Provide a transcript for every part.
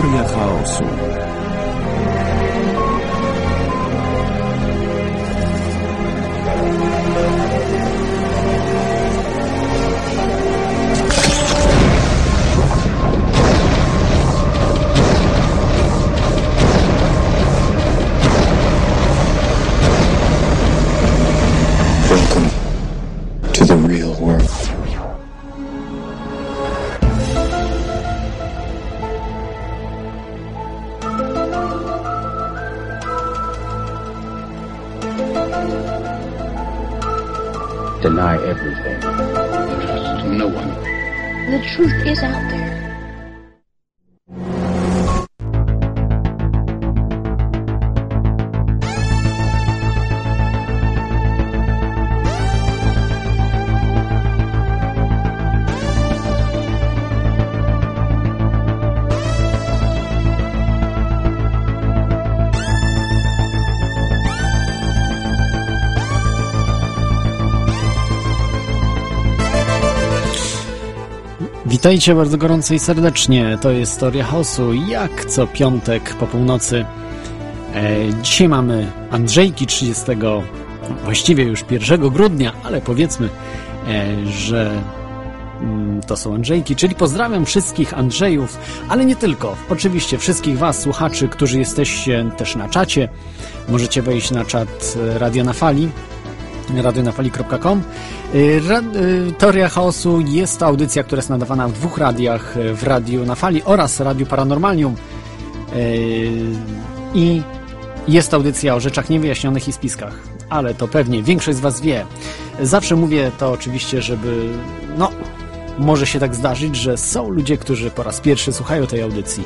Teoria chaosu. Witajcie bardzo gorąco i serdecznie. To jest Teoria Chaosu, jak co piątek po północy. E, dzisiaj mamy Andrzejki 30, właściwie już 1 grudnia, ale powiedzmy, e, że mm, to są Andrzejki, czyli pozdrawiam wszystkich Andrzejów, ale nie tylko. Oczywiście wszystkich Was, słuchaczy, którzy jesteście też na czacie. Możecie wejść na czat e, Radio na Fali, radionafali.com. Y, y, Teoria Chaosu jest to audycja, która jest nadawana w dwóch radiach, y, w Radiu na Fali oraz Radiu Paranormalium. I jest audycja o rzeczach niewyjaśnionych i spiskach, ale to pewnie większość z Was wie. Zawsze mówię to oczywiście, żeby, no, może się tak zdarzyć, że są ludzie, którzy po raz pierwszy słuchają tej audycji.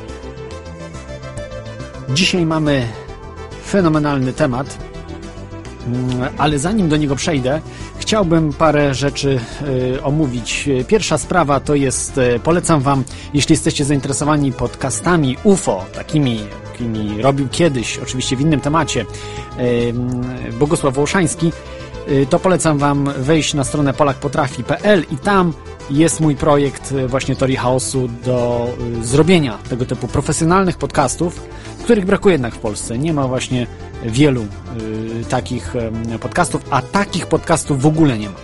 Dzisiaj mamy fenomenalny temat, ale zanim do niego przejdę, chciałbym parę rzeczy y, omówić. Pierwsza sprawa to jest, y, polecam Wam, jeśli jesteście zainteresowani podcastami UFO, takimi, jakimi robił kiedyś, oczywiście w innym temacie, y, Bogusław Wołoszański, to polecam Wam wejść na stronę polakpotrafi.pl i tam jest mój projekt właśnie Teorii Chaosu do zrobienia tego typu profesjonalnych podcastów, których brakuje jednak w Polsce. Nie ma właśnie wielu y, takich podcastów, a takich podcastów w ogóle nie ma.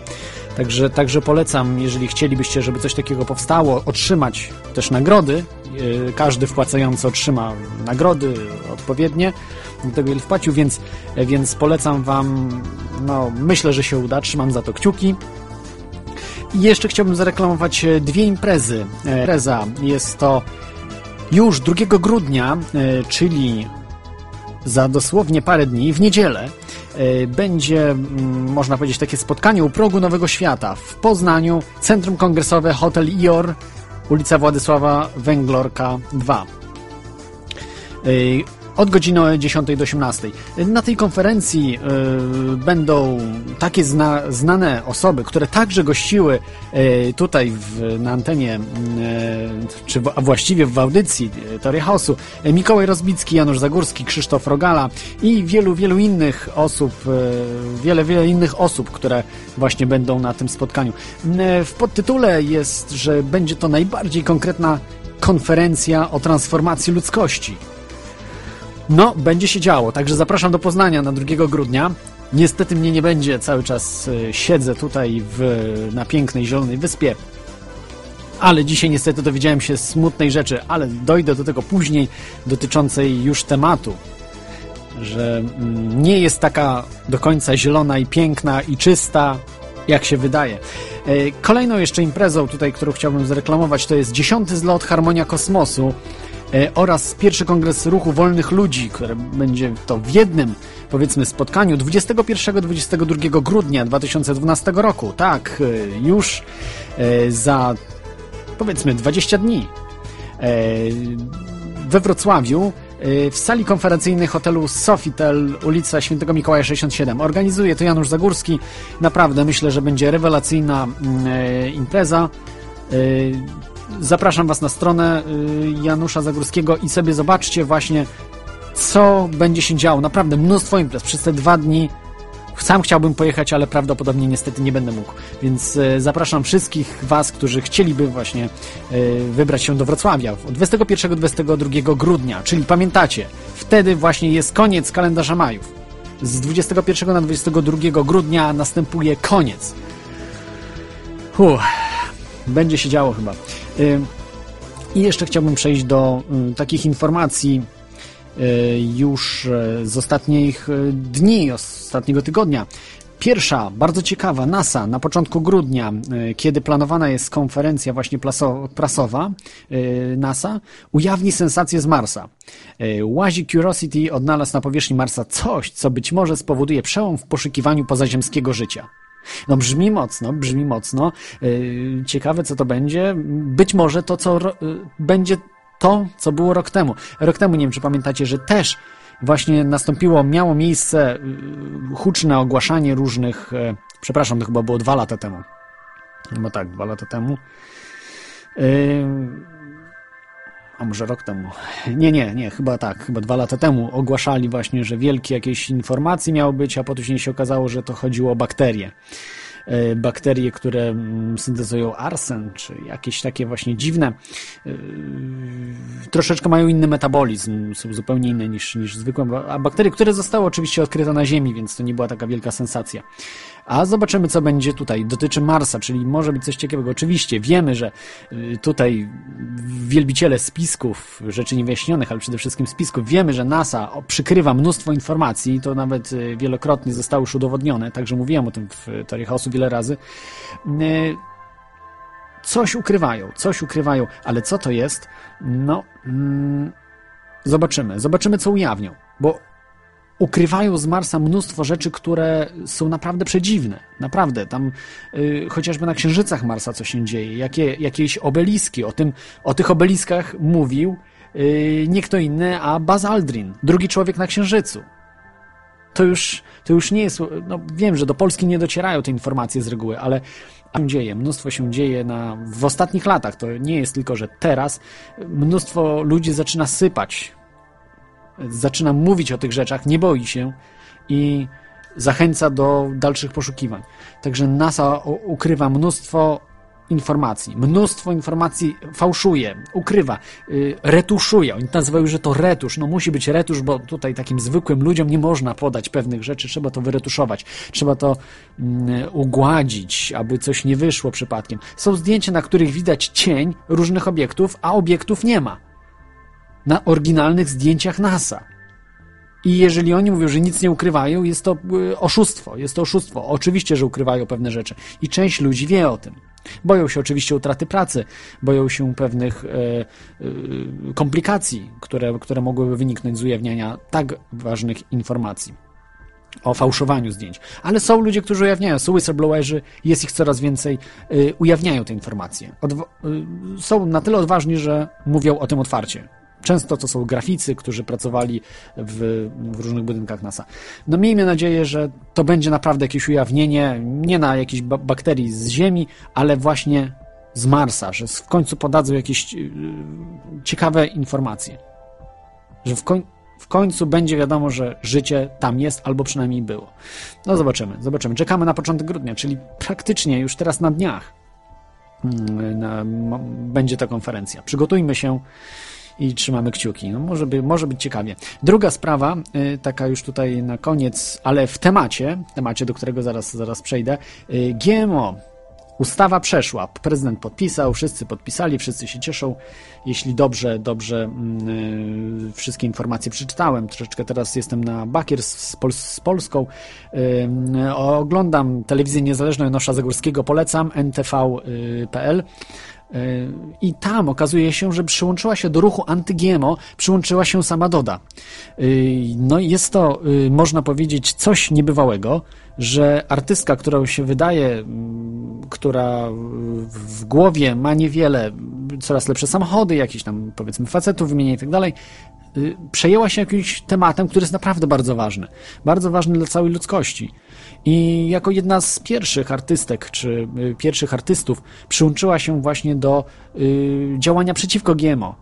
Także, także polecam, jeżeli chcielibyście, żeby coś takiego powstało, otrzymać też nagrody. y, Każdy wpłacający otrzyma nagrody odpowiednie do tego, ile wpłacił, więc, więc polecam Wam. No, myślę, że się uda. Trzymam za to kciuki. I jeszcze chciałbym zareklamować e, dwie imprezy. E, Impreza jest to już 2 grudnia, e, czyli za dosłownie parę dni, w niedzielę, e, będzie, mm, można powiedzieć, takie spotkanie u progu Nowego Świata w Poznaniu, Centrum Kongresowe Hotel IOR, ulica Władysława Węglorka 2 od godziny 10 do 18. Na tej konferencji y, będą takie zna, znane osoby, które także gościły y, tutaj w, na antenie, y, czy w, a właściwie w audycji y, Teoria Chaosu. Y, Mikołaj Rozbicki, Janusz Zagórski, Krzysztof Rogala i wielu, wielu innych osób, wiele, wiele innych osób, które właśnie będą na tym spotkaniu. W podtytule jest, że będzie to najbardziej konkretna konferencja o transformacji ludzkości. No, będzie się działo, także zapraszam do Poznania na 2 grudnia. Niestety mnie nie będzie, cały czas y, siedzę tutaj w, na pięknej Zielonej Wyspie. Ale dzisiaj niestety dowiedziałem się smutnej rzeczy, ale dojdę do tego później, dotyczącej już tematu. Że mm, nie jest taka do końca zielona i piękna i czysta, jak się wydaje. E, Kolejną jeszcze imprezą tutaj, którą chciałbym zreklamować, to jest dziesiąty zlot Harmonia Kosmosu oraz pierwszy kongres ruchu wolnych ludzi, które będzie to w jednym, powiedzmy, spotkaniu 21-22 grudnia 2012 roku. Tak, e, już e, za powiedzmy 20 dni e, we Wrocławiu e, w sali konferencyjnej hotelu Sofitel, ulica Świętego Mikołaja 67. Organizuje to Janusz Zagórski. Naprawdę myślę, że będzie rewelacyjna mm, e, impreza. Zapraszam Was na stronę y, Janusza Zagórskiego i sobie zobaczcie właśnie, co będzie się działo. Naprawdę mnóstwo imprez przez te dwa dni. sam chciałbym pojechać, ale prawdopodobnie niestety nie będę mógł. Więc e, zapraszam wszystkich Was, którzy chcieliby właśnie e, wybrać się do Wrocławia 21-22 grudnia, czyli pamiętacie, wtedy właśnie jest koniec kalendarza Majów. Z 21 na 22 grudnia następuje koniec. Uff, będzie się działo chyba. I jeszcze chciałbym przejść do takich informacji y, już z ostatnich dni, ostatniego tygodnia. Pierwsza, bardzo ciekawa, NASA na początku grudnia, kiedy planowana jest konferencja właśnie prasowa NASA, ujawni sensację z Marsa. Łazik Curiosity odnalazł na powierzchni Marsa coś, co być może spowoduje przełom w poszukiwaniu pozaziemskiego życia. No brzmi mocno, brzmi mocno. Yy, ciekawe, co to będzie. Być może to, co yy, będzie to, co było rok temu. Rok temu, nie wiem, czy pamiętacie, że też właśnie nastąpiło, miało miejsce yy, huczne ogłaszanie różnych, przepraszam, to chyba było dwa lata temu. No tak, dwa lata temu a może rok temu. Nie, nie, nie, chyba tak, chyba dwa lata temu ogłaszali właśnie, że wielkie jakieś informacje miały być, a potem się okazało, że to chodziło o bakterie. E, bakterie, które mm, syntezują arsen, czy jakieś takie właśnie dziwne, e, troszeczkę mają inny metabolizm, są zupełnie inne niż, niż zwykłe, a bakterie, które zostały oczywiście odkryte na Ziemi, więc to nie była taka wielka sensacja. A zobaczymy, co będzie tutaj. Dotyczy Marsa, czyli może być coś ciekawego. Oczywiście wiemy, że y, tutaj wielbiciele spisków, rzeczy niewyjaśnionych, ale przede wszystkim spisków, wiemy, że NASA przykrywa mnóstwo informacji, to nawet y, wielokrotnie zostało już udowodnione, także mówiłem o tym w teorii chaosu wiele razy. Y, coś ukrywają, coś ukrywają, ale co to jest? No, mm, zobaczymy. Zobaczymy, co ujawnią, bo ukrywają z Marsa mnóstwo rzeczy, które są naprawdę przedziwne. Naprawdę, tam y, chociażby na księżycach Marsa co się dzieje, jakie, jakieś obeliski. O, tym, o tych obeliskach mówił y, nie kto inny, a Buzz Aldrin, drugi człowiek na księżycu. To już, to już nie jest. No, wiem, że do Polski nie docierają te informacje z reguły, ale się dzieje, mnóstwo się dzieje na, w ostatnich latach. To nie jest tylko, że teraz mnóstwo ludzi zaczyna sypać zaczyna mówić o tych rzeczach, nie boi się i zachęca do dalszych poszukiwań. Także NASA ukrywa mnóstwo informacji. Mnóstwo informacji fałszuje, ukrywa, yy, retuszuje. Oni nazywają, że to retusz. No musi być retusz, bo tutaj takim zwykłym ludziom nie można podać pewnych rzeczy. Trzeba to wyretuszować. Trzeba to yy, ugładzić, aby coś nie wyszło przypadkiem. Są zdjęcia, na których widać cień różnych obiektów, a obiektów nie ma na oryginalnych zdjęciach NASA. I jeżeli oni mówią, że nic nie ukrywają, jest to y, oszustwo. Jest to oszustwo. Oczywiście, że ukrywają pewne rzeczy. I część ludzi wie o tym. Boją się oczywiście utraty pracy, boją się pewnych e, e, komplikacji, które, które mogłyby wyniknąć z ujawniania tak ważnych informacji o fałszowaniu zdjęć. Ale są ludzie, którzy ujawniają, są whistleblowerzy, jest ich coraz więcej, ujawniają te informacje. Są na tyle odważni, że mówią o tym otwarcie. Często to są graficy, którzy pracowali w, w, różnych budynkach NASA. No miejmy nadzieję, że to będzie naprawdę jakieś ujawnienie, nie na jakiejś ba bakterii z Ziemi, ale właśnie z Marsa, że w końcu podadzą jakieś yy, ciekawe informacje. Że w, koń w końcu będzie wiadomo, że życie tam jest, albo przynajmniej było. No zobaczymy, zobaczymy. Czekamy na początek grudnia, czyli praktycznie już teraz na dniach hmm, na, będzie ta konferencja. Przygotujmy się i trzymamy kciuki. No może, by, może być ciekawie. Druga sprawa, y, taka już tutaj na koniec, ale w temacie, temacie, do którego zaraz, zaraz przejdę. Y, GMO. Ustawa przeszła, prezydent podpisał, wszyscy podpisali, wszyscy się cieszą. Jeśli dobrze, dobrze yy, wszystkie informacje przeczytałem, troszeczkę teraz jestem na bakier z, Pol z Polską, yy, oglądam telewizję niezależną Janosza Zagórskiego, polecam, ntv.pl. I tam okazuje się, że przyłączyła się do ruchu anty-GMO, przyłączyła się sama Doda. No i jest to, y, można powiedzieć, coś niebywałego, że artystka, która się wydaje, która w głowie ma niewiele, coraz lepsze samochody, jakieś tam powiedzmy facetów wymienia i tak dalej, y, przejęła się jakimś tematem, który jest naprawdę bardzo ważny. Bardzo ważny dla całej ludzkości. I jako jedna z pierwszych artystek, czy y, pierwszych artystów, przyłączyła się właśnie do y, działania przeciwko GMO.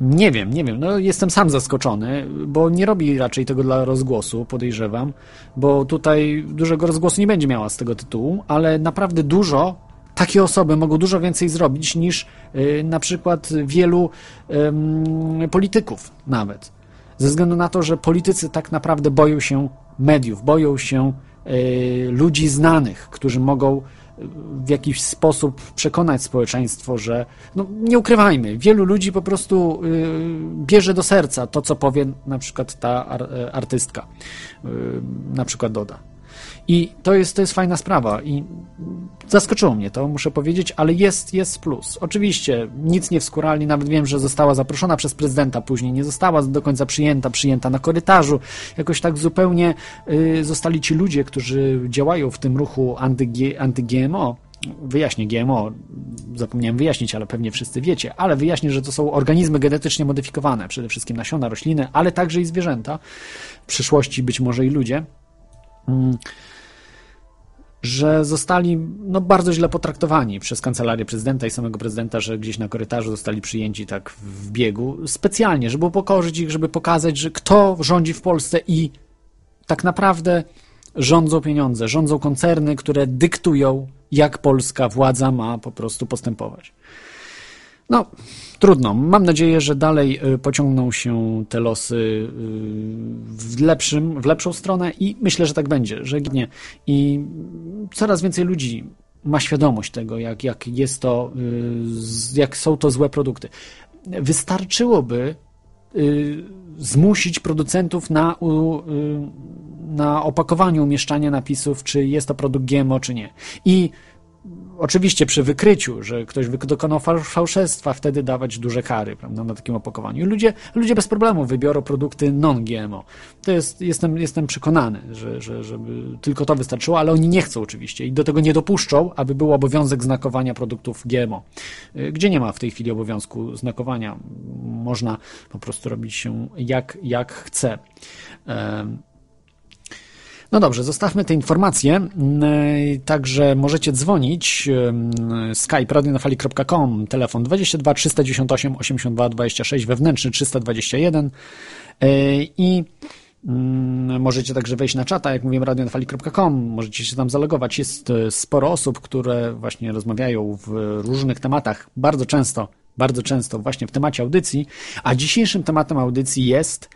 Nie wiem, nie wiem. No, jestem sam zaskoczony, bo nie robi raczej tego dla rozgłosu, podejrzewam, bo tutaj dużego rozgłosu nie będzie miała z tego tytułu, ale naprawdę dużo takie osoby mogą dużo więcej zrobić niż y, na przykład wielu y, polityków nawet. Ze względu na to, że politycy tak naprawdę boją się mediów, boją się ludzi znanych, którzy mogą w jakiś sposób przekonać społeczeństwo, że no, nie ukrywajmy, wielu ludzi po prostu y, bierze do serca to, co powie na przykład ta ar, artystka, na przykład Doda. I to jest, to jest fajna sprawa i zaskoczyło mnie to, muszę powiedzieć, ale jest, jest plus. Oczywiście nic nie wskurali, nawet wiem, że została zaproszona przez prezydenta, później nie została do końca przyjęta, przyjęta na korytarzu. Jakoś tak zupełnie y, zostali ci ludzie, którzy działają w tym ruchu anty-GMO, wyjaśnię GMO, zapomniałem wyjaśnić, ale pewnie wszyscy wiecie, ale wyjaśnię, że to są organizmy genetycznie modyfikowane, przede wszystkim nasiona, rośliny, ale także i zwierzęta, w przyszłości być może i ludzie. Że zostali no, bardzo źle potraktowani przez kancelarię prezydenta i samego prezydenta, że gdzieś na korytarzu zostali przyjęci tak w biegu, specjalnie, żeby upokorzyć ich, żeby pokazać, że kto rządzi w Polsce i tak naprawdę rządzą pieniądze, rządzą koncerny, które dyktują, jak polska władza ma po prostu postępować. No, trudno. Mam nadzieję, że dalej y, pociągną się te losy y, w, lepszym, w lepszą stronę i myślę, że tak będzie, że gnie. I coraz więcej ludzi ma świadomość tego, jak, jak jest to, y, jak są to złe produkty. Wystarczyłoby zmusić producentów na, na opakowaniu umieszczania napisów, czy jest to produkt GMO, czy nie. I Oczywiście przy wykryciu, że ktoś dokonał fałszerstwa, wtedy dawać duże kary prawda, na takim opakowaniu. Ludzie, ludzie bez problemu wybiorą produkty non-GMO. To jest, jestem, jestem przekonany, że, że żeby tylko to wystarczyło, ale oni nie chcą oczywiście i do tego nie dopuszczą, aby był obowiązek znakowania produktów GMO. Y, gdzie nie ma w tej chwili obowiązku znakowania, można po prostu robić się jak, jak chce. No dobrze, zostawmy te informacje. Mm, e, także możecie dzwonić. Skype radionafali.com, telefon 22 398 82 26, wewnętrzny 321 e, i mm, Możecie także wejść na czata, jak mówiłem, radionafali.com, możecie się tam zalogować. Jest e, sporo osób, które właśnie rozmawiają w różnych tematach, bardzo często, bardzo często właśnie w temacie audycji, a dzisiejszym tematem audycji jest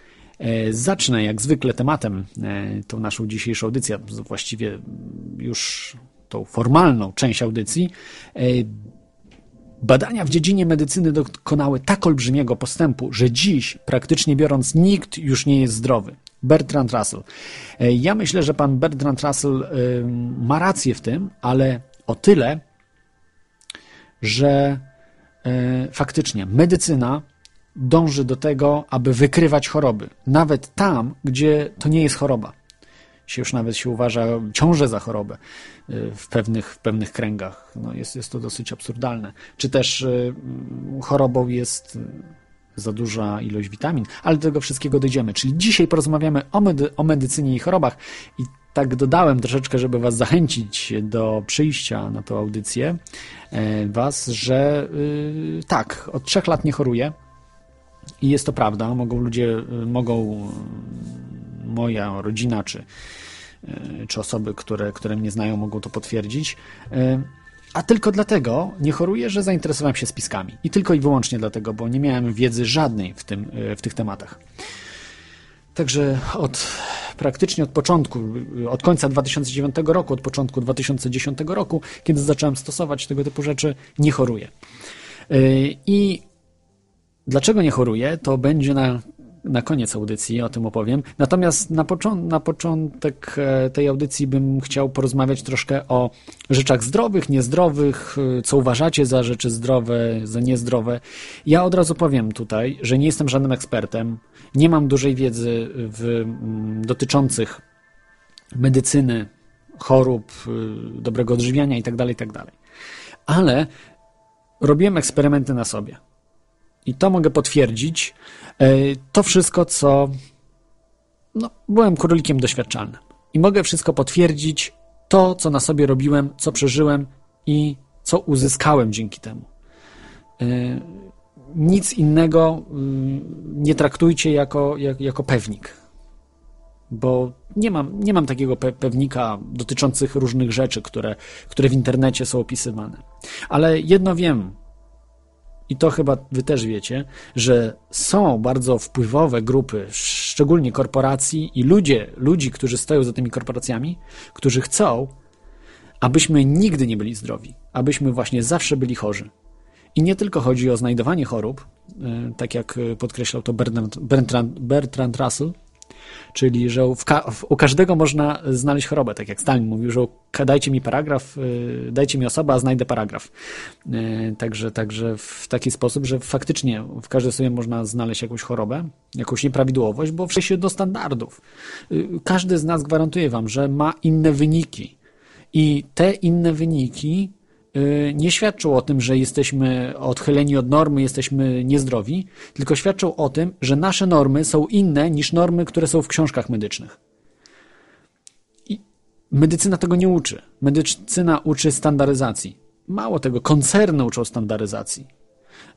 zacznę jak zwykle tematem, e, tą naszą dzisiejszą audycję, właściwie już tą formalną część audycji. E, badania w dziedzinie medycyny dokonały tak olbrzymiego postępu, że dziś, praktycznie biorąc, nikt już nie jest zdrowy. Bertrand Russell. Ja myślę, że pan Bertrand Russell ma rację w tym, ale o tyle, że faktycznie medycyna dąży do tego, aby wykrywać choroby. Nawet tam, gdzie to nie jest choroba. Się już nawet się uważa ciążę za chorobę y, w pewnych, w pewnych kręgach. No jest, jest to dosyć absurdalne. Czy też y, chorobą jest y, za duża ilość witamin, ale do tego wszystkiego dojdziemy. Czyli dzisiaj porozmawiamy o, medy o medycynie i chorobach i tak dodałem troszeczkę, żeby Was zachęcić do przyjścia na tę audycję, Was, że yy, tak, od trzech lat nie choruję, i jest to prawda, mogą ludzie, mogą moja rodzina czy, y, czy osoby, które, które mnie znają, mogą to potwierdzić. A tylko dlatego nie choruję, że zainteresowałem się spiskami. I tylko i wyłącznie dlatego, bo nie miałem wiedzy żadnej w, tym, w tych tematach. Także od praktycznie od początku, od końca 2009 roku, od początku 2010 roku, kiedy zacząłem stosować tego typu rzeczy, nie choruję. I Dlaczego nie choruję, to będzie na, na koniec audycji, o tym opowiem. Natomiast na, począ na początek e, tej audycji bym chciał porozmawiać troszkę o rzeczach zdrowych, niezdrowych, e, co uważacie za rzeczy zdrowe, za niezdrowe. Ja od razu powiem tutaj, że nie jestem żadnym ekspertem, nie mam dużej wiedzy w, dotyczących medycyny, chorób, y, dobrego odżywiania itd., tak itd. Tak Ale robiłem eksperymenty na sobie i to mogę potwierdzić, e, to wszystko, co. No, byłem królikiem doświadczalnym. I mogę wszystko potwierdzić, to, co na sobie robiłem, co przeżyłem i co uzyskałem dzięki temu. E, nic innego nie traktujcie jako, jak, jako pewnik. Bo nie mam, nie mam takiego pe pewnika dotyczących różnych rzeczy, które, które w internecie są opisywane. Ale jedno wiem, i to chyba wy też wiecie, że są bardzo wpływowe grupy, szczególnie korporacji i ludzie, ludzi, którzy stoją za tymi korporacjami, którzy chcą, abyśmy nigdy nie byli zdrowi, abyśmy właśnie zawsze byli chorzy. I nie tylko chodzi o znajdowanie chorób, e, tak jak podkreślał to Bertrand, Bertrand, Bertrand Russell, czyli że ka u każdego można znaleźć chorobę, tak jak Stalin mówił, że dajcie mi paragraf, y, dajcie mi osobę, a znajdę paragraf. Y, także, także w taki sposób, że faktycznie w każdej osobie można znaleźć jakąś chorobę, jakąś nieprawidłowość, bo w się do standardów. Y, każdy z nas gwarantuje wam, że ma inne wyniki. I te inne wyniki nie świadczą o tym, że jesteśmy odchyleni od normy, jesteśmy niezdrowi, tylko świadczą o tym, że nasze normy są inne niż normy, które są w książkach medycznych. I medycyna tego nie uczy. Medycyna uczy standaryzacji. Mało tego, koncerny uczą standaryzacji.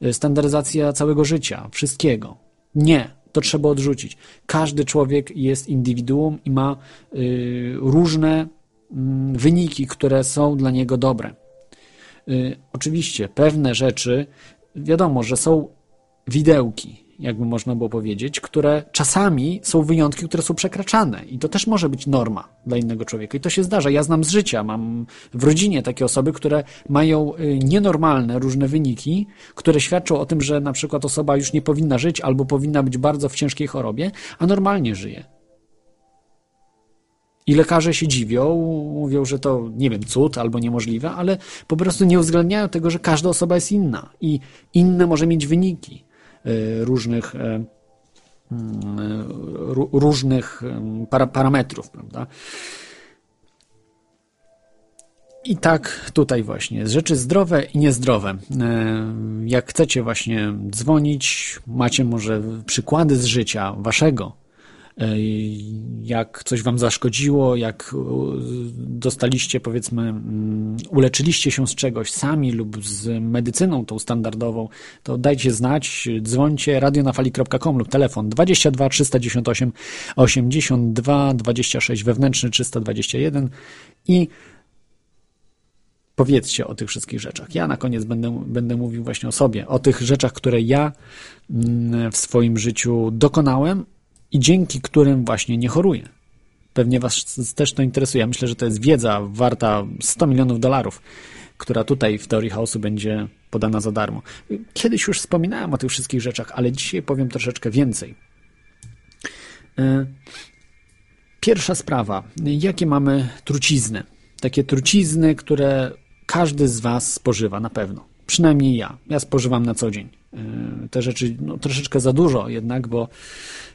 Y, standaryzacja całego życia, wszystkiego. Nie, to trzeba odrzucić. Każdy człowiek jest indywiduum i ma y, różne y, wyniki, które są dla niego dobre. Y, oczywiście pewne rzeczy, wiadomo, że są widełki, jakby można było powiedzieć, które czasami są wyjątki, które są przekraczane i to też może być norma dla innego człowieka i to się zdarza. Ja znam z życia, mam w rodzinie takie osoby, które mają y, nienormalne różne wyniki, które świadczą o tym, że na przykład osoba już nie powinna żyć albo powinna być bardzo w ciężkiej chorobie, a normalnie żyje. I lekarze się dziwią, mówią, że to, nie wiem, cud albo niemożliwe, ale po prostu nie uwzględniają tego, że każda osoba jest inna i inne może mieć wyniki e, różnych, e, mm, różnych parametrów, prawda? I tak tutaj właśnie, rzeczy zdrowe i niezdrowe. E, jak chcecie właśnie dzwonić, macie może przykłady z życia waszego, jak coś wam zaszkodziło, jak dostaliście, powiedzmy, mm, uleczyliście się z czegoś sami lub z medycyną tą standardową, to dajcie znać, dzwońcie radionafali.com lub telefon 22 398 82 26 wewnętrzny 321 i powiedzcie o tych wszystkich rzeczach. Ja na koniec będę, będę mówił właśnie o sobie, o tych rzeczach, które ja mm, w swoim życiu dokonałem, i dzięki którym właśnie nie choruję. Pewnie Was też to interesuje. myślę, że to jest wiedza warta 100 milionów dolarów, która tutaj w teorii chaosu będzie podana za darmo. Kiedyś już wspominałem o tych wszystkich rzeczach, ale dzisiaj powiem troszeczkę więcej. E, pierwsza sprawa. Jakie mamy trucizny? Takie trucizny, które każdy z Was spożywa na pewno. Przynajmniej ja. Ja spożywam na co dzień. E, te rzeczy no, troszeczkę za dużo jednak, bo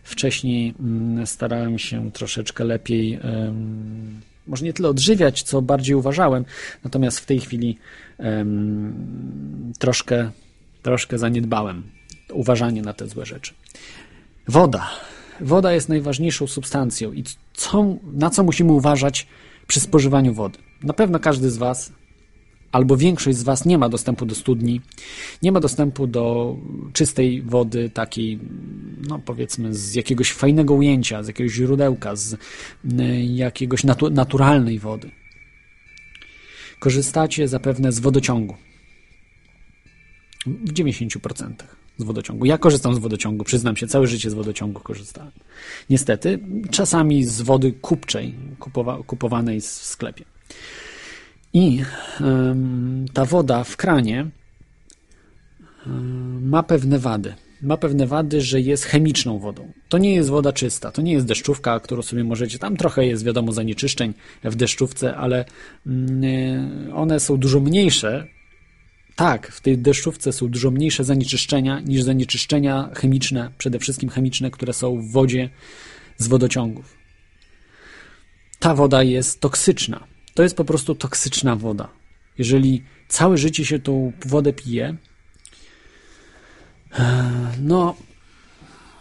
wcześniej mm, starałem się troszeczkę lepiej, może nie tyle odżywiać, co bardziej uważałem, natomiast w tej chwili troszkę, troszkę zaniedbałem uważanie na te złe rzeczy. Woda. Woda jest najważniejszą substancją i co, na co musimy uważać przy spożywaniu wody? Na pewno każdy z Was albo większość z Was nie ma dostępu do studni, nie ma dostępu do czystej wody, takiej, no powiedzmy, z jakiegoś fajnego ujęcia, z jakiegoś źródełka, z jakiegoś natu naturalnej wody. Korzystacie zapewne z wodociągu. W 90% z wodociągu. Ja korzystam z wodociągu, przyznam się, całe życie z wodociągu korzystałem. Niestety, czasami z wody kupczej, kupowa kupowanej w sklepie. I ta woda w kranie ma pewne wady. Ma pewne wady, że jest chemiczną wodą. To nie jest woda czysta, to nie jest deszczówka, którą sobie możecie. Tam trochę jest, wiadomo, zanieczyszczeń w deszczówce, ale mm, one są dużo mniejsze. Tak, w tej deszczówce są dużo mniejsze zanieczyszczenia niż zanieczyszczenia chemiczne, przede wszystkim chemiczne, które są w wodzie z wodociągów. Ta woda jest toksyczna to jest po prostu toksyczna woda. Jeżeli całe życie się tą wodę pije, e, no,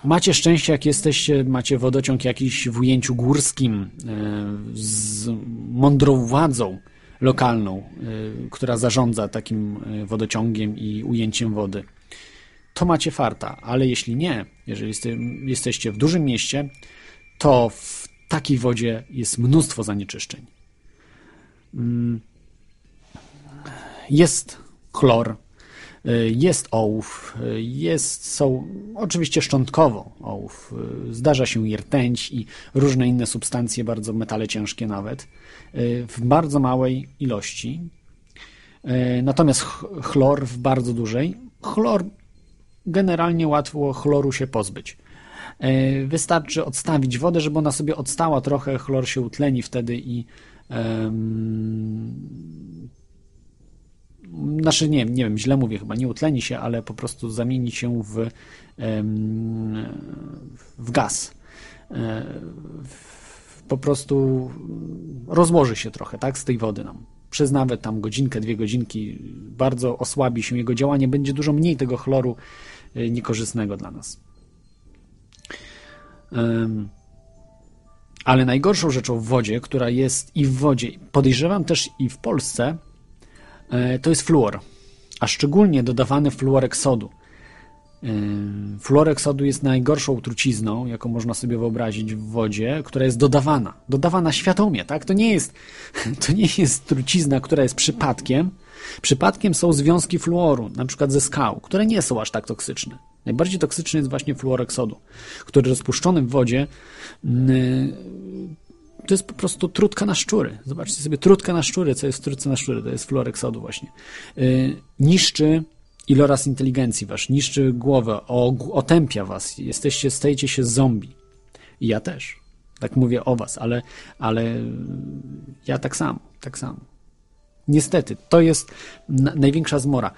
macie szczęście, jak jesteście, macie wodociąg jakiś w ujęciu górskim, e, z mądrą władzą lokalną, e, która zarządza takim wodociągiem i ujęciem wody. to macie farta, ale jeśli nie, jeżeli jeste, jesteście w dużym mieście, to w takiej wodzie jest mnóstwo zanieczyszczeń. Mm. Jest chlor, y, jest ołów, y, jest, są oczywiście szczątkowo ołów, y, zdarza się i rtęć i różne inne substancje, bardzo metale ciężkie nawet, w bardzo małej ilości. Natomiast chlor w bardzo dużej. Chlor generalnie łatwo chloru się pozbyć. Wystarczy odstawić wodę, żeby ona sobie odstała trochę, chlor się utleni wtedy i znaczy nie, nie wiem, źle mówię chyba, nie utleni się, ale po prostu zamieni się w, w gaz. E, po prostu rozłoży się trochę, tak, z tej wody nam. Przez nawet tam godzinkę, dwie godzinki bardzo osłabi się jego działanie, będzie dużo mniej tego chloru e, niekorzystnego dla nas. Ale najgorszą rzeczą w wodzie, która jest i w wodzie, podejrzewam też i w Polsce, e, to jest fluor, a szczególnie dodawany fluorek sodu. E, fluorek sodu jest najgorszą trucizną, jaką można sobie wyobrazić w wodzie, która jest dodawana. Dodawana świadomie, tak? To nie jest, to nie jest trucizna, która jest przypadkiem. Przypadkiem są związki fluoru, na przykład ze skał, które nie są aż tak toksyczne. Najbardziej toksyczny jest właśnie fluorek sodu, który rozpuszczony w wodzie mm, to jest po prostu trutka na szczury. Zobaczcie sobie, trutka na szczury, co jest w trutce na szczury, to jest fluorek sodu właśnie. Y, niszczy iloraz inteligencji wasz, niszczy głowę, otępia was, jesteście, stajecie się zombie. I ja też. Tak mówię o was, ale, ale ja tak samo, tak samo. Niestety, to jest największa zmora.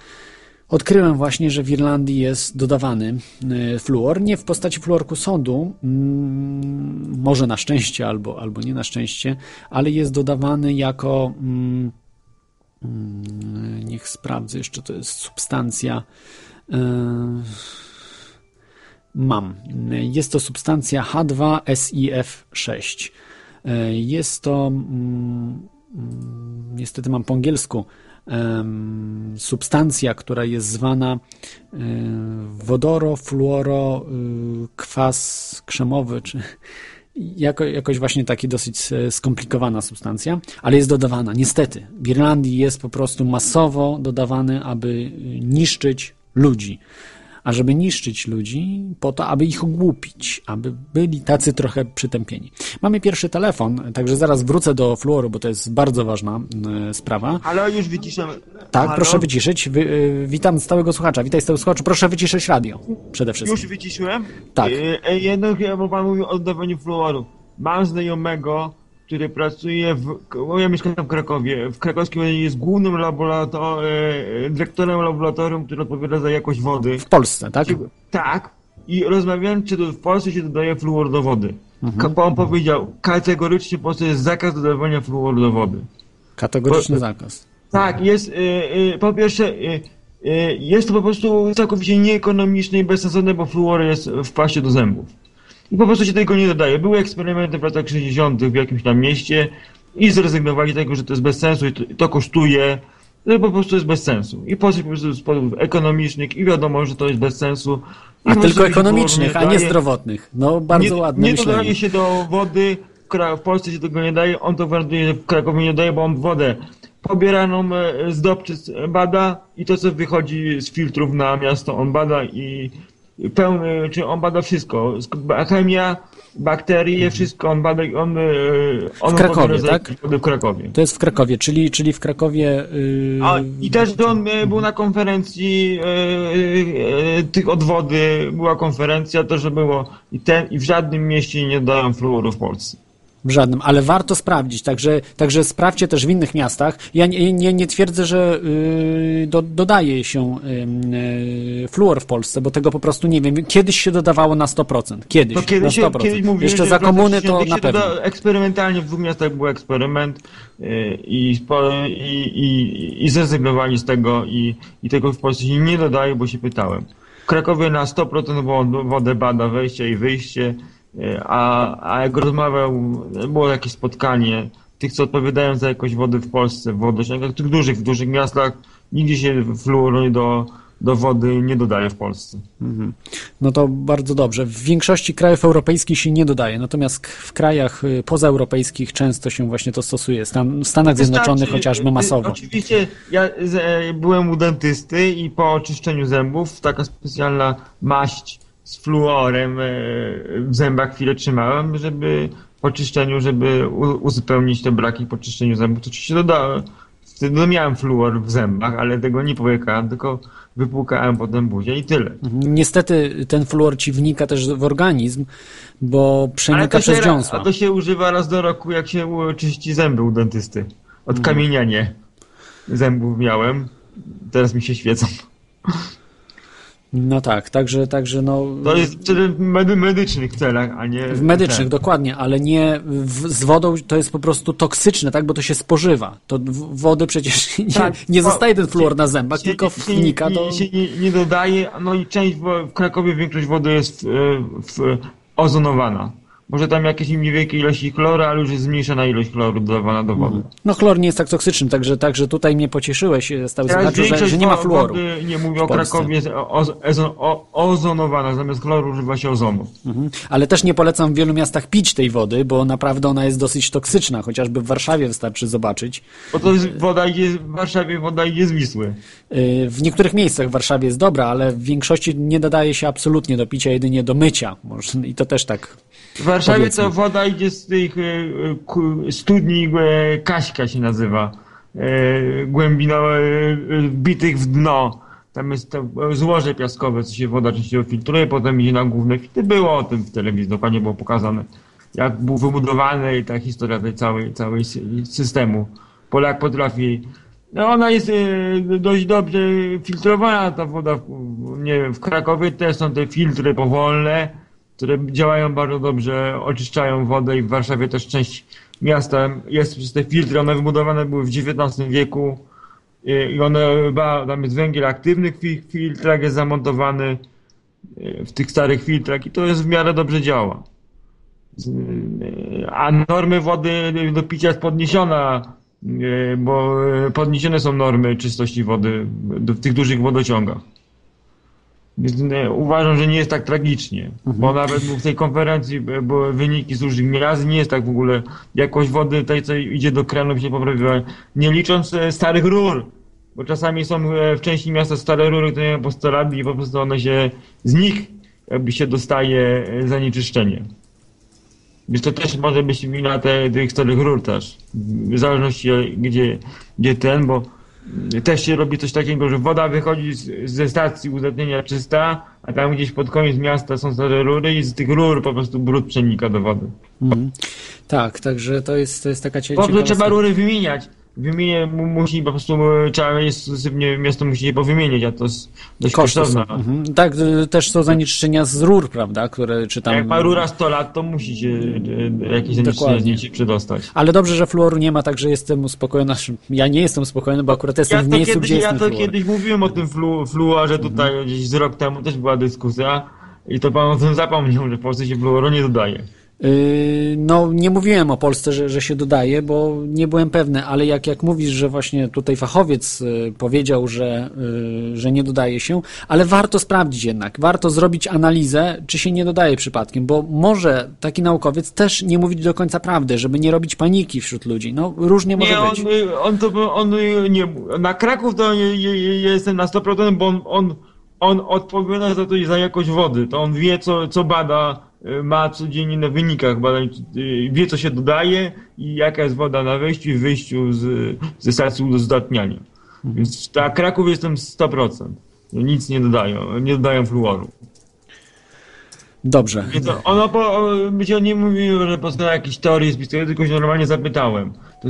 Odkryłem właśnie, że w Irlandii jest dodawany e, fluor, nie w postaci fluorku sodu, mm, może na szczęście albo, albo nie na szczęście, ale jest dodawany jako, mm, mm, niech sprawdzę jeszcze, to jest substancja, e, mam, jest to substancja H2SiF6. E, jest to, niestety mam po angielsku, substancja, która jest zwana wodoro, fluoro, y, kwas krzemowy, czy jako, jakoś właśnie taki dosyć skomplikowana substancja, ale jest dodawana. Niestety, w Irlandii jest po prostu masowo dodawany, aby niszczyć ludzi a żeby niszczyć ludzi, po to, aby ich ogłupić, aby byli tacy trochę przytępieni. Mamy pierwszy telefon, także zaraz wrócę do fluoru, bo to jest bardzo ważna y, sprawa. Ale już wyciszam. Tak, Halo? proszę wyciszyć. Wy, y, witam stałego słuchacza. Witaj stałego słuchacza. Proszę wyciszyć radio przede wszystkim. Już wyciszyłem? Tak. Y, jedno chyba pan mówił o oddawaniu fluoru. Mam znajomego, który pracuje w. Ja mieszkam w Krakowie. W krakowskim jest głównym laborator, e, dyrektorem laboratorium, który odpowiada za jakość wody. W Polsce, tak? Tak. I rozmawiałem, czy to w Polsce się dodaje fluor do wody. Mhm. On powiedział, kategorycznie w Polsce jest zakaz dodawania fluoru do wody. Kategoryczny po, zakaz. Tak, jest. Y, po pierwsze. Jest to po prostu całkowicie nieekonomiczne i bezsensowne, bo fluor jest w paście do zębów. I po prostu się tego nie dodaje. Były eksperymenty w latach 60. w jakimś tam mieście i zrezygnowali z tego, że to jest bez sensu i to, to kosztuje. To po prostu jest bez sensu. I po prostu z powodów ekonomicznych i wiadomo, że to jest bez sensu. I a tylko ekonomicznych, a nie zdrowotnych. No bardzo nie, ładne Nie dodaje się do wody, w Polsce się tego nie daje, on to gwarantuje, że w Krakowie nie daje, bo on wodę pobieraną e, z dobczyc bada i to co wychodzi z filtrów na miasto on bada i pełny, czy on bada wszystko. Chemia, bakterie, wszystko on bada i on, e, on w Krakowie, tak? W Krakowie. To jest w Krakowie, czyli, czyli w Krakowie. Yy... A, I też on e, był na konferencji yy, tych odwody, była konferencja, to że było i ten i w żadnym mieście nie dają fluoru w Polsce żadnym, ale warto sprawdzić, także, także sprawdźcie też w innych miastach. Ja nie, nie, nie twierdzę, że yy, do, dodaje się yy, fluor w Polsce, bo tego po prostu nie wiem. Kiedyś się dodawało na 100%. Kiedyś, to kiedyś, na 100%. Kiedyś mówili, Jeszcze za komuny to na pewno. Eksperymentalnie w dwóch miastach był eksperyment yy, i, i, i, i zrezygnowali z tego i, i tego w Polsce się nie dodaje, bo się pytałem. W Krakowie na 100% wodę bada wejście i wyjście, a, a jak rozmawiał, było jakieś spotkanie tych, co odpowiadają za jakość wody w Polsce, w wodociągach, tych dużych, w dużych miastach, nigdzie się fluoru do, do wody nie dodaje w Polsce. No to bardzo dobrze. W większości krajów europejskich się nie dodaje, natomiast w krajach y, pozaeuropejskich często się właśnie to stosuje. Stan, w Stanach Zjednoczonych chociażby y, masowo. Oczywiście ja e, byłem u dentysty i po oczyszczeniu zębów taka specjalna maść z fluorem e, w zębach chwilę trzymałem, żeby po czyszczeniu, żeby uzupełnić te braki po czyszczeniu zębów. To oczywiście dodałem. Wtedy no miałem fluor w zębach, ale tego nie połykałem, tylko wypłukałem potem buzię i tyle. Niestety ten fluor ci wnika też w organizm, bo przenika się, przez ra- dziąsła. a to się używa raz do roku, jak się czyści zęby u dentysty. Odkamienianie zębów miałem. Teraz mi się świecą. No tak, także, także no... To jest wtedy w medy, medycznych celach, a nie... W medycznych, ten. dokładnie, ale nie w, z wodą to jest po prostu toksyczne, tak? Bo to się spożywa. To w- wody przecież nie, Tak, nie bo- zostaje ten fluor na zębach, się- tylko wnika nie, do... się nie, nie dodaje, no i część w Krakowie większość wody jest w, w, ozonowana. Może tam jakieś niewielkie ilości chloru, ale już jest zmniejszona ilość chloru dodawana do wody. No chlor nie jest tak toksyczny, także, także tutaj mnie pocieszyłeś, e, stały znaczy, że, że nie ma fluoru. Wody, nie mówię o. Krakowie, jest o, ozonowana, zamiast chloru używa się ozonu. Mhm. Ale też nie polecam w wielu miastach pić tej wody, bo naprawdę ona jest dosyć toksyczna, chociażby w Warszawie wystarczy zobaczyć. Bo to jest woda idzie w Warszawie, woda idzie z Wisły. Yy, W niektórych miejscach w Warszawie jest dobra, ale w większości nie nadaje się absolutnie do picia, jedynie do mycia. I to też tak. W Warszawie Powiedzmy. to woda idzie z tych e, studni e, Kaśka się nazywa. E, Głębino wbitych w dno. Tam jest to złoże piaskowe, co się woda częściowo filtruje, potem idzie na główne filtry. Było o tym w telewizji, dokładnie było pokazane. Jak był wybudowany i ta historia tej całej, całej sy- systemu. Polak potrafi no ona jest dość dobrze filtrowana, ta woda. W, nie wiem, w Krakowie też są te filtry powolne, które działają bardzo dobrze, oczyszczają wodę i w Warszawie też część miasta jest przez te filtry, one wybudowane były w XIX wieku e, i one, tam jest węgiel aktywny w fi- filtrach, jest zamontowany e, w tych starych filtrach i to jest w miarę dobrze działa. E, A normy wody do picia jest podniesiona, bo podniesione są normy czystości wody w tych dużych wodociągach. Więc e, uważam, że nie jest tak tragicznie, bo nawet w tej konferencji e, były wyniki z różnych miast, nie jest tak w ogóle. Jakość wody tej, co idzie do kranów się poprawiła, nie licząc e, starych rur, bo czasami są w części miasta stare rury, które nie mają po 100 lat i po prostu one się, z nich jakby się dostaje zanieczyszczenie. Więc to też może być wina te, tych starych rur też, w zależności gdzie, gdzie ten, bo też się robi coś takiego, że woda wychodzi ze stacji uzdatnienia czysta, a tam gdzieś pod koniec miasta są stare rury i z tych rur po prostu brud przenika do wody. Mhm. Tak, także to jest, to jest taka cie- Po prostu ciekawa trzeba rury wymieniać. Wymienię, mu- musi po prostu, e, trzeba jest sukcesywnie, miasto musi je powymieniać, a to jest dość Koszty kosztowne. Mhm. Tak, y, też są zanieczyszczenia z rur, prawda, które czy tam... Jak ma rura 100 lat, to musi się e, e, jakieś zanieczyszczenie z Dokładnie. niej się przedostać. Ale dobrze, że fluoru nie ma, także jestem uspokojony. Znaczy, Ja nie jestem uspokojony, bo akurat jestem Ja w miejscu, kiedyś, gdzie jest ja to fluor. kiedyś mówiłem o tym flu, fluorze tutaj gdzieś z rok temu, też była dyskusja i to pan o tym zapomniał, że w Polsce się fluoru nie dodaje. Yy, No, nie mówiłem o Polsce, że, że się dodaje, bo nie byłem pewny, ale jak, jak mówisz, że właśnie tutaj fachowiec y, powiedział, że, y, że nie dodaje się, ale warto sprawdzić jednak, warto zrobić analizę, czy się nie dodaje przypadkiem, bo może taki naukowiec też nie mówić do końca prawdy, żeby nie robić paniki wśród ludzi. No, różnie może on, być. y, on to, on y, nie, na Kraków to nie, nie, nie jestem na 100%, bo on, on, on odpowiada za to za jakość wody, to on wie co, co bada, y, ma codziennie na wynikach badań, y, wie co się dodaje i jaka jest woda na wejściu i wyjściu z, ze stacji uzdatniania. Więc na Kraków jestem 100%. Nic nie dodają, nie dodają fluoru. Dobrze. Więc ono po, on nie mówił, że poznał jakieś teorie spiskowe, tylko się normalnie zapytałem. To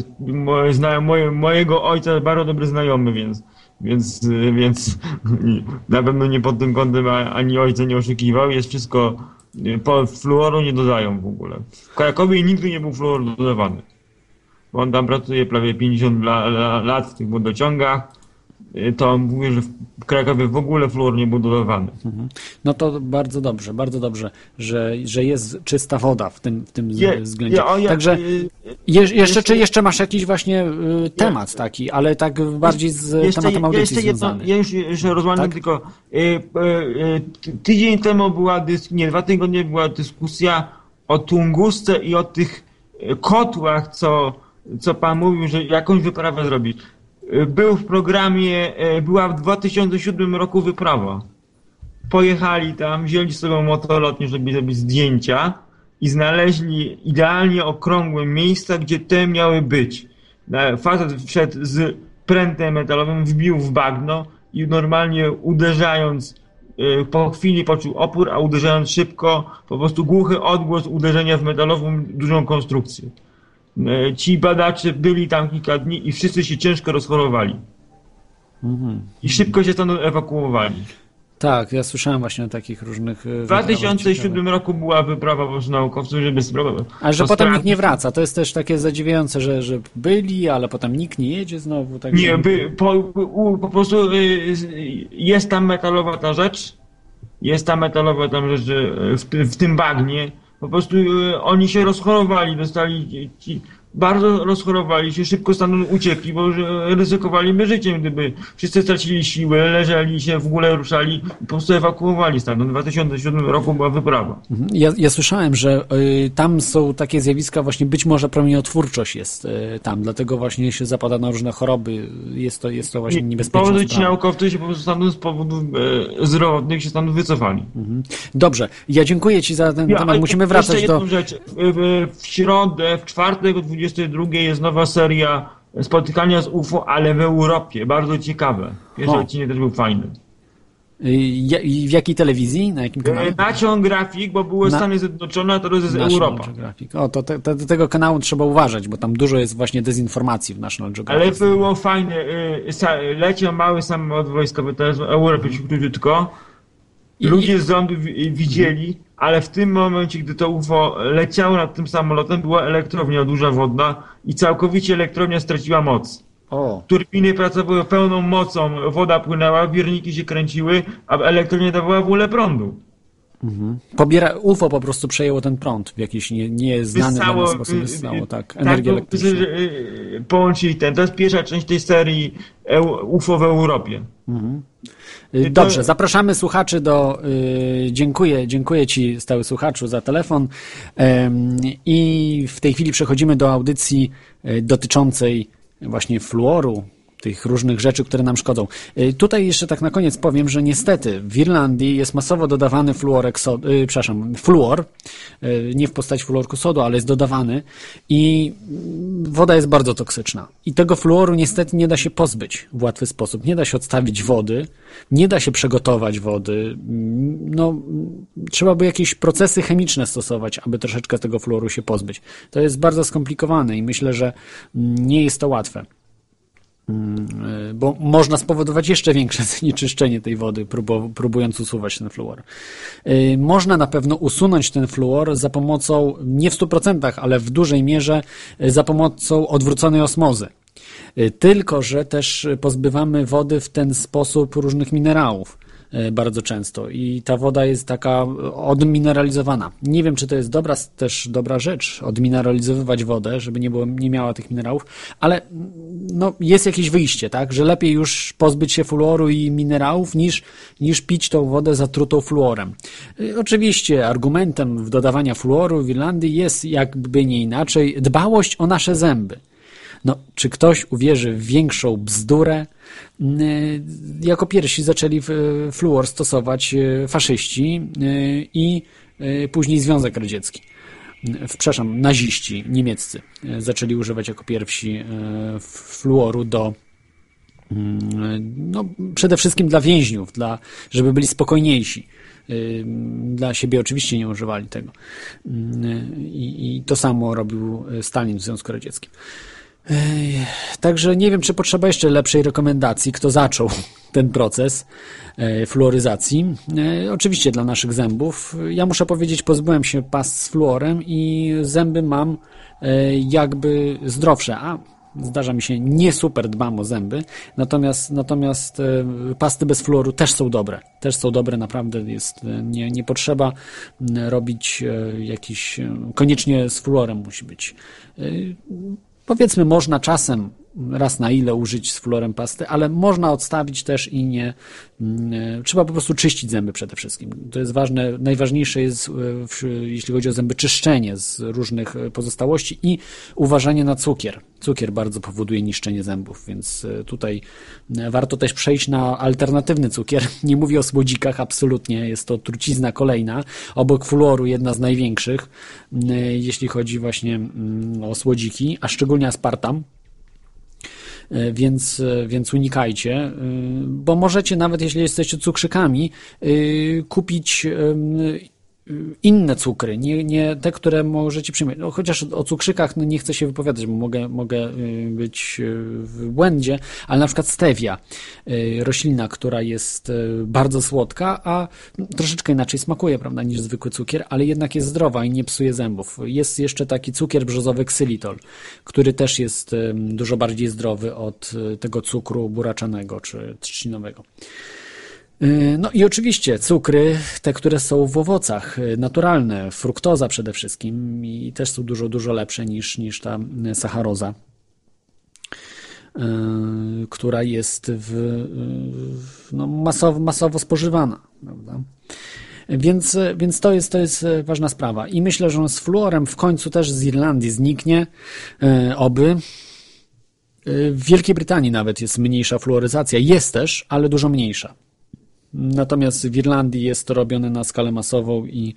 moje, mojego ojca bardzo dobry znajomy, więc, więc, więc na pewno nie pod tym kątem ani ojca nie oszukiwał. Jest wszystko, po fluoru nie dodają w ogóle. W Krakowie nigdy nie był fluor dodawany. Bo on tam pracuje prawie 50 la, la, lat w tych wodociągach to mówię, że w Krakowie w ogóle fluor nie był dodawany. No to bardzo dobrze, bardzo dobrze, że, że jest czysta woda w tym, w tym Je- względzie. ja- Także y, je, jeszcze, jeszcze- czy jeszcze masz jakiś właśnie y, temat taki, ale tak bardziej z tematem audycji jeszcze jedno, ja już jeszcze rozmawiam Tak? tylko. Y, y, y, ty- tydzień temu była dys, nie, dwa tygodnie była dyskusja o Tungusce i o tych y, kotłach, co, co pan mówił, że jakąś wyprawę zrobić. Był w programie, y, była w 2007 roku wyprawa. Pojechali tam, wzięli z sobą motolotnie, żeby zrobić zdjęcia i znaleźli idealnie okrągłe miejsca, gdzie te miały być. Facet wszedł z prętem metalowym, wbił w bagno i normalnie uderzając y, po chwili poczuł opór, a uderzając szybko, po prostu głuchy odgłos uderzenia w metalową dużą konstrukcję. Y, Ci badacze byli tam kilka dni i wszyscy się ciężko rozchorowali. I szybko się stąd ewakuowali. Tak, ja słyszałem właśnie o takich różnych... y, W wyprawach 2007 ciekawych. roku była wyprawa prostu naukowców, żeby spróbować. Ale że potem nikt nie wraca, to jest też takie zadziwiające, że, że byli, ale potem nikt nie jedzie znowu. Tak Nie, by, po, po prostu y, z- jest tam metalowa ta rzecz, jest tam metalowa tam rzecz y, w, w tym bagnie. Po prostu y, oni się rozchorowali, dostali ci bardzo rozchorowali się, szybko stamtąd uciekli, bo ryzykowaliby życiem, gdyby wszyscy stracili siłę, leżeli się, w ogóle ruszali i po prostu ewakuowali stamtąd. W 2007 roku była wyprawa. Mhm. Ja, ja słyszałem, że y, tam są takie zjawiska, właśnie być może promieniotwórczość jest y, tam, dlatego właśnie się zapada na różne choroby. Jest to, jest to właśnie niebezpieczne. powodu ci naukowcy się po prostu stamtąd z powodów e, zdrowotnych się stamtąd wycofali. Dobrze, ja dziękuję Ci za ten Ja, temat. Musimy wracać do. rzecz. W, w, środę, w czwartek o 22 jest nowa seria spotykania z UFO, ale w Europie. Bardzo ciekawe. Pierwszy O. odcinek też był fajny. Y, i w jakiej telewizji? Na jakim kanale? E, Naciąg grafik, bo były Na- Stany Zjednoczone, a teraz jest National Europa. Geographic. O, to te, te, do tego kanału trzeba uważać, bo tam dużo jest właśnie dezinformacji w National Geographic. Ale było fajne. sa- Leciał mały samolot wojskowy, teraz w Europie króciutko. Ludzie z lądu wi- widzieli, ale w tym momencie, gdy to UFO leciało nad tym samolotem, była elektrownia duża wodna i całkowicie elektrownia straciła moc. O, Turbiny pracowały pełną mocą, woda płynęła, wierniki się kręciły, a elektrownia dawała w ogóle prądu. pobiera, UFO po prostu przejęło ten prąd w jakiś nie, nieznany Wyssało, sposób. y, Wyssało, y, tak, energię bo- elektryczną. y, Połączyli ten. To jest pierwsza część tej serii EU- UFO w Europie. To- Dobrze, zapraszamy słuchaczy do. y, dziękuję, dziękuję Ci, stały słuchaczu, za telefon. I w tej chwili przechodzimy do audycji y, dotyczącej właśnie fluoru, tych różnych rzeczy, które nam szkodzą. Y, Tutaj jeszcze tak na koniec powiem, że niestety w Irlandii jest masowo dodawany fluorek y, przepraszam, fluor, y, nie w postaci fluorku sodu, ale jest dodawany i woda jest bardzo toksyczna. I tego fluoru niestety nie da się pozbyć w łatwy sposób. Nie da się odstawić wody, nie da się przygotować wody. Mm, No, trzeba by jakieś procesy chemiczne stosować, aby troszeczkę tego fluoru się pozbyć. To jest bardzo skomplikowane i myślę, że mm, nie jest to łatwe. Mm, y, bo można spowodować jeszcze większe zanieczyszczenie tej wody, próbu- próbując usuwać ten fluor. Y, Można na pewno usunąć ten fluor za pomocą, nie w 100%, ale w dużej mierze y, za pomocą odwróconej osmozy. Tylko, że też pozbywamy wody w ten sposób różnych minerałów bardzo często i ta woda jest taka y, odmineralizowana. Nie wiem, czy to jest dobra, też dobra rzecz, odmineralizowywać wodę, żeby nie, było, nie miała tych minerałów, ale mm, no, jest jakieś wyjście, tak, że lepiej już pozbyć się fluoru i minerałów niż, niż pić tą wodę zatrutą fluorem. Y, Oczywiście argumentem w dodawania fluoru w Irlandii jest jakby nie inaczej dbałość o nasze zęby. No, czy ktoś uwierzy w większą bzdurę? Yy, Jako pierwsi zaczęli fluor stosować yy, faszyści yy, i później Związek Radziecki. Przepraszam, naziści niemieccy zaczęli używać jako pierwsi fluoru do no, przede wszystkim dla więźniów, dla, żeby byli spokojniejsi. Dla siebie oczywiście nie używali tego. I, i to samo robił Stalin w Związku Radzieckim. Ej, Także nie wiem, czy potrzeba jeszcze lepszej rekomendacji, kto zaczął ten proces e, fluoryzacji. E, Oczywiście dla naszych zębów. Ja muszę powiedzieć, pozbyłem się pas z fluorem i zęby mam e, jakby zdrowsze. A Zdarza mi się, nie super dbam o zęby, natomiast, natomiast e, pasty bez fluoru też są dobre. Też są dobre, naprawdę jest, e, nie, nie potrzeba m, robić e, jakiś, koniecznie z fluorem musi być. Powiedzmy, można czasem raz na ile użyć z fluorem pasty, ale można odstawić też i nie. mm, Trzeba po prostu czyścić zęby przede wszystkim. To jest ważne. Najważniejsze jest, e, jeśli chodzi o zęby, czyszczenie z różnych pozostałości i uważanie na cukier. Cukier bardzo powoduje niszczenie zębów, więc e, tutaj e, warto też przejść na alternatywny cukier. Nie mówię o słodzikach, absolutnie. Jest to trucizna kolejna. Obok fluoru jedna z największych, m, jeśli chodzi właśnie mm, o słodziki, a szczególnie aspartam. E, więc, e, więc unikajcie, e, bo możecie nawet jeśli jesteście cukrzykami, kupić inne cukry, nie, nie te, które możecie przyjmować. No, chociaż o cukrzykach no, nie chcę się wypowiadać, bo mogę, mogę y, być y, w błędzie, ale na przykład stevia, y, roślina, która jest y, bardzo słodka, a troszeczkę inaczej smakuje, prawda, niż zwykły cukier, ale jednak jest zdrowa i nie psuje zębów. Jest jeszcze taki cukier brzozowy ksylitol, który też jest y, dużo bardziej zdrowy od y, tego cukru buraczanego czy trzcinowego. Yy, No i oczywiście cukry, te, które są w owocach, yy, naturalne, fruktoza przede wszystkim i też są dużo, dużo lepsze niż, niż ta yy, sacharoza, która jest w, no, masowo, masowo spożywana, prawda? Więc, więc to, jest, to jest ważna sprawa. I myślę, że on z fluorem w końcu też z Irlandii zniknie, oby. W Wielkiej Brytanii nawet jest mniejsza fluoryzacja. Jest też, ale dużo mniejsza. Natomiast w Irlandii jest to robione na skalę masową i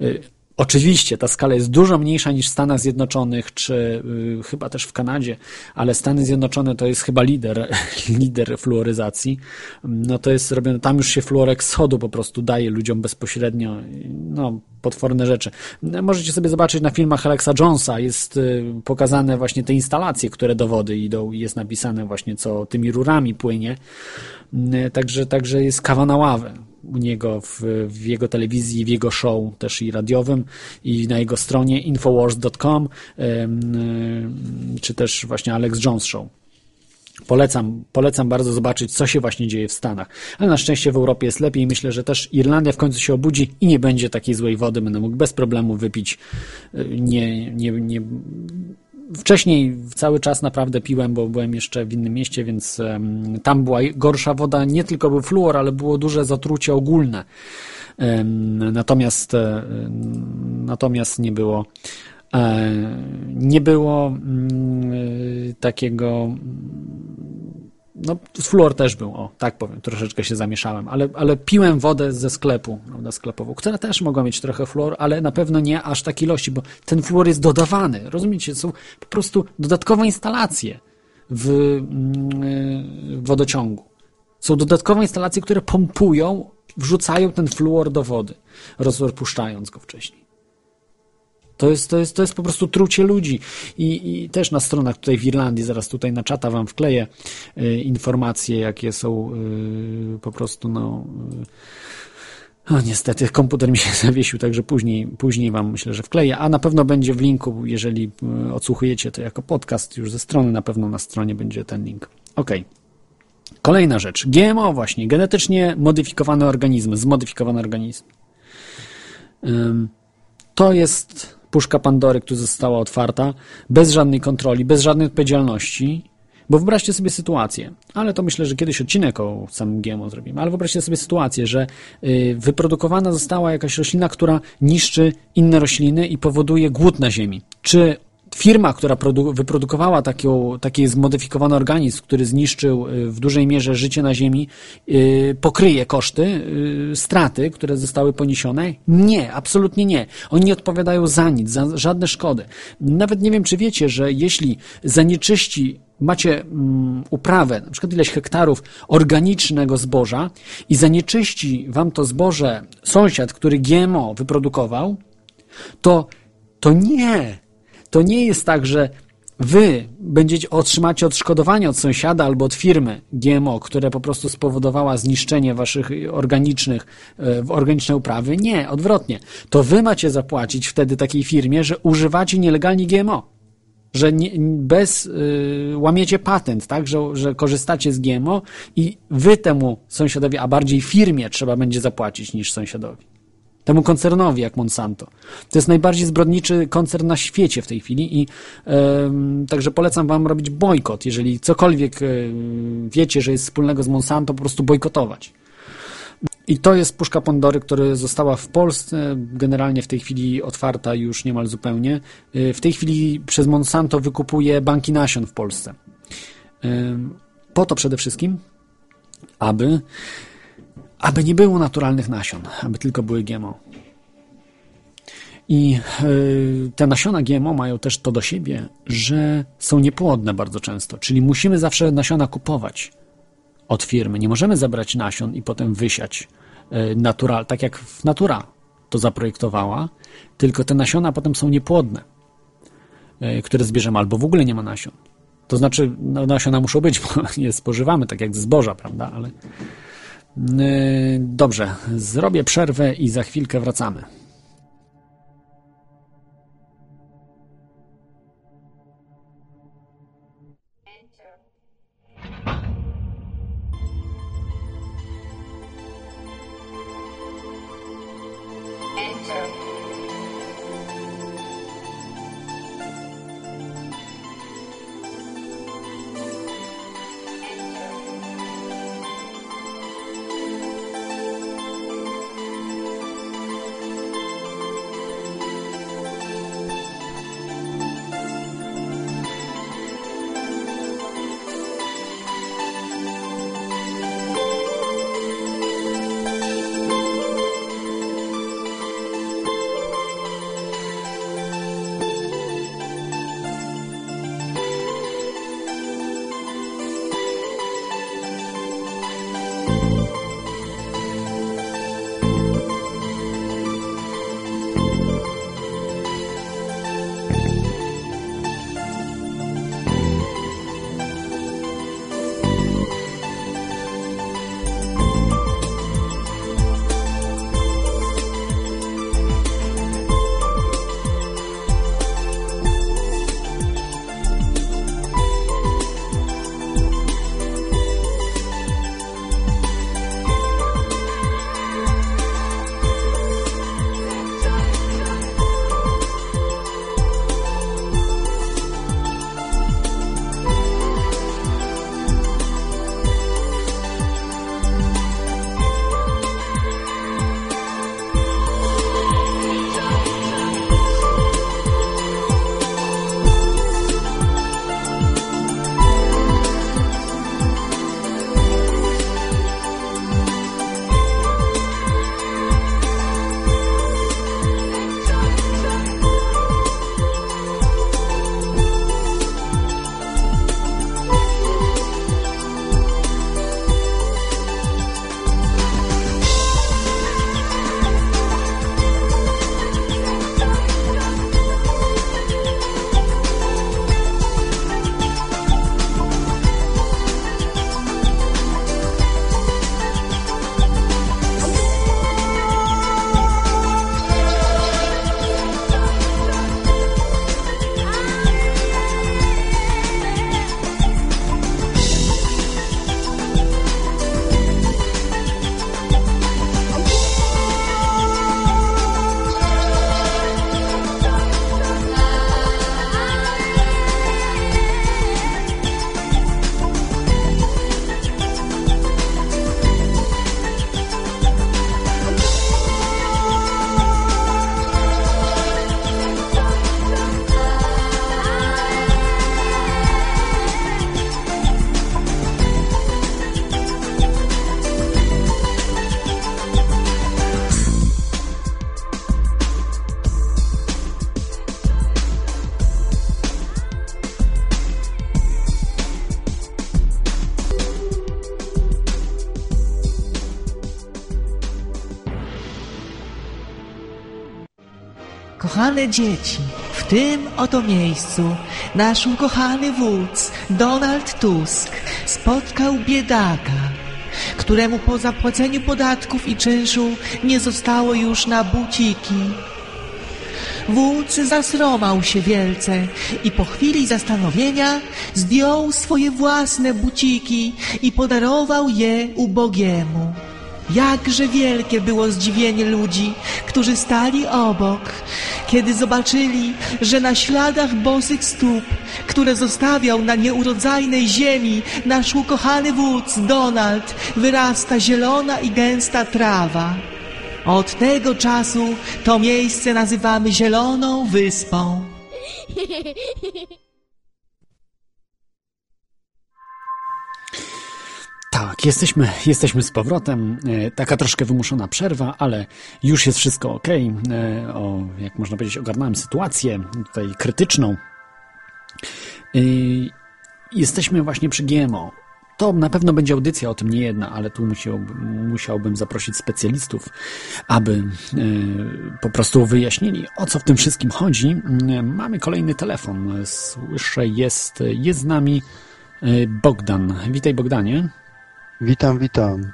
y, oczywiście ta skala jest dużo mniejsza niż w Stanach Zjednoczonych, czy y, chyba też w Kanadzie, ale Stany Zjednoczone to jest chyba lider, lider fluoryzacji. No to jest robione, tam już się fluorek z po prostu daje ludziom bezpośrednio, no potworne rzeczy. Możecie sobie zobaczyć na filmach Alexa Jonesa, jest y, pokazane właśnie te instalacje, które do wody idą i jest napisane właśnie co tymi rurami płynie. Y, Także, także jest kawa na ławę u niego w, w jego telewizji, w jego show też i radiowym i na jego stronie infowars.com czy też właśnie Alex Jones Show. Polecam, polecam bardzo zobaczyć, co się właśnie dzieje w Stanach. Ale na szczęście w Europie jest lepiej. Myślę, że też Irlandia w końcu się obudzi i nie będzie takiej złej wody. Będę mógł bez problemu wypić. y, Nie, nie, nie. Wcześniej cały czas naprawdę piłem, bo byłem jeszcze w innym mieście, więc tam była gorsza woda. Nie tylko był fluor, ale było duże zatrucie ogólne. Natomiast, e, natomiast nie było e, nie było mm, e, takiego no, fluor też był, o, tak powiem, troszeczkę się zamieszałem, ale, ale piłem wodę ze sklepu, prawda, sklepową, która też mogła mieć trochę fluor, ale na pewno nie aż takiej ilości, bo ten fluor jest dodawany, rozumiecie, są po prostu dodatkowe instalacje w, mm, w wodociągu. Są dodatkowe instalacje, które pompują, wrzucają ten fluor do wody, rozpuszczając go wcześniej. To jest, to, jest, to jest po prostu trucie ludzi. I, I też na stronach tutaj w Irlandii, zaraz tutaj na czata wam wkleję y, informacje, jakie są y, po prostu, no. Y, o, niestety, komputer mi się zawiesił, także później, później wam myślę, że wkleję. A na pewno będzie w linku, jeżeli odsłuchujecie to jako podcast już ze strony, na pewno na stronie będzie ten link. Okej. Kolejna rzecz. GMO właśnie, genetycznie modyfikowane organizmy, zmodyfikowane organizmy. Ym, To jest puszka Pandory, która została otwarta, bez żadnej kontroli, bez żadnej odpowiedzialności. Bo wyobraźcie sobie sytuację, ale to myślę, że kiedyś odcinek o samym GMO zrobimy, ale wyobraźcie sobie sytuację, że y, wyprodukowana została jakaś roślina, która niszczy inne rośliny i powoduje głód na ziemi. Czy firma, która produ- wyprodukowała takią, taki zmodyfikowany organizm, który zniszczył y, w dużej mierze życie na Ziemi, y, pokryje koszty, y, straty, które zostały poniesione? Nie, absolutnie nie. Oni nie odpowiadają za nic, za żadne szkody. Nawet nie wiem, czy wiecie, że jeśli zanieczyści macie mm, uprawę, na przykład ileś hektarów organicznego zboża i zanieczyści wam to zboże sąsiad, który GMO wyprodukował, to, to nie, to nie jest tak, że wy będziecie otrzymacie odszkodowanie od sąsiada albo od firmy GMO, które po prostu spowodowała zniszczenie waszych organicznych, e, organiczne uprawy. Nie, odwrotnie. To wy macie zapłacić wtedy takiej firmie, że używacie nielegalnie GMO. że nie, bez y, łamiecie patent, tak, że, że korzystacie z GMO i wy temu sąsiadowi, a bardziej firmie trzeba będzie zapłacić niż sąsiadowi. Temu koncernowi jak Monsanto. To jest najbardziej zbrodniczy koncern na świecie w tej chwili i em, także polecam wam robić bojkot, jeżeli cokolwiek em, wiecie, że jest wspólnego z Monsanto, po prostu bojkotować. I to jest puszka Pandory, która została w Polsce generalnie w tej chwili otwarta już niemal zupełnie. Y, W tej chwili przez Monsanto wykupuje banki nasion w Polsce. Po to przede wszystkim, aby, aby nie było naturalnych nasion, aby tylko były GMO. I y, te nasiona GMO mają też to do siebie, że są niepłodne bardzo często, czyli musimy zawsze nasiona kupować od firmy. Nie możemy zabrać nasion i potem wysiać y, natural, tak jak Natura to zaprojektowała, tylko te nasiona potem są niepłodne, y, które zbierzemy, albo w ogóle nie ma nasion. To znaczy, no, nasiona muszą być, bo je spożywamy, tak jak zboża, prawda? Ale dobrze, zrobię przerwę i za chwilkę wracamy. Kochane dzieci, w tym oto miejscu nasz ukochany wódz Donald Tusk spotkał biedaka, któremu po zapłaceniu podatków i czynszu nie zostało już na buciki. Wódz zasromał się wielce i po chwili zastanowienia zdjął swoje własne buciki i podarował je ubogiemu. Jakże wielkie było zdziwienie ludzi, którzy stali obok, kiedy zobaczyli, że na śladach bosych stóp, które zostawiał na nieurodzajnej ziemi nasz ukochany wódz Donald, wyrasta zielona i gęsta trawa. Od tego czasu to miejsce nazywamy Zieloną Wyspą. Tak, jesteśmy, jesteśmy z powrotem. E, Taka troszkę wymuszona przerwa, ale już jest wszystko ok. E, O, jak można powiedzieć, ogarnąłem sytuację tutaj krytyczną. E, Jesteśmy właśnie przy GMO. To na pewno będzie audycja o tym nie jedna, ale tu musiałbym, musiałbym zaprosić specjalistów, aby po prostu wyjaśnili, o co w tym wszystkim chodzi. Mamy kolejny telefon. Słyszę, jest, jest z nami Bogdan. Witaj Bogdanie. Witam, witam.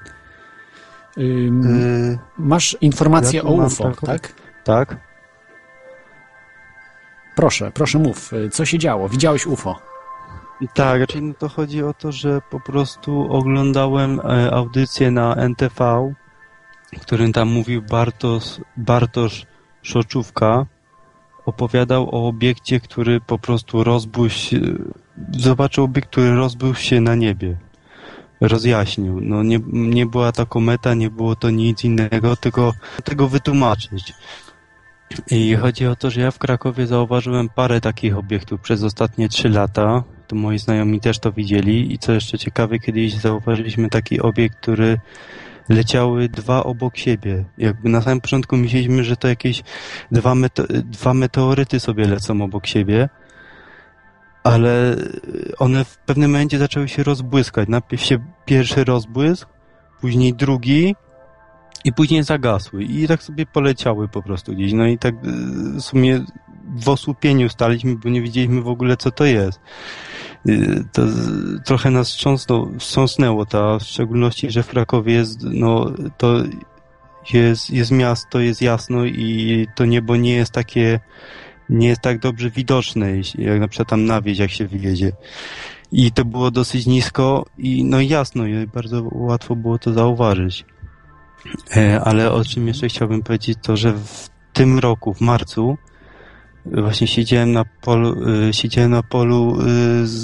Ym, Yy, Masz informację ja o UFO, taką- tak? tak? Proszę, proszę mów. Y, Co się działo? Widziałeś UFO? Tak, raczej no to chodzi o to, że po prostu oglądałem e, audycję na NTV, w którym tam mówił Bartosz, Bartosz Szoczówka. Opowiadał o obiekcie, który po prostu rozbłył się, zobaczył obiekt, który rozbył się na niebie. Rozjaśnił. No nie, nie była to kometa, nie było to nic innego, tylko tego wytłumaczyć. I chodzi o to, że ja w Krakowie zauważyłem parę takich obiektów przez ostatnie trzy lata. To moi znajomi też to widzieli. I co jeszcze ciekawe, kiedyś zauważyliśmy taki obiekt, który leciały dwa obok siebie. Jakby na samym początku myśleliśmy, że to jakieś dwa, mete dwa meteoryty sobie lecą obok siebie, ale one w pewnym momencie zaczęły się rozbłyskać. Najpierw się pierwszy rozbłysk, później drugi, i później zagasły i tak sobie poleciały po prostu gdzieś. No i tak y, w sumie w osłupieniu staliśmy, bo nie wiedzieliśmy w ogóle co to jest. Y, To trochę nas wstrząsnęło ta, w szczególności, że w Krakowie jest, no to jest, jest miasto, jest jasno i to niebo nie jest takie, nie jest tak dobrze widoczne, jeśli- jak na przykład tam na wieś, jak się wyjedzie. I to było dosyć nisko i no jasno, i bardzo łatwo było to zauważyć. E, Ale o czym jeszcze chciałbym powiedzieć, to że w tym roku, w marcu, właśnie siedziałem na polu, e, siedziałem na polu e, z,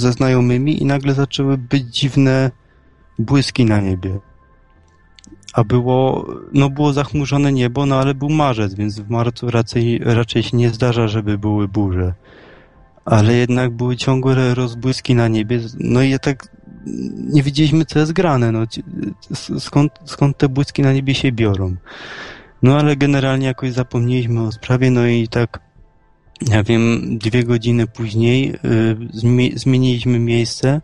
ze znajomymi i nagle zaczęły być dziwne błyski na niebie. A było, no było zachmurzone niebo, no ale był marzec, więc w marcu raczej, raczej się nie zdarza, żeby były burze. Ale jednak były ciągłe rozbłyski na niebie, no i ja tak nie wiedzieliśmy, co jest grane, no, skąd, skąd te błyski na niebie się biorą. No ale generalnie jakoś zapomnieliśmy o sprawie, no i tak, ja wiem, dwie godziny później y, zmie- zmieniliśmy miejsce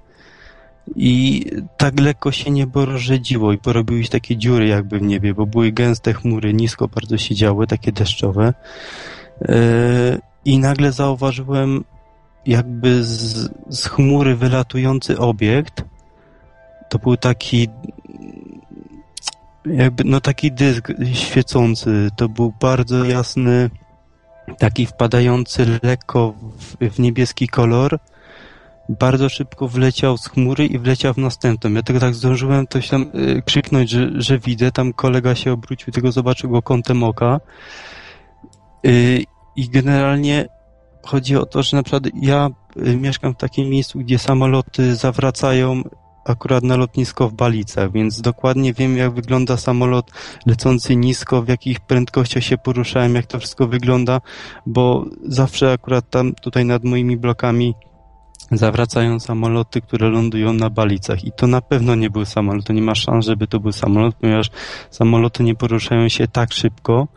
i tak lekko się niebo rozrzedziło i porobiły się takie dziury jakby w niebie, bo były gęste chmury, nisko bardzo siedziały, takie deszczowe. Y, I nagle zauważyłem jakby z, z chmury wylatujący obiekt. To był taki jakby, no taki dysk świecący. To był bardzo jasny, taki wpadający lekko w, w niebieski kolor. Bardzo szybko wleciał z chmury i wleciał w następną. Ja tylko tak zdążyłem coś tam y, krzyknąć, że, że widzę. Tam kolega się obrócił, tylko zobaczył go kątem oka. Y, I generalnie chodzi o to, że na przykład ja y, mieszkam w takim miejscu, gdzie samoloty zawracają akurat na lotnisko w Balicach, więc dokładnie wiem, jak wygląda samolot lecący nisko, w jakich prędkościach się poruszałem, jak to wszystko wygląda, bo zawsze akurat tam tutaj nad moimi blokami zawracają samoloty, które lądują na Balicach i to na pewno nie był samolot, to nie ma szans, żeby to był samolot, ponieważ samoloty nie poruszają się tak szybko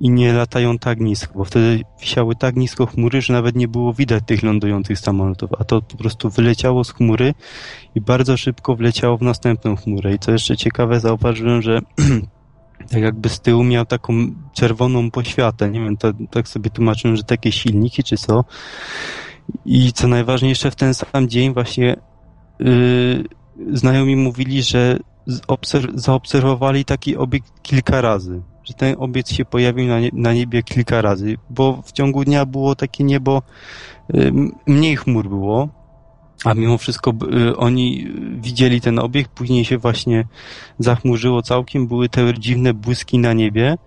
i nie latają tak nisko, bo wtedy wisiały tak nisko chmury, że nawet nie było widać tych lądujących samolotów, a to po prostu wyleciało z chmury i bardzo szybko wleciało w następną chmurę. I co jeszcze ciekawe, zauważyłem, że tak jakby z tyłu miał taką czerwoną poświatę. Nie wiem, to, tak sobie tłumaczyłem, że takie silniki czy co. I co najważniejsze, w ten sam dzień właśnie yy, znajomi mówili, że zaobserwowali taki obiekt kilka razy. Że ten obiekt się pojawił na, nie, na niebie kilka razy, bo w ciągu dnia było takie niebo, y, m- mniej chmur było, a mimo wszystko y, oni widzieli ten obiekt, później się właśnie zachmurzyło całkiem, były te dziwne błyski na niebie,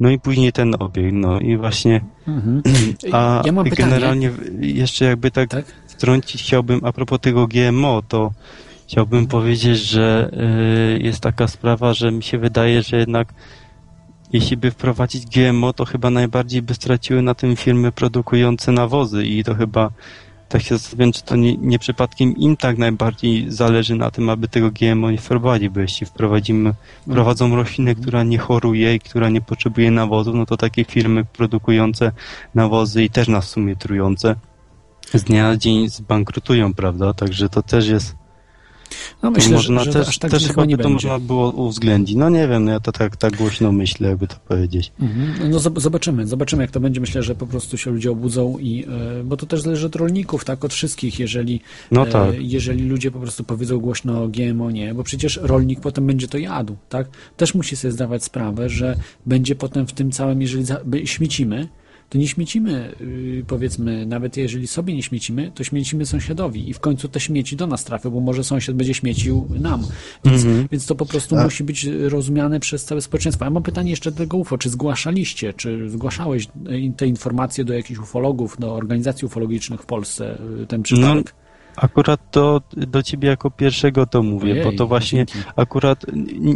no i później ten obiekt, no i właśnie, Mhm. a ja generalnie jeszcze jakby tak Tak? wtrącić chciałbym, a propos tego GMO, to chciałbym powiedzieć, że y, jest taka sprawa, że mi się wydaje, że jednak jeśli by wprowadzić GMO, to chyba najbardziej by straciły na tym firmy produkujące nawozy i to chyba tak się zastanawiam, czy to nie, nie przypadkiem im tak najbardziej zależy na tym, aby tego GMO nie wprowadzić, bo jeśli wprowadzimy, wprowadzą roślinę, która nie choruje i która nie potrzebuje nawozu, no to takie firmy produkujące nawozy i też nas w sumie trujące z dnia na dzień zbankrutują, prawda? Także to też jest. No to myślę, można że, że też, aż tak też chyba nie by to można było uwzględnić. No nie wiem, no ja to tak, tak głośno myślę, jakby to powiedzieć. Mhm. No zob- zobaczymy, zobaczymy jak to będzie. Myślę, że po prostu się ludzie obudzą i, e, bo to też zależy od rolników, tak, od wszystkich, jeżeli, No e, tak. jeżeli ludzie po prostu powiedzą głośno o GMO nie, bo przecież rolnik potem będzie to jadł, tak, też musi sobie zdawać sprawę, że będzie potem w tym całym, jeżeli śmiecimy, to nie śmiecimy, yy, powiedzmy, nawet jeżeli sobie nie śmiecimy, to śmiecimy sąsiadowi i w końcu te śmieci do nas trafią, bo może sąsiad będzie śmiecił nam. Więc, więc to po prostu musi być rozumiane przez całe społeczeństwo. Ja mam pytanie jeszcze do tego UFO, czy zgłaszaliście, czy zgłaszałeś e, te informacje do jakichś ufologów, do organizacji ufologicznych w Polsce, y, ten przypadek? Akurat to do ciebie jako pierwszego to mówię, Ojej, bo to właśnie dzięki. akurat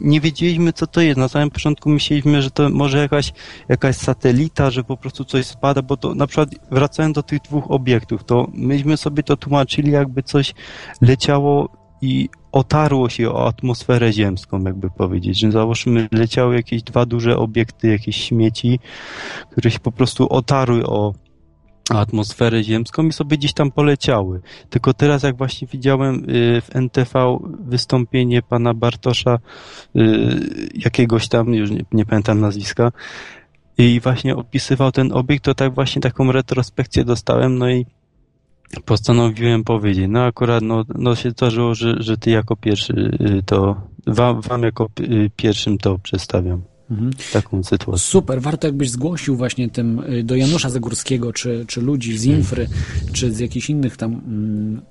nie wiedzieliśmy co to jest. Na samym początku myśleliśmy, że to może jakaś, jakaś satelita, że po prostu coś spada, bo to na przykład wracając do tych dwóch obiektów, to myśmy sobie to tłumaczyli jakby coś leciało i otarło się o atmosferę ziemską, jakby powiedzieć, że załóżmy leciały jakieś dwa duże obiekty, jakieś śmieci, które się po prostu otarły o atmosferę ziemską i sobie gdzieś tam poleciały. Tylko teraz jak właśnie widziałem y, w NTV wystąpienie pana Bartosza y, jakiegoś tam, już nie, nie pamiętam nazwiska, i właśnie opisywał ten obiekt, to tak właśnie taką retrospekcję dostałem, no i postanowiłem powiedzieć. No akurat no, no się zdarzyło, że, że ty jako pierwszy y, to, wam, wam jako pierwszym to przedstawiam. Mhm. Taką sytuację. Super, warto jakbyś zgłosił właśnie tym y, do Janusza Zagórskiego, czy, czy ludzi z Infry, czy z jakichś innych tam mm,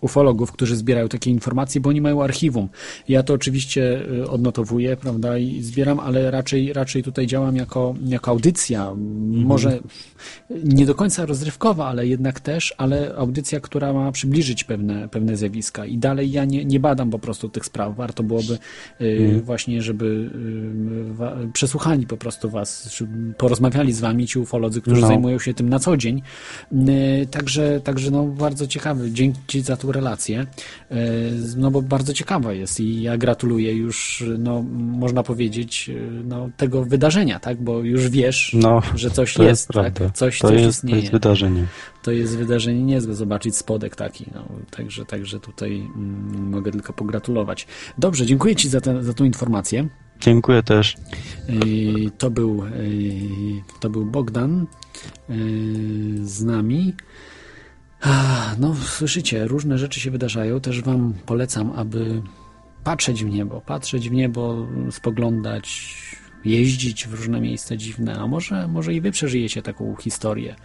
ufologów, którzy zbierają takie informacje, bo oni mają archiwum. Ja to oczywiście y, odnotowuję, prawda, i zbieram, ale raczej, raczej tutaj działam jako, jako audycja. Może nie do końca rozrywkowa, ale jednak też, ale audycja, która ma przybliżyć pewne, pewne zjawiska. I dalej ja nie, nie badam po prostu tych spraw. Warto byłoby y, właśnie, żeby y, wa, przesłuchali po prostu was, porozmawiali z wami ci ufolodzy, którzy No. zajmują się tym na co dzień. Także, także no bardzo ciekawy. Dzięki za tą relację. Y, No bo bardzo ciekawa jest i ja gratuluję już, no można powiedzieć, y, no, tego wydarzenia, tak? Bo już wiesz, No, że coś to jest, jest tak? Coś, to, coś jest, to istnieje. jest wydarzenie. To jest wydarzenie niezłe, zobaczyć spodek taki. No, także, także tutaj mm, mogę tylko pogratulować. Dobrze, dziękuję Ci za, tę za tą informację. Dziękuję też. Yy, To był, to był Bogdan z nami. No, słyszycie, różne rzeczy się wydarzają. Też Wam polecam, aby patrzeć w niebo, patrzeć w niebo, spoglądać, jeździć w różne miejsca dziwne, a może, może i Wy przeżyjecie taką historię.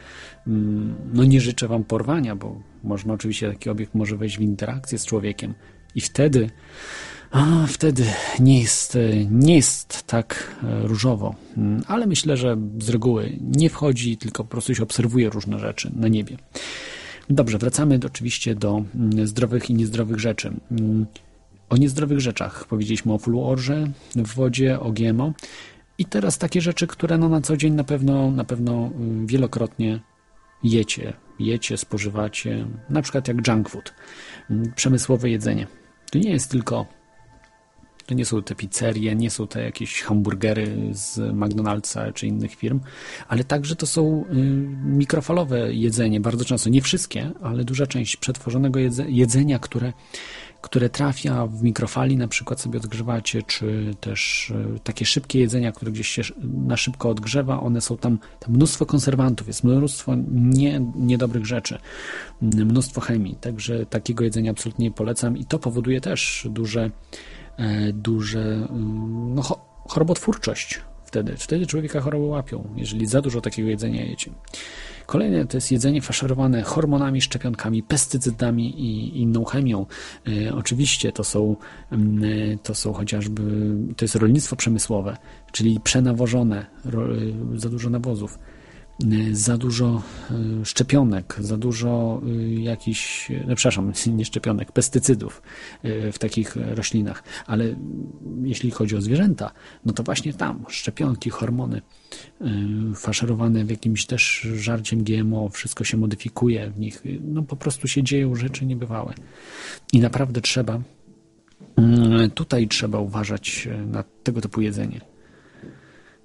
Mm, No nie życzę Wam porwania, bo można oczywiście taki obiekt może wejść w interakcję z człowiekiem i wtedy a wtedy nie jest, nie jest tak e, różowo, Mm, ale myślę, że z reguły nie wchodzi, tylko po prostu się obserwuje różne rzeczy na niebie. Dobrze, wracamy do, oczywiście do mm, zdrowych i niezdrowych rzeczy. Mm, O niezdrowych rzeczach powiedzieliśmy o fluorze w wodzie, o GMO i teraz takie rzeczy, które no na co dzień na pewno, na pewno y, wielokrotnie jecie, jecie, spożywacie, na przykład jak junk food, mm, przemysłowe jedzenie. To nie jest tylko to nie są te pizzerie, nie są te jakieś hamburgery z McDonald'sa czy innych firm, ale także to są y, mikrofalowe jedzenie, bardzo często, nie wszystkie, ale duża część przetworzonego jedze, jedzenia, które, które trafia w mikrofali, na przykład sobie odgrzewacie, czy też y, takie szybkie jedzenia, które gdzieś się na szybko odgrzewa, one są tam, tam mnóstwo konserwantów, jest mnóstwo nie, niedobrych rzeczy, mnóstwo chemii, także takiego jedzenia absolutnie nie polecam i to powoduje też duże duże mm, no, cho- chorobotwórczość wtedy? Wtedy człowieka choroby łapią, jeżeli za dużo takiego jedzenia jecie. Kolejne to jest jedzenie faszerowane hormonami, szczepionkami, pestycydami i inną chemią. E, oczywiście to są, mm, e, to są chociażby, to jest rolnictwo przemysłowe, czyli przenawożone, e, za dużo nawozów za dużo y, szczepionek, za dużo y, jakichś, no przepraszam, nie szczepionek, pestycydów y, w takich roślinach. Ale jeśli chodzi o zwierzęta, no to właśnie tam szczepionki, hormony y, faszerowane w jakimś też żarciem GMO, wszystko się modyfikuje w nich. No po prostu się dzieją rzeczy niebywałe. I naprawdę trzeba, y, tutaj trzeba uważać y, na tego typu jedzenie.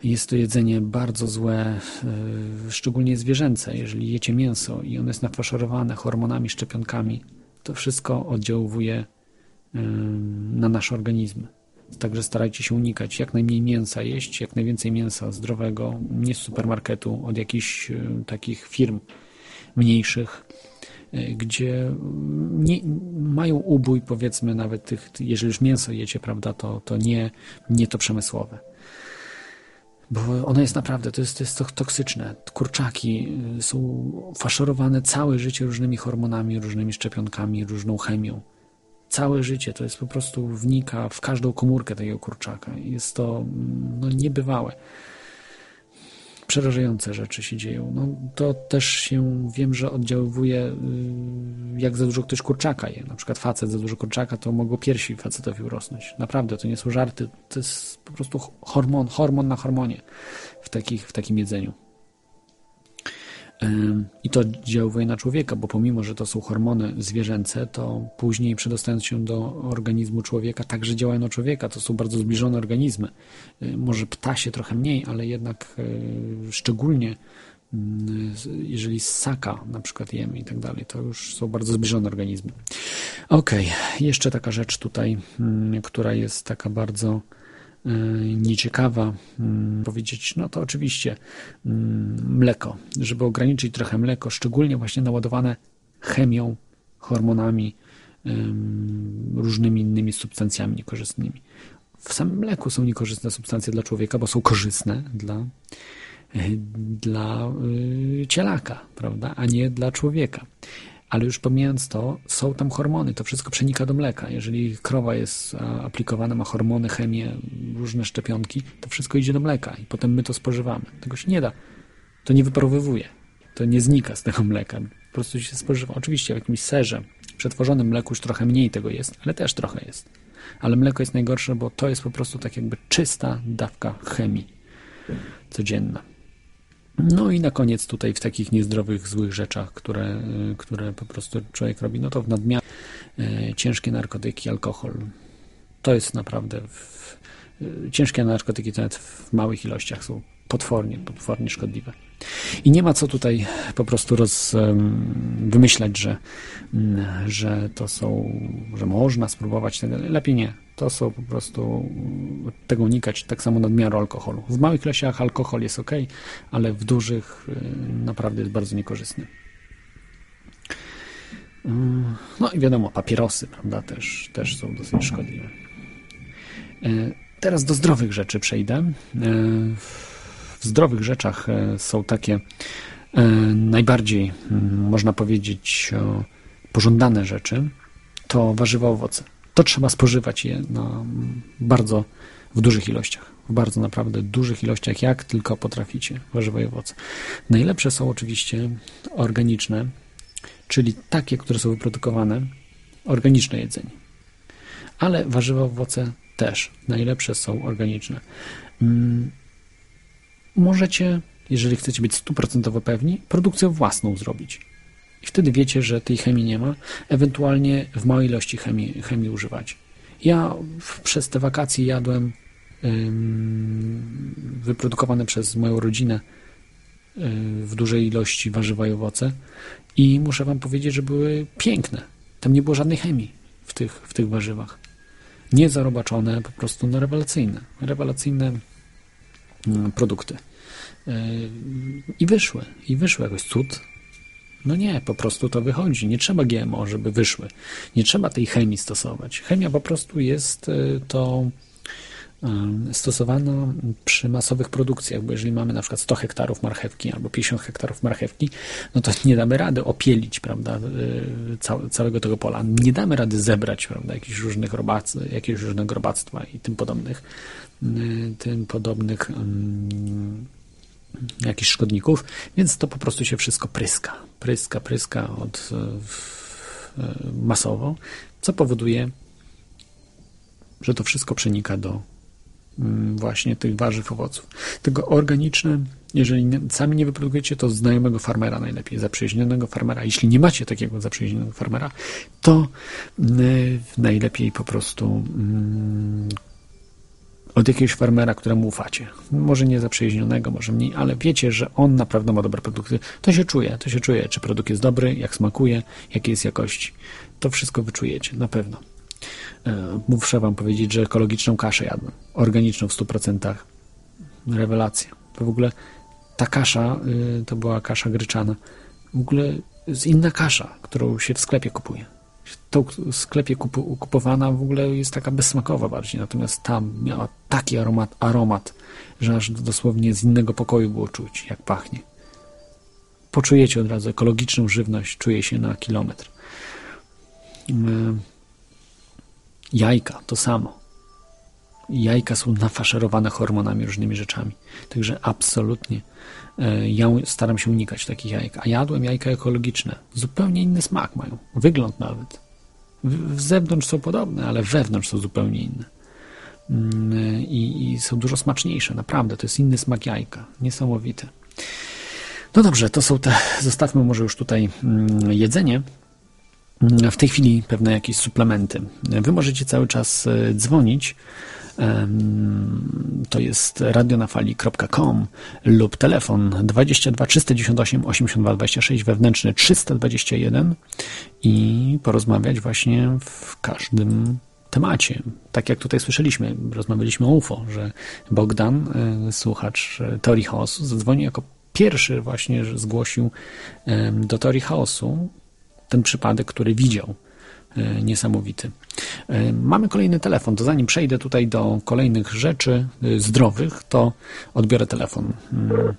Jest to jedzenie bardzo złe, yy, szczególnie zwierzęce. Jeżeli jecie mięso i ono jest nafaszerowane hormonami, szczepionkami, to wszystko oddziałuje yy, na nasze organizmy. Także starajcie się unikać jak najmniej mięsa jeść, jak najwięcej mięsa zdrowego, nie z supermarketu, od jakichś yy, takich firm mniejszych, gdzie nie, mają ubój, powiedzmy, nawet tych, jeżeli już mięso jecie, prawda, to, to nie, nie to przemysłowe bo ono jest naprawdę, to jest, to jest to toksyczne. Kurczaki y, są faszerowane całe życie różnymi hormonami, różnymi szczepionkami, różną chemią. Całe życie to jest po prostu wnika w każdą komórkę tego kurczaka. Jest to mm, no, niebywałe. Przerażające rzeczy się dzieją. No, to też się wiem, że oddziaływuje, y, jak za dużo ktoś kurczaka je. Na przykład facet za dużo kurczaka, to mogło piersi facetowi urosnąć. Naprawdę, to nie są żarty. To jest po prostu hormon, hormon na hormonie w, takich, w takim jedzeniu. I to oddziałuje na człowieka, bo pomimo, że to są hormony zwierzęce, to później przedostając się do organizmu człowieka, także działają na człowieka. To są bardzo zbliżone organizmy. Y, Może ptasie trochę mniej, ale jednak y, szczególnie y, jeżeli ssaka na przykład jemy i tak dalej, to już są bardzo zbliżone organizmy. Okej, jeszcze taka rzecz tutaj, mm, która jest taka bardzo nieciekawa mm, powiedzieć, no to oczywiście mm, mleko, żeby ograniczyć trochę mleko, szczególnie właśnie naładowane chemią, hormonami, ym, różnymi innymi substancjami niekorzystnymi. W samym mleku są niekorzystne substancje dla człowieka, bo są korzystne dla, y, dla y, cielaka, prawda, a nie dla człowieka. Ale już pomijając to, są tam hormony, to wszystko przenika do mleka. Jeżeli krowa jest aplikowana, ma hormony, chemię, różne szczepionki, to wszystko idzie do mleka i potem my to spożywamy. Tego się nie da. To nie wyparowywuje. To nie znika z tego mleka. Po prostu się spożywa. Oczywiście w jakimś serze, przetworzonym mleku już trochę mniej tego jest, ale też trochę jest. Ale mleko jest najgorsze, bo to jest po prostu tak jakby czysta dawka chemii codzienna. No i na koniec tutaj w takich niezdrowych, złych rzeczach, które, y, które po prostu człowiek robi, no to w nadmiarze y, ciężkie narkotyki, alkohol. To jest naprawdę w, y, ciężkie narkotyki to nawet w małych ilościach są potwornie, potwornie szkodliwe. I nie ma co tutaj po prostu roz, wymyślać, że, mm, że to są, że można spróbować tego. Lepiej nie. To są po prostu tego unikać, tak samo nadmiaru alkoholu. W małych ilościach alkohol jest ok, ale w dużych y, naprawdę jest bardzo niekorzystny. Mm, No i wiadomo, papierosy, prawda, też, też są dosyć szkodliwe. E, Teraz do zdrowych rzeczy przejdę. W zdrowych rzeczach e, są takie e, najbardziej, mm, można powiedzieć, pożądane rzeczy. To warzywa, owoce. To trzeba spożywać je na mm, bardzo w dużych ilościach. W bardzo naprawdę dużych ilościach, jak tylko potraficie, warzywa i owoce. Najlepsze są oczywiście organiczne, czyli takie, które są wyprodukowane, organiczne jedzenie. Ale warzywa, owoce też najlepsze są organiczne. Możecie, jeżeli chcecie być stuprocentowo pewni, produkcję własną zrobić. I wtedy wiecie, że tej chemii nie ma, ewentualnie w małej ilości chemii, chemii używać. Ja przez te wakacje jadłem ym, wyprodukowane przez moją rodzinę w dużej ilości warzywa i owoce i muszę wam powiedzieć, że były piękne. Tam nie było żadnej chemii w tych, w tych warzywach. Nie zarobaczone, po prostu no rewelacyjne. Rewelacyjne produkty. Yy, I wyszły, i wyszły jakoś cud. No nie, po prostu to wychodzi. Nie trzeba GMO, żeby wyszły. Nie trzeba tej chemii stosować. Chemia po prostu jest y, to em, stosowana przy masowych produkcjach, bo jeżeli mamy na przykład 100 hektarów marchewki albo 50 hektarów marchewki, no to nie damy rady opielić, prawda, cał, całego tego pola. Nie damy rady zebrać, prawda, jakichś różnych robac, jakiegoś różnego robactwa i tym podobnych, tym podobnych mm, jakichś szkodników, więc to po prostu się wszystko pryska. Pryska, pryska od, e, masowo, co powoduje, że to wszystko przenika do właśnie tych warzyw, owoców. Tego organiczne, jeżeli sami nie wyprodukujecie, to znajomego farmera najlepiej, zaprzyjaźnionego farmera. Jeśli nie macie takiego zaprzyjaźnionego farmera, to y, najlepiej po prostu mm, od jakiegoś farmera, któremu ufacie. Może nie zaprzyjaźnionego, może mniej, ale wiecie, że on naprawdę ma dobre produkty. To się czuje, to się czuje, czy produkt jest dobry, jak smakuje, jakiej jest jakości. To wszystko wyczujecie, na pewno. E, Muszę wam powiedzieć, że ekologiczną kaszę jadłem. Organiczną w 100%. Rewelacja. To w ogóle ta kasza, y, to była kasza gryczana. W ogóle jest inna kasza, którą się w sklepie kupuje. W sklepie kupu, kupowana w ogóle jest taka bezsmakowa bardziej, natomiast tam miała taki aromat, aromat, że aż dosłownie z innego pokoju było czuć, jak pachnie. Poczujecie od razu ekologiczną żywność, czuje się na kilometr. Jajka to samo. Jajka są nafaszerowane hormonami, różnymi rzeczami. Także absolutnie ja staram się unikać takich jajek. A jadłem jajka ekologiczne. Zupełnie inny smak mają. Wygląd nawet. W, zewnątrz są podobne, ale wewnątrz są zupełnie inne. Mm, I, I są dużo smaczniejsze. Naprawdę, to jest inny smak jajka. Niesamowite. No dobrze, to są te. Zostawmy może już tutaj mm, jedzenie w tej chwili pewne jakieś suplementy. Wy możecie cały czas e, dzwonić. To jest radionafali.com lub telefon 22 398 82 26 wewnętrzny 321 i porozmawiać właśnie w każdym temacie. Tak jak tutaj słyszeliśmy, rozmawialiśmy o UFO, że Bogdan, e, słuchacz e, Teorii Chaosu, zadzwonił jako pierwszy właśnie, zgłosił do Teorii Chaosu ten przypadek, który widział. E, Niesamowity. E, Mamy kolejny telefon. To zanim przejdę tutaj do kolejnych rzeczy e, zdrowych, to odbiorę telefon. Mm.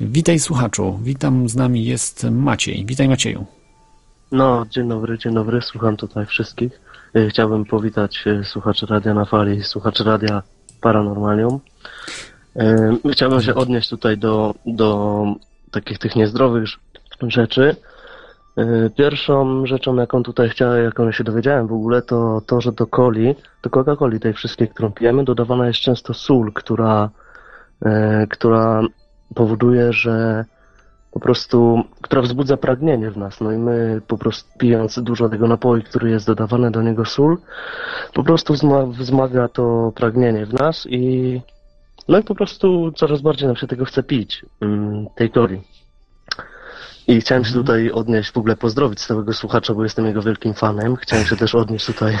Witaj słuchaczu. Witam z nami jest Maciej. Witaj Macieju. No, dzień dobry, dzień dobry, słucham tutaj wszystkich. E, Chciałbym powitać słuchaczy Radia na Fali, słuchaczy Radia Paranormalium. Chciałbym się odnieść tutaj do, do takich tych niezdrowych rz- rzeczy. E, Pierwszą rzeczą, jaką tutaj chciałem, jaką się dowiedziałem w ogóle, to to, że do coli, do Coca-Coli tej wszystkiej, którą pijemy, dodawana jest często sól, która, e, która powoduje, że po prostu, która wzbudza pragnienie w nas. No i my po prostu pijąc dużo tego napoju, który jest dodawany do niego sól, po prostu wzma- wzmaga to pragnienie w nas i no i po prostu coraz bardziej nam się tego chce pić, mm, tej coli. I chciałem się tutaj odnieść, w ogóle pozdrowić całego słuchacza, bo jestem jego wielkim fanem. Chciałem się też odnieść tutaj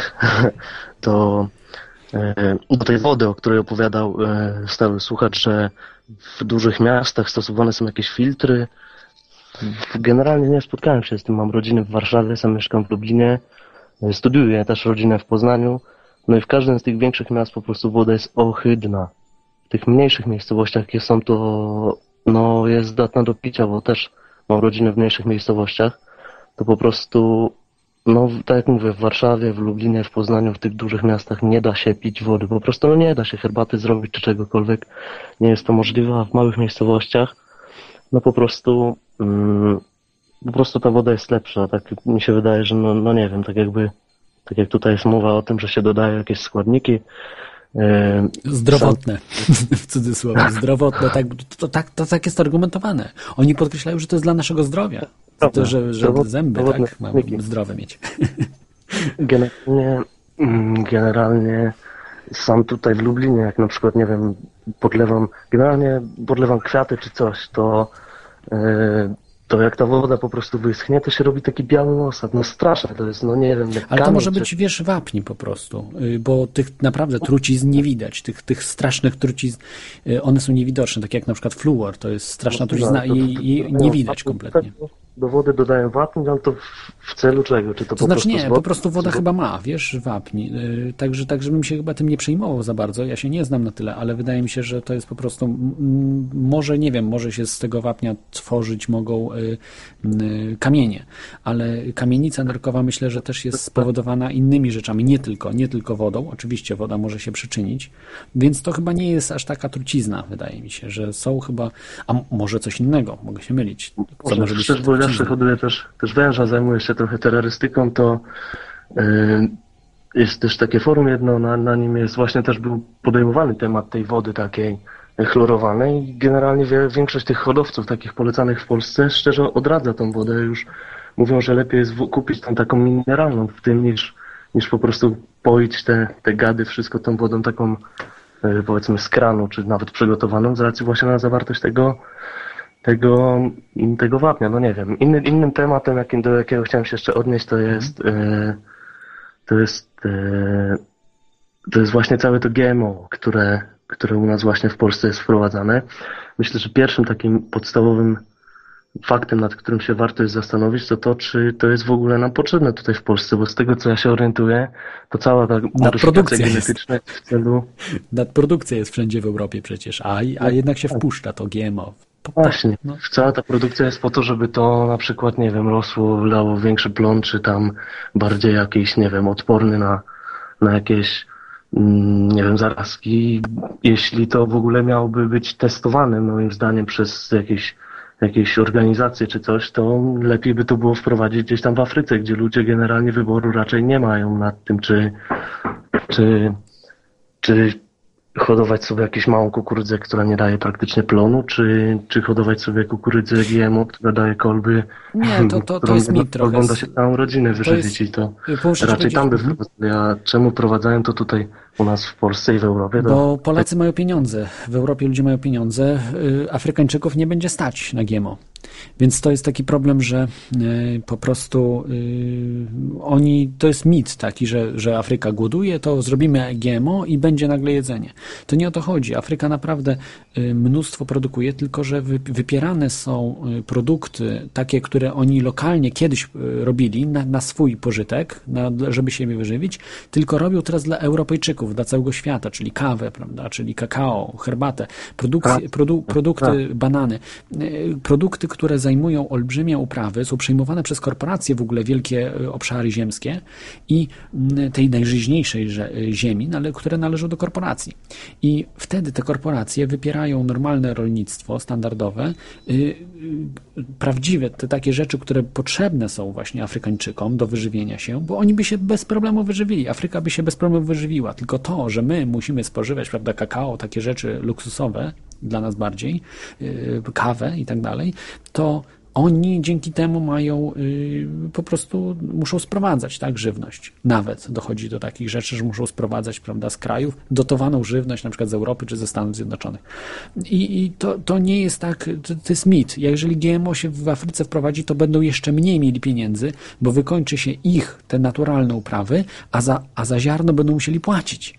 do, e, do tej wody, o której opowiadał e, stały słuchacz, że w dużych miastach stosowane są jakieś filtry. Generalnie nie spotkałem się z tym. Mam rodzinę w Warszawie, sam mieszkam w Lublinie, studiuję też rodzinę w Poznaniu. No i w każdym z tych większych miast po prostu woda jest ohydna. W tych mniejszych miejscowościach, jakie są to, no jest zdatna do picia, bo też mam rodzinę w mniejszych miejscowościach, to po prostu, no tak jak mówię, w Warszawie, w Lublinie, w Poznaniu, w tych dużych miastach nie da się pić wody. Po prostu no nie da się herbaty zrobić czy czegokolwiek. Nie jest to możliwe, a w małych miejscowościach, no po prostu, mm, po prostu ta woda jest lepsza. Tak mi się wydaje, że no, no nie wiem, tak jakby, tak jak tutaj jest mowa o tym, że się dodaje jakieś składniki, Zdrowotne, w cudzysłowie, zdrowotne, tak, to, tak, to tak jest argumentowane. Oni podkreślają, że to jest dla naszego zdrowia, to, że, że zęby tak, mamy zdrowe mieć. Generalnie, mm, generalnie sam tutaj w Lublinie, jak na przykład, nie wiem, podlewam, generalnie podlewam kwiaty czy coś, to, yy, to jak ta woda po prostu wyschnie, to się robi taki biały osad. No straszne to jest, no nie wiem, Ale to kamień może czy- być, wiesz, wapni po prostu, y, bo tych naprawdę trucizn nie widać, tych, tych strasznych trucizn, y, one są niewidoczne, tak jak na przykład fluor, to jest straszna No, trucizna to- i, to- i nie widać to- kompletnie. Do wody dodają wapń, ale to w, w celu czego? Czy to, To po znaczy prostu nie, po prostu woda chyba ma, wiesz, wapni. Yy, Także, tak, żebym się chyba tym nie przejmował za bardzo. Ja się nie znam na tyle, ale wydaje mi się, że to jest po prostu, m, może nie wiem, może się z tego wapnia tworzyć mogą y, y, kamienie, ale kamienica nerkowa myślę, że też jest spowodowana innymi rzeczami, nie tylko, nie tylko wodą. Oczywiście woda może się przyczynić, więc to chyba nie jest aż taka trucizna, wydaje mi się, że są chyba, a może coś innego, mogę się mylić. Co Może, może być trucizną? hoduję też, też węża, zajmuję się trochę terrorystyką, to yy, jest też takie forum jedno, na, na nim jest właśnie też był podejmowany temat tej wody takiej chlorowanej i generalnie większość tych hodowców takich polecanych w Polsce szczerze odradza tą wodę już mówią, że lepiej jest kupić tą taką mineralną w tym niż, niż po prostu poić te, te gady wszystko tą wodą taką yy, powiedzmy z kranu, czy nawet przygotowaną z racji właśnie na zawartość tego tego, tego wapnia, no nie wiem. Inny, innym tematem, jakim, do jakiego chciałem się jeszcze odnieść, to jest e, to jest e, to jest właśnie całe to GMO, które, które u nas właśnie w Polsce jest wprowadzane. Myślę, że pierwszym takim podstawowym faktem, nad którym się warto jest zastanowić, to to, czy to jest w ogóle nam potrzebne tutaj w Polsce, bo z tego, co ja się orientuję, to cała ta modyfikacja genetyczna jest w celu Nadprodukcja jest wszędzie w Europie przecież, a, a jednak się wpuszcza to GMO. Właśnie. no. Cała ta produkcja jest po to, żeby to na przykład, nie wiem, rosło, dało większy plon, czy tam bardziej jakiś, nie wiem, odporny na, na jakieś, mm, nie wiem, zarazki. Jeśli to w ogóle miałoby być testowane, moim zdaniem, przez jakieś, jakieś organizacje czy coś, to lepiej by to było wprowadzić gdzieś tam w Afryce, gdzie ludzie generalnie wyboru raczej nie mają nad tym, czy, czy, czy hodować sobie jakąś małą kukurydzę, która nie daje praktycznie plonu, czy, czy hodować sobie kukurydzę GMO, która daje kolby, Nie, to, to, to jest mit trochę. ogląda się całą rodzinę wyżywić i to raczej tam by powiedzieć, wprowadzali, a czemu prowadzają to tutaj u nas w Polsce i w Europie? To Bo Polacy mają pieniądze, w Europie ludzie mają pieniądze, y, Afrykańczyków nie będzie stać na GMO. Więc to jest taki problem, że y, po prostu y, oni, to jest mit taki, że, że Afryka głoduje, to zrobimy GMO i będzie nagle jedzenie. To nie o to chodzi. Afryka naprawdę y, mnóstwo produkuje, tylko że wy, wypierane są produkty takie, które oni lokalnie kiedyś robili na, na swój pożytek, na, żeby się wyżywić, tylko robią teraz dla Europejczyków, dla całego świata, czyli kawę, prawda, czyli kakao, herbatę, produkcje, produ, produkty, banany. Y, Produkty, które zajmują olbrzymie uprawy, są przejmowane przez korporacje w ogóle, wielkie y, obszary ziemskie i tej najżyźniejszej y, ziemi, nale- które należą do korporacji. I wtedy te korporacje wypierają normalne rolnictwo standardowe, y, prawdziwe, te takie rzeczy, które potrzebne są właśnie Afrykańczykom do wyżywienia się, bo oni by się bez problemu wyżywili. Afryka by się bez problemu wyżywiła. Tylko to, że my musimy spożywać, prawda, kakao, takie rzeczy luksusowe, dla nas bardziej, yy, kawę i tak dalej, to oni dzięki temu mają yy, po prostu muszą sprowadzać tak żywność. Nawet dochodzi do takich rzeczy, że muszą sprowadzać prawda, z krajów dotowaną żywność, na przykład z Europy czy ze Stanów Zjednoczonych. I, i to, to nie jest tak, to, to jest mit. Jeżeli GMO się w Afryce wprowadzi, to będą jeszcze mniej mieli pieniędzy, bo wykończy się ich te naturalne uprawy, a za, a za ziarno będą musieli płacić.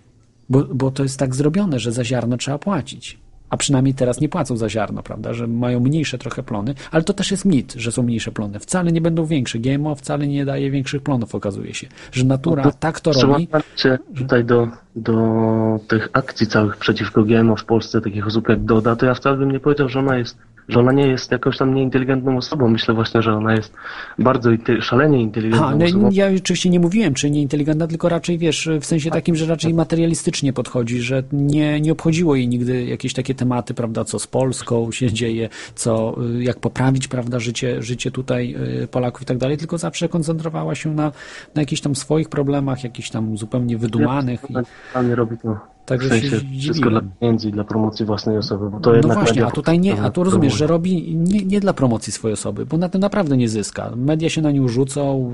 Bo, bo to jest tak zrobione, że za ziarno trzeba płacić. A przynajmniej teraz nie płacą za ziarno, prawda? Że mają mniejsze trochę plony, ale to też jest mit, że są mniejsze plony. Wcale nie będą większe. GMO wcale nie daje większych plonów, okazuje się. Że natura tak to robi. Się tutaj do, do tych akcji całych przeciwko GMO w Polsce, takich osób jak Doda, to ja wcale bym nie powiedział, że ona jest, że ona nie jest jakąś tam nieinteligentną osobą. Myślę właśnie, że ona jest bardzo szalenie inteligentną no, osobą. ja oczywiście nie mówiłem, czy nieinteligentna, tylko raczej wiesz, w sensie takim, że raczej materialistycznie podchodzi, że nie, nie obchodziło jej nigdy jakieś takie tematy, prawda, co z Polską się dzieje, co, y, jak poprawić, prawda, życie, życie tutaj y, Polaków i tak dalej, tylko zawsze koncentrowała się na, na jakichś tam swoich problemach, jakichś tam zupełnie wydumanych. I, Ona nie robi to Także w sensie wszystko dla pieniędzy i dla promocji własnej osoby, bo to no jednak właśnie, a tutaj nie, a tu rozumiesz, że robi nie, nie dla promocji swojej osoby, bo na tym naprawdę nie zyska. Media się na nią rzucą,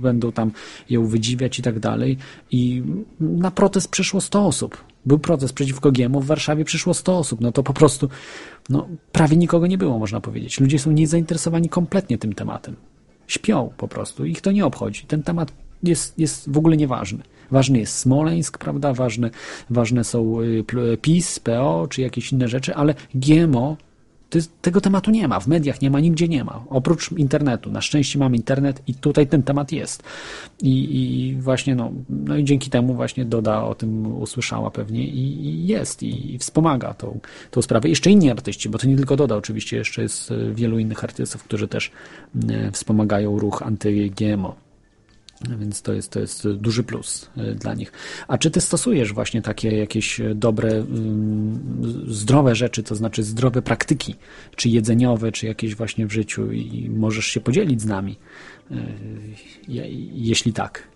będą tam ją wydziwiać i tak dalej. I na protest przyszło 100 osób. Był protest przeciwko GMO, w Warszawie przyszło 100 osób. No to po prostu, no prawie nikogo nie było, można powiedzieć. Ludzie są niezainteresowani kompletnie tym tematem. Śpią po prostu, ich to nie obchodzi. Ten temat jest, jest w ogóle nieważny. Ważny jest Smoleńsk, prawda? Ważne, ważne są y, PiS, PO czy jakieś inne rzeczy, ale GMO tego tematu nie ma, w mediach nie ma, nigdzie nie ma. Oprócz internetu. Na szczęście mamy internet i tutaj ten temat jest. I, i właśnie, no, no i dzięki temu właśnie Doda o tym usłyszała pewnie i, i jest i, i wspomaga tą, tą sprawę. Jeszcze inni artyści, bo to nie tylko Doda, oczywiście jeszcze jest e, wielu innych artystów, którzy też e, wspomagają ruch anty-GMO. Więc to jest, to jest duży plus y, dla nich. A czy ty stosujesz właśnie takie jakieś dobre, ym, zdrowe rzeczy, to znaczy zdrowe praktyki, czy jedzeniowe, czy jakieś właśnie w życiu i możesz się podzielić z nami, je- jeśli tak?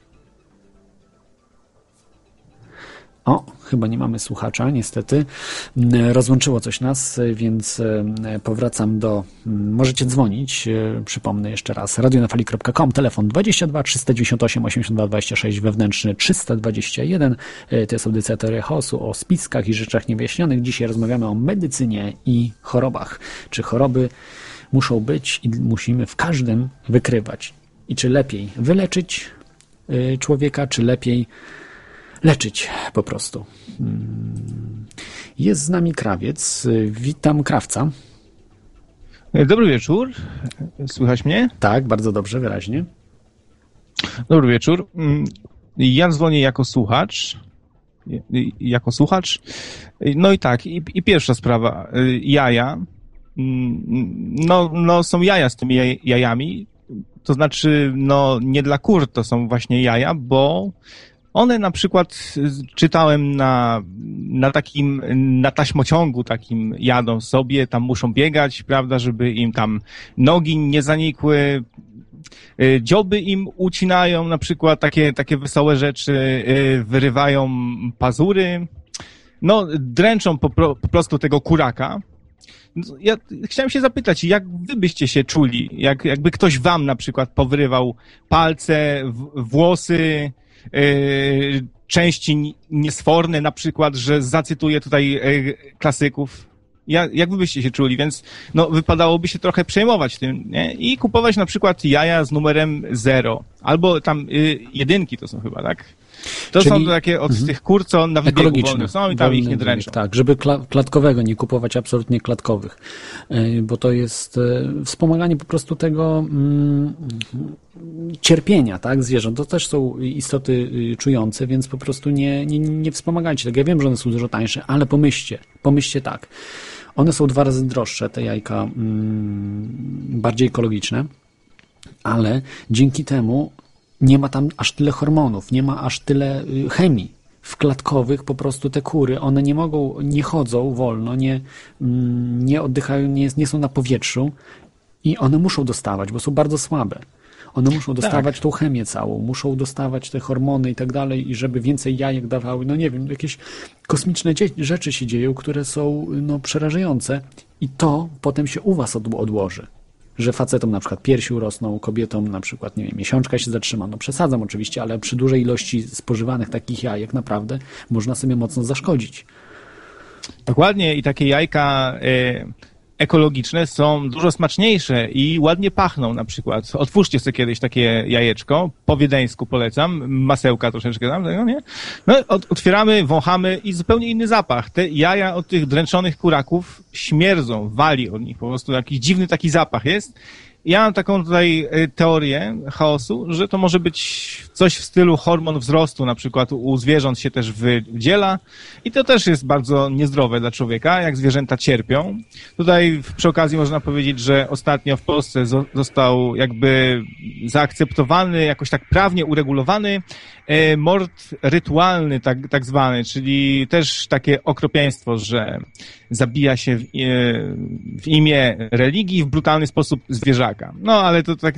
O, chyba nie mamy słuchacza, niestety. Mm, Rozłączyło coś nas, więc y, powracam do. mm, Możecie dzwonić. y, Przypomnę jeszcze raz. radionafali.com, telefon 22 398 82 26, wewnętrzny 321. Y, To jest audycja Teoria o spiskach i rzeczach niewyjaśnionych. Dzisiaj rozmawiamy o medycynie i chorobach. Czy choroby muszą być i musimy w każdym wykrywać? I czy lepiej wyleczyć y, człowieka, czy lepiej leczyć po prostu. Jest z nami krawiec. Witam krawca. Dobry wieczór. Słychać mnie? Tak, bardzo dobrze, wyraźnie. Dobry wieczór. Ja dzwonię jako słuchacz. Jako słuchacz. No i tak, i, i pierwsza sprawa. Jaja. No, no, są jaja z tymi jaj- jajami. To znaczy, no, nie dla kur to są właśnie jaja, bo one na przykład y, czytałem na, na takim, na taśmociągu takim jadą sobie, tam muszą biegać, prawda, żeby im tam nogi nie zanikły, Y, Dzioby im ucinają na przykład takie, takie wesołe rzeczy, y, wyrywają pazury, no dręczą po, po prostu tego kuraka. No, Ja chciałem się zapytać, jak wy byście się czuli, jak, jakby ktoś wam na przykład powyrywał palce, w, włosy, części n- niesforne na przykład, że zacytuję tutaj y, klasyków. Ja, jak wy byście się czuli, więc no, wypadałoby się trochę przejmować tym, nie? I kupować na przykład jaja z numerem 0, albo tam y, jedynki to są chyba, tak? To Czyli- są takie od tych kur, co na wybiegu Ekologiczne. wolnych są i tam ich nie dręczą. Tak, żeby kla- klatkowego nie kupować, absolutnie klatkowych, Y, bo to jest y, wspomaganie po prostu tego mm, cierpienia tak, zwierząt. To też są istoty y, czujące, więc po prostu nie, nie, nie wspomagajcie tego. Ja wiem, że one są dużo tańsze, ale pomyślcie, pomyślcie tak. One są dwa razy droższe, te jajka mm, bardziej ekologiczne, ale dzięki temu nie ma tam aż tyle hormonów, nie ma aż tyle y, chemii. W klatkowych po prostu te kury, one nie mogą, nie chodzą wolno, nie, mm, nie oddychają, nie, nie są na powietrzu i one muszą dostawać, bo są bardzo słabe. One muszą dostawać tą chemię całą, muszą dostawać te hormony i tak dalej, i żeby więcej jajek dawały. No nie wiem, jakieś kosmiczne rzeczy się dzieją, które są no, przerażające i to potem się u was odło- odłoży. Że facetom na przykład piersi urosną, kobietom na przykład, nie wiem, miesiączka się zatrzyma. No przesadzam oczywiście, ale przy dużej ilości spożywanych takich jajek naprawdę można sobie mocno zaszkodzić. Dokładnie i takie jajka e, ekologiczne są dużo smaczniejsze i ładnie pachną na przykład. Otwórzcie sobie kiedyś takie jajeczko, po wiedeńsku polecam, masełka troszeczkę tam, tego, nie? No, ot, otwieramy, wąchamy i zupełnie inny zapach. Te jaja od tych dręczonych kuraków śmierdzą, wali od nich, po prostu jakiś dziwny taki zapach jest. Ja mam taką tutaj e, teorię chaosu, że to może być coś w stylu hormon wzrostu, na przykład u zwierząt się też wydziela i to też jest bardzo niezdrowe dla człowieka, jak zwierzęta cierpią. Tutaj przy okazji można powiedzieć, że ostatnio w Polsce zo- został jakby zaakceptowany, jakoś tak prawnie uregulowany e, mord rytualny, tak, tak zwany, czyli też takie okropieństwo, że zabija się w, e, w imię religii w brutalny sposób zwierzaka. No, ale to tak,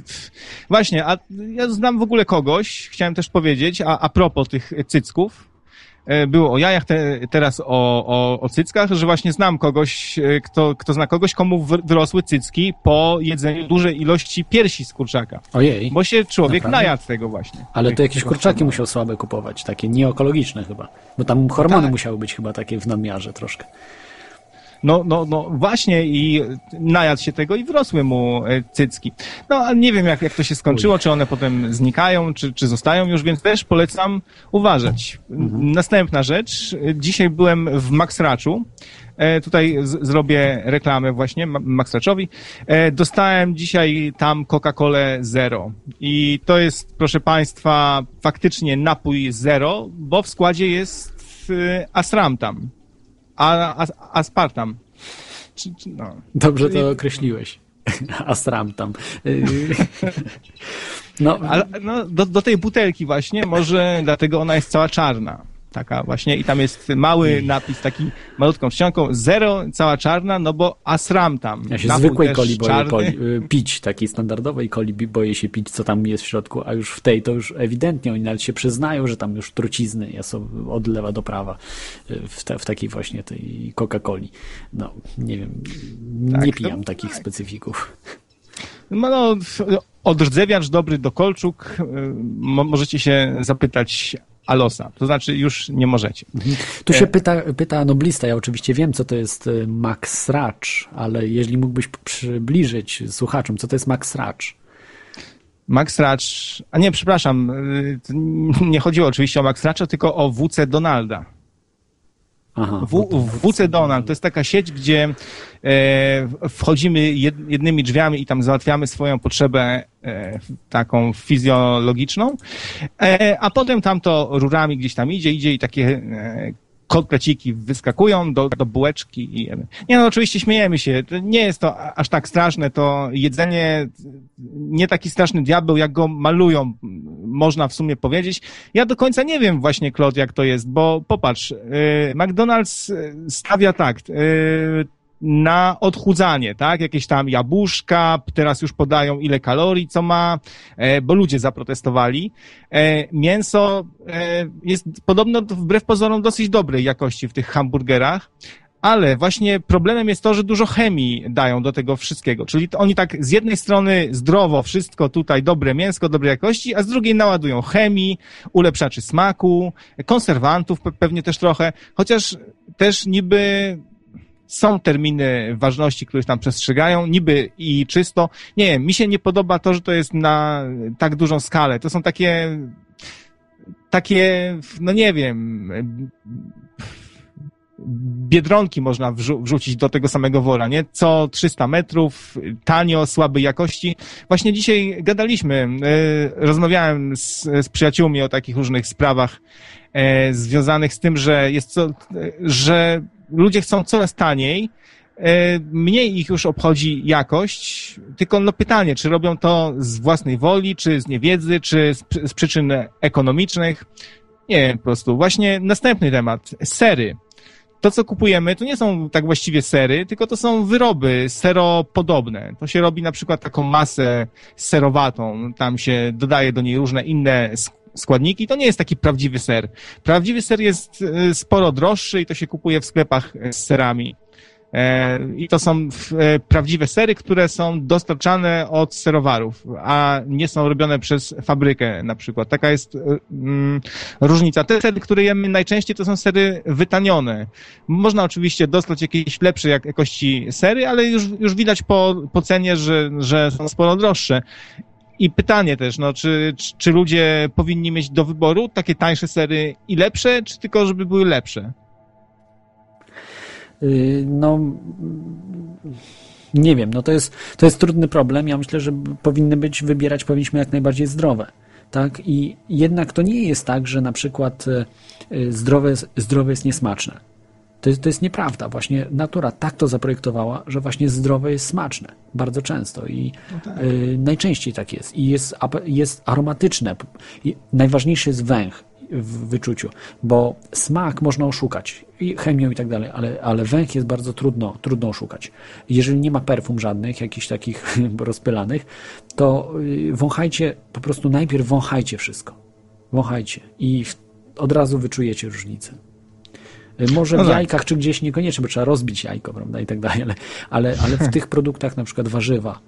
właśnie, a ja znam w ogóle kogoś, chciałem też powiedzieć, a, a propos tych cycków, e, było o jajach, te, teraz o, o, o cyckach, że właśnie znam kogoś, e, kto, kto zna kogoś, komu wy- wyrosły cycki po jedzeniu dużej ilości piersi z kurczaka. Ojej, Bo się człowiek Naprawdę? najadł tego właśnie. ale to jakieś kurczaki musiał słabe kupować, takie nieekologiczne chyba, bo tam hormony tak. musiały być chyba takie w nadmiarze troszkę. No, no, no właśnie i najadł się tego i wrosły mu e, cycki. No, ale nie wiem jak, jak to się skończyło, czy one potem znikają, czy, czy zostają już, więc też polecam uważać. Następna rzecz. Dzisiaj byłem w Max Raczu. E, tutaj z, zrobię reklamę właśnie Ma- Max Raczowi. E, dostałem dzisiaj tam Coca-Colę Zero. I to jest, proszę Państwa, faktycznie napój Zero, bo w składzie jest e, asramtam. A, as, aspartam. Czy, czy, no. Dobrze to określiłeś. Asram tam. No, Ale no, do, do tej butelki właśnie, może dlatego ona jest cała czarna. Taka właśnie i tam jest mały napis taki malutką czcionką, zero, cała czarna, no bo asram tam. Ja się Napój zwykłej coli boję coli, y, pić, takiej standardowej coli boję się pić, co tam jest w środku, a już w tej to już ewidentnie oni nawet się przyznają, że tam już trucizny o- od lewa do prawa y, w, te, w takiej właśnie tej Coca-Coli. No, nie wiem, Tak, nie to- pijam takich specyfików. No, no, odrdzewiacz dobry do kolczuk, y, mo, możecie się zapytać Alosa, to znaczy już nie możecie. Tu E. się pyta, pyta noblista, ja oczywiście wiem, co to jest y, Max Racz, ale jeśli mógłbyś przybliżyć słuchaczom, co to jest Max Racz? Max Ratch, a nie, przepraszam, to nie chodziło oczywiście o Max Ratcha, tylko o WC Donalda. Aha, W, WC Donald. to jest taka sieć, gdzie e, wchodzimy jed- jednymi drzwiami i tam załatwiamy swoją potrzebę e, taką fizjologiczną, e, a potem tam to rurami gdzieś tam idzie, idzie i takie e, kotleciki wyskakują do, do bułeczki i jemy. Nie no, oczywiście śmiejemy się, nie jest to aż tak straszne, to jedzenie nie taki straszny diabeł, jak go malują, można w sumie powiedzieć. Ja do końca nie wiem właśnie, Claude, jak to jest, bo popatrz, y, McDonald's y, stawia tak, y, na odchudzanie, tak? Jakieś tam jabłuszka, teraz już podają ile kalorii, co ma, e, bo ludzie zaprotestowali. E, Mięso e, jest podobno wbrew pozorom dosyć dobrej jakości w tych hamburgerach, ale właśnie problemem jest to, że dużo chemii dają do tego wszystkiego. Czyli oni tak z jednej strony zdrowo wszystko tutaj, dobre mięsko, dobrej jakości, a z drugiej naładują chemii, ulepszaczy smaku, konserwantów pe- pewnie też trochę, chociaż też niby są terminy ważności, których tam przestrzegają, niby i czysto. Nie wiem, mi się nie podoba to, że to jest na tak dużą skalę. To są takie, takie, no nie wiem, biedronki można wrzu- wrzucić do tego samego wora, nie? Co 300 metrów, tanio, słabej jakości. Właśnie dzisiaj gadaliśmy, y, rozmawiałem z, z przyjaciółmi o takich różnych sprawach e, związanych z tym, że jest co, że ludzie chcą coraz taniej, e, mniej ich już obchodzi jakość, tylko no pytanie, czy robią to z własnej woli, czy z niewiedzy, czy z, z przyczyn ekonomicznych. Nie po prostu. Właśnie następny temat. Sery. To, co kupujemy, to nie są tak właściwie sery, tylko to są wyroby seropodobne. To się robi na przykład taką masę serowatą, tam się dodaje do niej różne inne składniki. To nie jest taki prawdziwy ser. Prawdziwy ser jest e, sporo droższy i to się kupuje w sklepach e, z serami. E, I to są prawdziwe sery, które są dostarczane od serowarów, a nie są robione przez fabrykę na przykład. Taka jest mm, różnica. Te sery, które jemy najczęściej, to są sery wytanione. Można oczywiście dostać jakieś lepszej jak- jakości sery, ale już, już widać po, po cenie, że, że są sporo droższe. I pytanie też, no, czy, czy, czy ludzie powinni mieć do wyboru takie tańsze sery i lepsze, czy tylko żeby były lepsze? Y, No, nie wiem, no to jest, to jest trudny problem. Ja myślę, że powinny być, wybierać powinniśmy jak najbardziej zdrowe. Tak? I jednak to nie jest tak, że na przykład y, y, zdrowe, zdrowe jest niesmaczne. To jest, to jest nieprawda. Właśnie natura tak to zaprojektowała, że właśnie zdrowe jest smaczne. Bardzo często i y, najczęściej tak jest. I jest, jest aromatyczne. I najważniejszy jest węch w wyczuciu, bo smak można oszukać i chemią i tak dalej, ale, ale węch jest bardzo trudno, trudno oszukać. Jeżeli nie ma perfum żadnych, jakichś takich rozpylanych, to y, wąchajcie, po prostu najpierw wąchajcie wszystko. Wąchajcie i od razu wyczujecie różnicę. Może No w tak. jajkach czy gdzieś niekoniecznie, bo trzeba rozbić jajko, prawda, i tak dalej, ale, ale, ale w tych produktach, na przykład warzywa,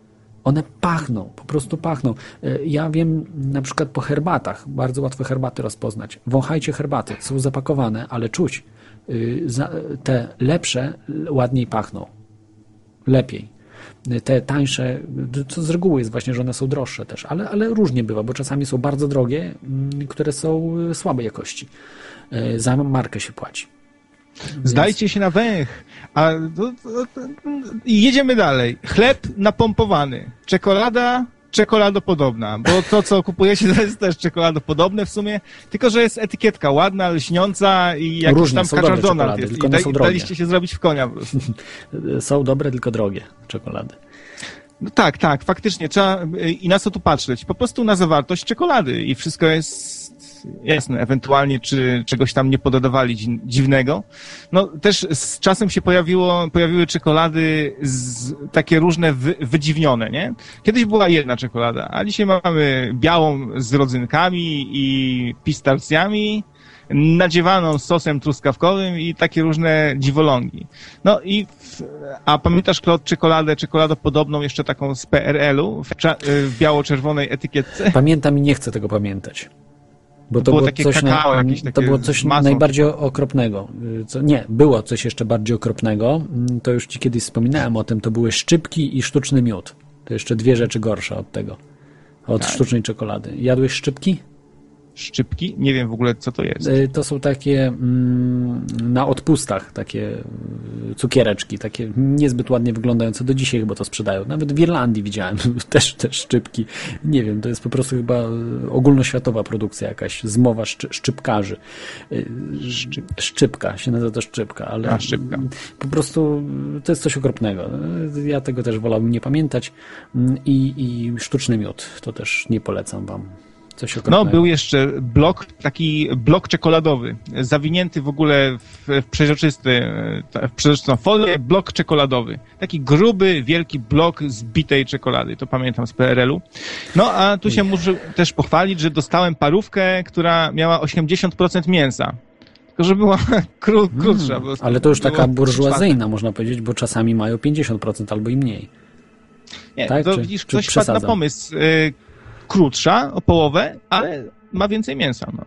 one pachną, po prostu pachną. Y, Ja wiem na przykład po herbatach, bardzo łatwo herbaty rozpoznać. Wąchajcie herbaty, są zapakowane, ale czuć. Y, Te lepsze ładniej pachną. Lepiej. Y, Te tańsze, y, co z reguły jest właśnie, że one są droższe też, ale, ale różnie bywa, bo czasami są bardzo drogie, mm, które są słabej jakości. Za markę się płaci. Zdajcie się na węch. A to, to, to, i jedziemy dalej. Chleb napompowany. Czekolada czekoladopodobna, bo to, co kupujecie, to jest też czekoladopodobne w sumie, tylko, że jest etykietka ładna, lśniąca i jakiś Różne tam Donald czekolady, jest. tylko I daj, są drogie. daliście się zrobić w konia po prostu. Są dobre, tylko drogie czekolady. No tak, tak, faktycznie. Trzeba y, i na co tu patrzeć? Po prostu na zawartość czekolady i wszystko jest jasne. Ewentualnie, czy czegoś tam nie pododawali dzi- dziwnego. No też z czasem się pojawiło, pojawiły czekolady z, takie różne wy, wydziwnione, nie? Kiedyś była jedna czekolada, a dzisiaj mamy białą z rodzynkami i pistacjami, nadziewaną sosem truskawkowym i takie różne dziwolągi. No i, a pamiętasz, Klot, czekoladę, czekoladopodobną, jeszcze taką z PRL-u, w, w biało-czerwonej etykietce? Pamiętam i nie chcę tego pamiętać. Bo to Było było, takie coś, kakao na, jakieś to takie było z coś najbardziej okropnego. Co, nie, było coś jeszcze bardziej okropnego. Mm, To już ci kiedyś wspominałem o tym. To były szczypki i sztuczny miód. To jeszcze dwie rzeczy gorsze od tego. Od Tak. sztucznej czekolady. Jadłeś szczypki? Szczypki? Nie wiem w ogóle, co to jest. Y, To są takie mm, na odpustach, takie y, cukiereczki, takie niezbyt ładnie wyglądające do dzisiaj chyba to sprzedają. Nawet w Irlandii widziałem też te szczypki. Nie wiem, to jest po prostu chyba y, ogólnoświatowa produkcja jakaś, zmowa szczy, szczypkarzy. Y, Szczypka, się nazywa to szczypka, ale A, szczypka. po prostu to jest coś okropnego. Ja tego też wolałbym nie pamiętać Mm, i, i sztuczny miód, to też nie polecam wam. Coś okropnego. No, był jeszcze blok, taki blok czekoladowy, zawinięty w ogóle w, w przeźroczysty, e, w przeźroczystą folię, blok czekoladowy. Taki gruby, wielki blok zbitej czekolady, to pamiętam z PRL-u. No, a tu się muszę też pochwalić, że dostałem parówkę, która miała 80% mięsa. Tylko, że była kró, krótsza. po prostu. Mm, Ale to już taka burżuazyjna, można powiedzieć, bo czasami mają 50% albo i mniej. Nie, Tak? to Czy- widzisz, czy ktoś wpadł na pomysł. Krótsza o połowę, ale ma więcej mięsa. No.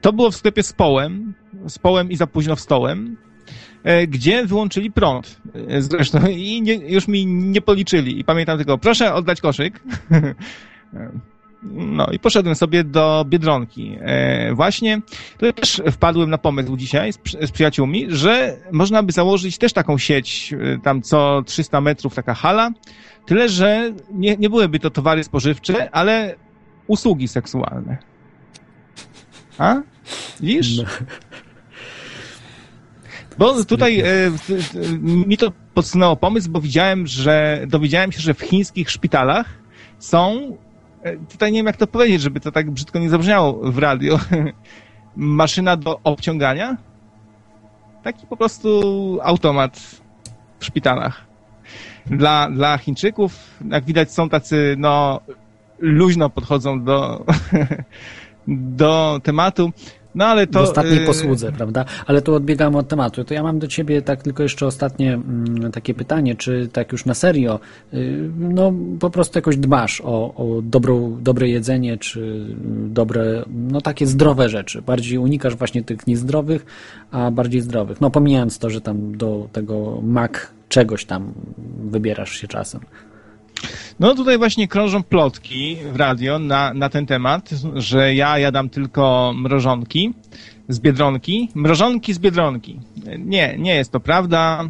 To było w sklepie z połem, z połem i za późno w stołem, y, gdzie wyłączyli prąd y, zresztą i nie, już mi nie policzyli. I pamiętam tylko, proszę oddać koszyk. No i poszedłem sobie do Biedronki. E, właśnie tutaj też wpadłem na pomysł dzisiaj z, z przyjaciółmi, że można by założyć też taką sieć, e, tam co 300 metrów taka hala, tyle że nie, nie byłyby to towary spożywcze, ale usługi seksualne. A? Widzisz? No. Bo tutaj e, mi to podsunęło pomysł, bo widziałem, że dowiedziałem się, że w chińskich szpitalach są, e, tutaj nie wiem jak to powiedzieć, żeby to tak brzydko nie zabrzmiało w radio, maszyna do obciągania. Taki po prostu automat w szpitalach. Dla, dla Chińczyków, jak widać, są tacy, no, luźno podchodzą do, do tematu. No ale to. w ostatniej e, posłudze, prawda? Ale tu odbiegamy od tematu. To ja mam do ciebie tak tylko jeszcze ostatnie mm, takie pytanie, czy tak już na serio, y, no po prostu jakoś dbasz o, o dobrą, dobre jedzenie, czy dobre, no takie zdrowe rzeczy. Bardziej unikasz właśnie tych niezdrowych, a bardziej zdrowych. No pomijając to, że tam do tego mak czegoś tam wybierasz się czasem. No tutaj właśnie krążą plotki w radio na, na ten temat, że ja jadam tylko mrożonki z Biedronki. Mrożonki z Biedronki. Nie, nie jest to prawda.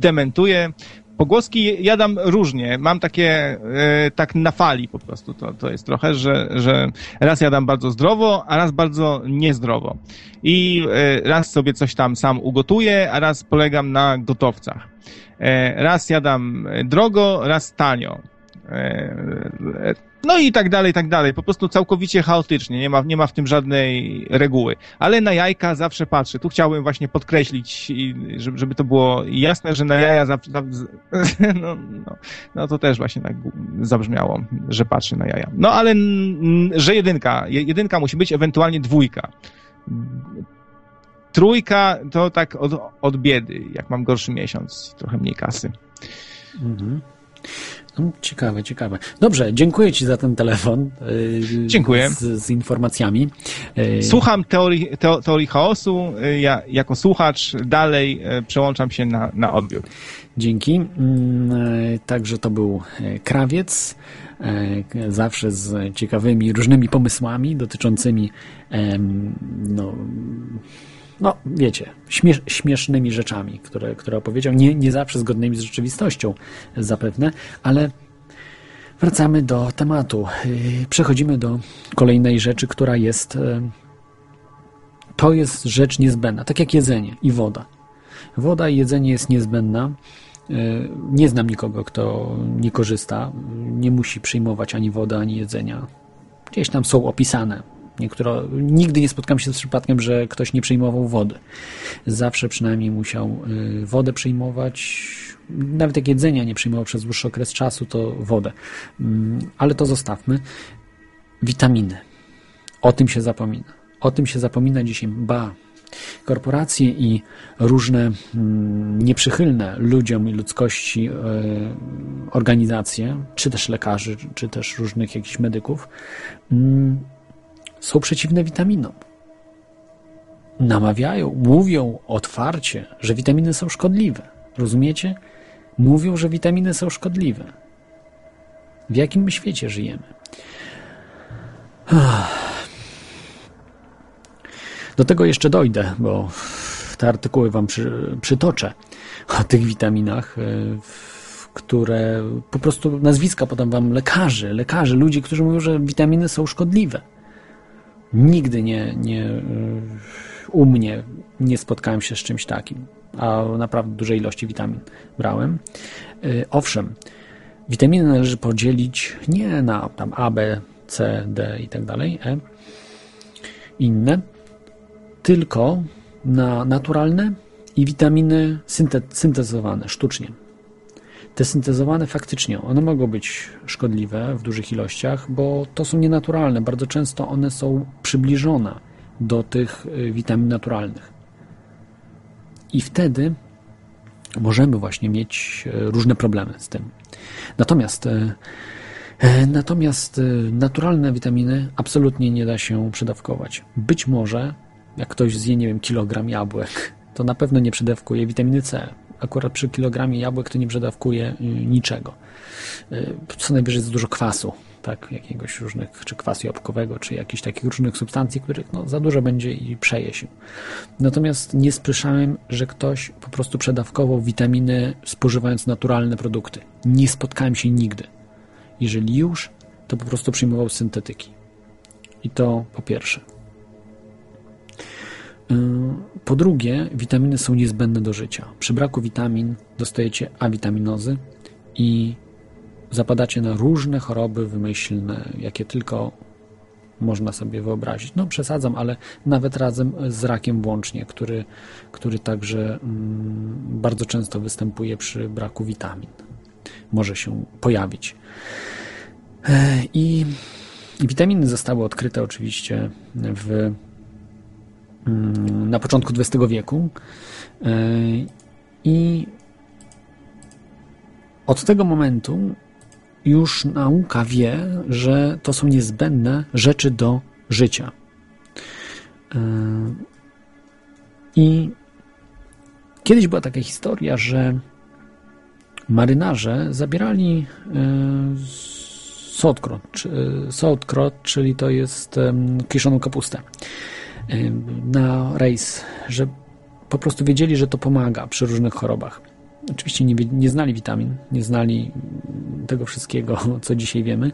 Dementuję. Pogłoski jadam różnie. Mam takie e, tak na fali po prostu. To, to jest trochę, że, że raz jadam bardzo zdrowo, a raz bardzo niezdrowo. I e, raz sobie coś tam sam ugotuję, a raz polegam na gotowcach. E, raz jadam drogo, raz tanio. E, e, No i tak dalej, tak dalej. Po prostu całkowicie chaotycznie. Nie ma, nie ma w tym żadnej reguły. Ale na jajka zawsze patrzę. Tu chciałbym właśnie podkreślić, żeby, żeby to było jasne, że na jaja zawsze. No, no, no to też właśnie tak zabrzmiało, że patrzę na jaja. No ale że jedynka. Je- Jedynka musi być, ewentualnie dwójka. Trójka to tak od, od biedy, jak mam gorszy miesiąc, trochę mniej kasy. Mhm. No, ciekawe, ciekawe. Dobrze, dziękuję Ci za ten telefon. yy, Dziękuję. Z, z informacjami. Yy, Słucham teorii, teo, teorii chaosu, ja jako słuchacz dalej y, przełączam się na, na odbiór. Dzięki. Mm, e, Także to był e, krawiec, e, zawsze z ciekawymi, różnymi pomysłami dotyczącymi no, no wiecie, śmiesz, śmiesznymi rzeczami, które, które opowiedział, nie, nie zawsze zgodnymi z rzeczywistością zapewne, ale wracamy do tematu. Yy, Przechodzimy do kolejnej rzeczy, która jest, yy, to jest rzecz niezbędna, tak jak jedzenie i woda. Woda i jedzenie jest niezbędna. Yy, Nie znam nikogo, kto nie korzysta, nie musi przyjmować ani wody, ani jedzenia. Gdzieś tam są opisane. Niektóre, nigdy nie spotkałem się z przypadkiem, że ktoś nie przyjmował wody. Zawsze przynajmniej musiał y, wodę przyjmować. Nawet jak jedzenia nie przyjmował przez dłuższy okres czasu, to wodę. Mm, Ale to zostawmy. Witaminy. O tym się zapomina. O tym się zapomina dzisiaj. Ba, korporacje i różne mm, nieprzychylne ludziom i ludzkości e, organizacje, czy też lekarzy, czy też różnych jakichś medyków, mm, są przeciwne witaminom. Namawiają, mówią otwarcie, że witaminy są szkodliwe. Rozumiecie? Mówią, że witaminy są szkodliwe. W jakim świecie żyjemy? Do tego jeszcze dojdę, bo te artykuły Wam przy, przytoczę o tych witaminach, e, które po prostu nazwiska podam Wam lekarzy, lekarzy, ludzi, którzy mówią, że witaminy są szkodliwe. Nigdy nie, nie e, u mnie nie spotkałem się z czymś takim, a naprawdę duże ilości witamin brałem. E, Owszem, witaminy należy podzielić nie na tam A, B, C, D i tak dalej, E, inne, tylko na naturalne i witaminy synte, syntezowane sztucznie. Te syntezowane faktycznie, one mogą być szkodliwe w dużych ilościach, bo to są nienaturalne. Bardzo często one są przybliżone do tych y, witamin naturalnych. I wtedy możemy właśnie mieć y, różne problemy z tym. Natomiast y, E, Natomiast naturalne witaminy absolutnie nie da się przedawkować. Być może, jak ktoś zje, nie wiem, kilogram jabłek, to na pewno nie przedawkuje witaminy C. Akurat przy kilogramie jabłek to nie przedawkuje y, niczego. Y, Co najwyżej jest dużo kwasu, tak, jakiegoś różnych, czy kwasu jabłkowego, czy jakichś takich różnych substancji, których no, za dużo będzie i przeje się. Natomiast nie słyszałem, że ktoś po prostu przedawkował witaminy spożywając naturalne produkty. Nie spotkałem się nigdy. Jeżeli już, to po prostu przyjmował syntetyki. I to po pierwsze. Yy, Po drugie, witaminy są niezbędne do życia. Przy braku witamin dostajecie awitaminozy i zapadacie na różne choroby wymyślne, jakie tylko można sobie wyobrazić. No przesadzam, ale nawet razem z rakiem włącznie, który, który także mm, bardzo często występuje przy braku witamin. Może się pojawić. E, I, I witaminy zostały odkryte oczywiście w, na początku XX wieku. E, I od tego momentu już nauka wie, że to są niezbędne rzeczy do życia. E, I kiedyś była taka historia, że marynarze zabierali e, sauerkraut, czyli to jest kiszoną kapustę na rejs, że po prostu wiedzieli, że to pomaga przy różnych chorobach. Oczywiście nie, nie znali witamin, nie znali tego wszystkiego, co dzisiaj wiemy,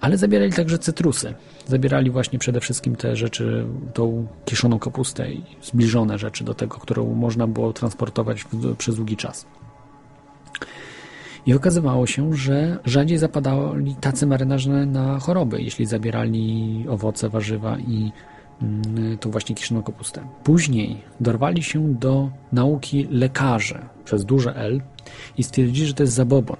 ale zabierali także cytrusy. Zabierali właśnie przede wszystkim te rzeczy, tą kiszoną kapustę i zbliżone rzeczy do tego, którą można było transportować przez długi czas. I okazywało się, że rzadziej zapadali tacy marynarze na choroby, jeśli zabierali owoce, warzywa i tą właśnie kiszoną kapustę. Później dorwali się do nauki lekarze przez duże L i stwierdzili, że to jest zabobon.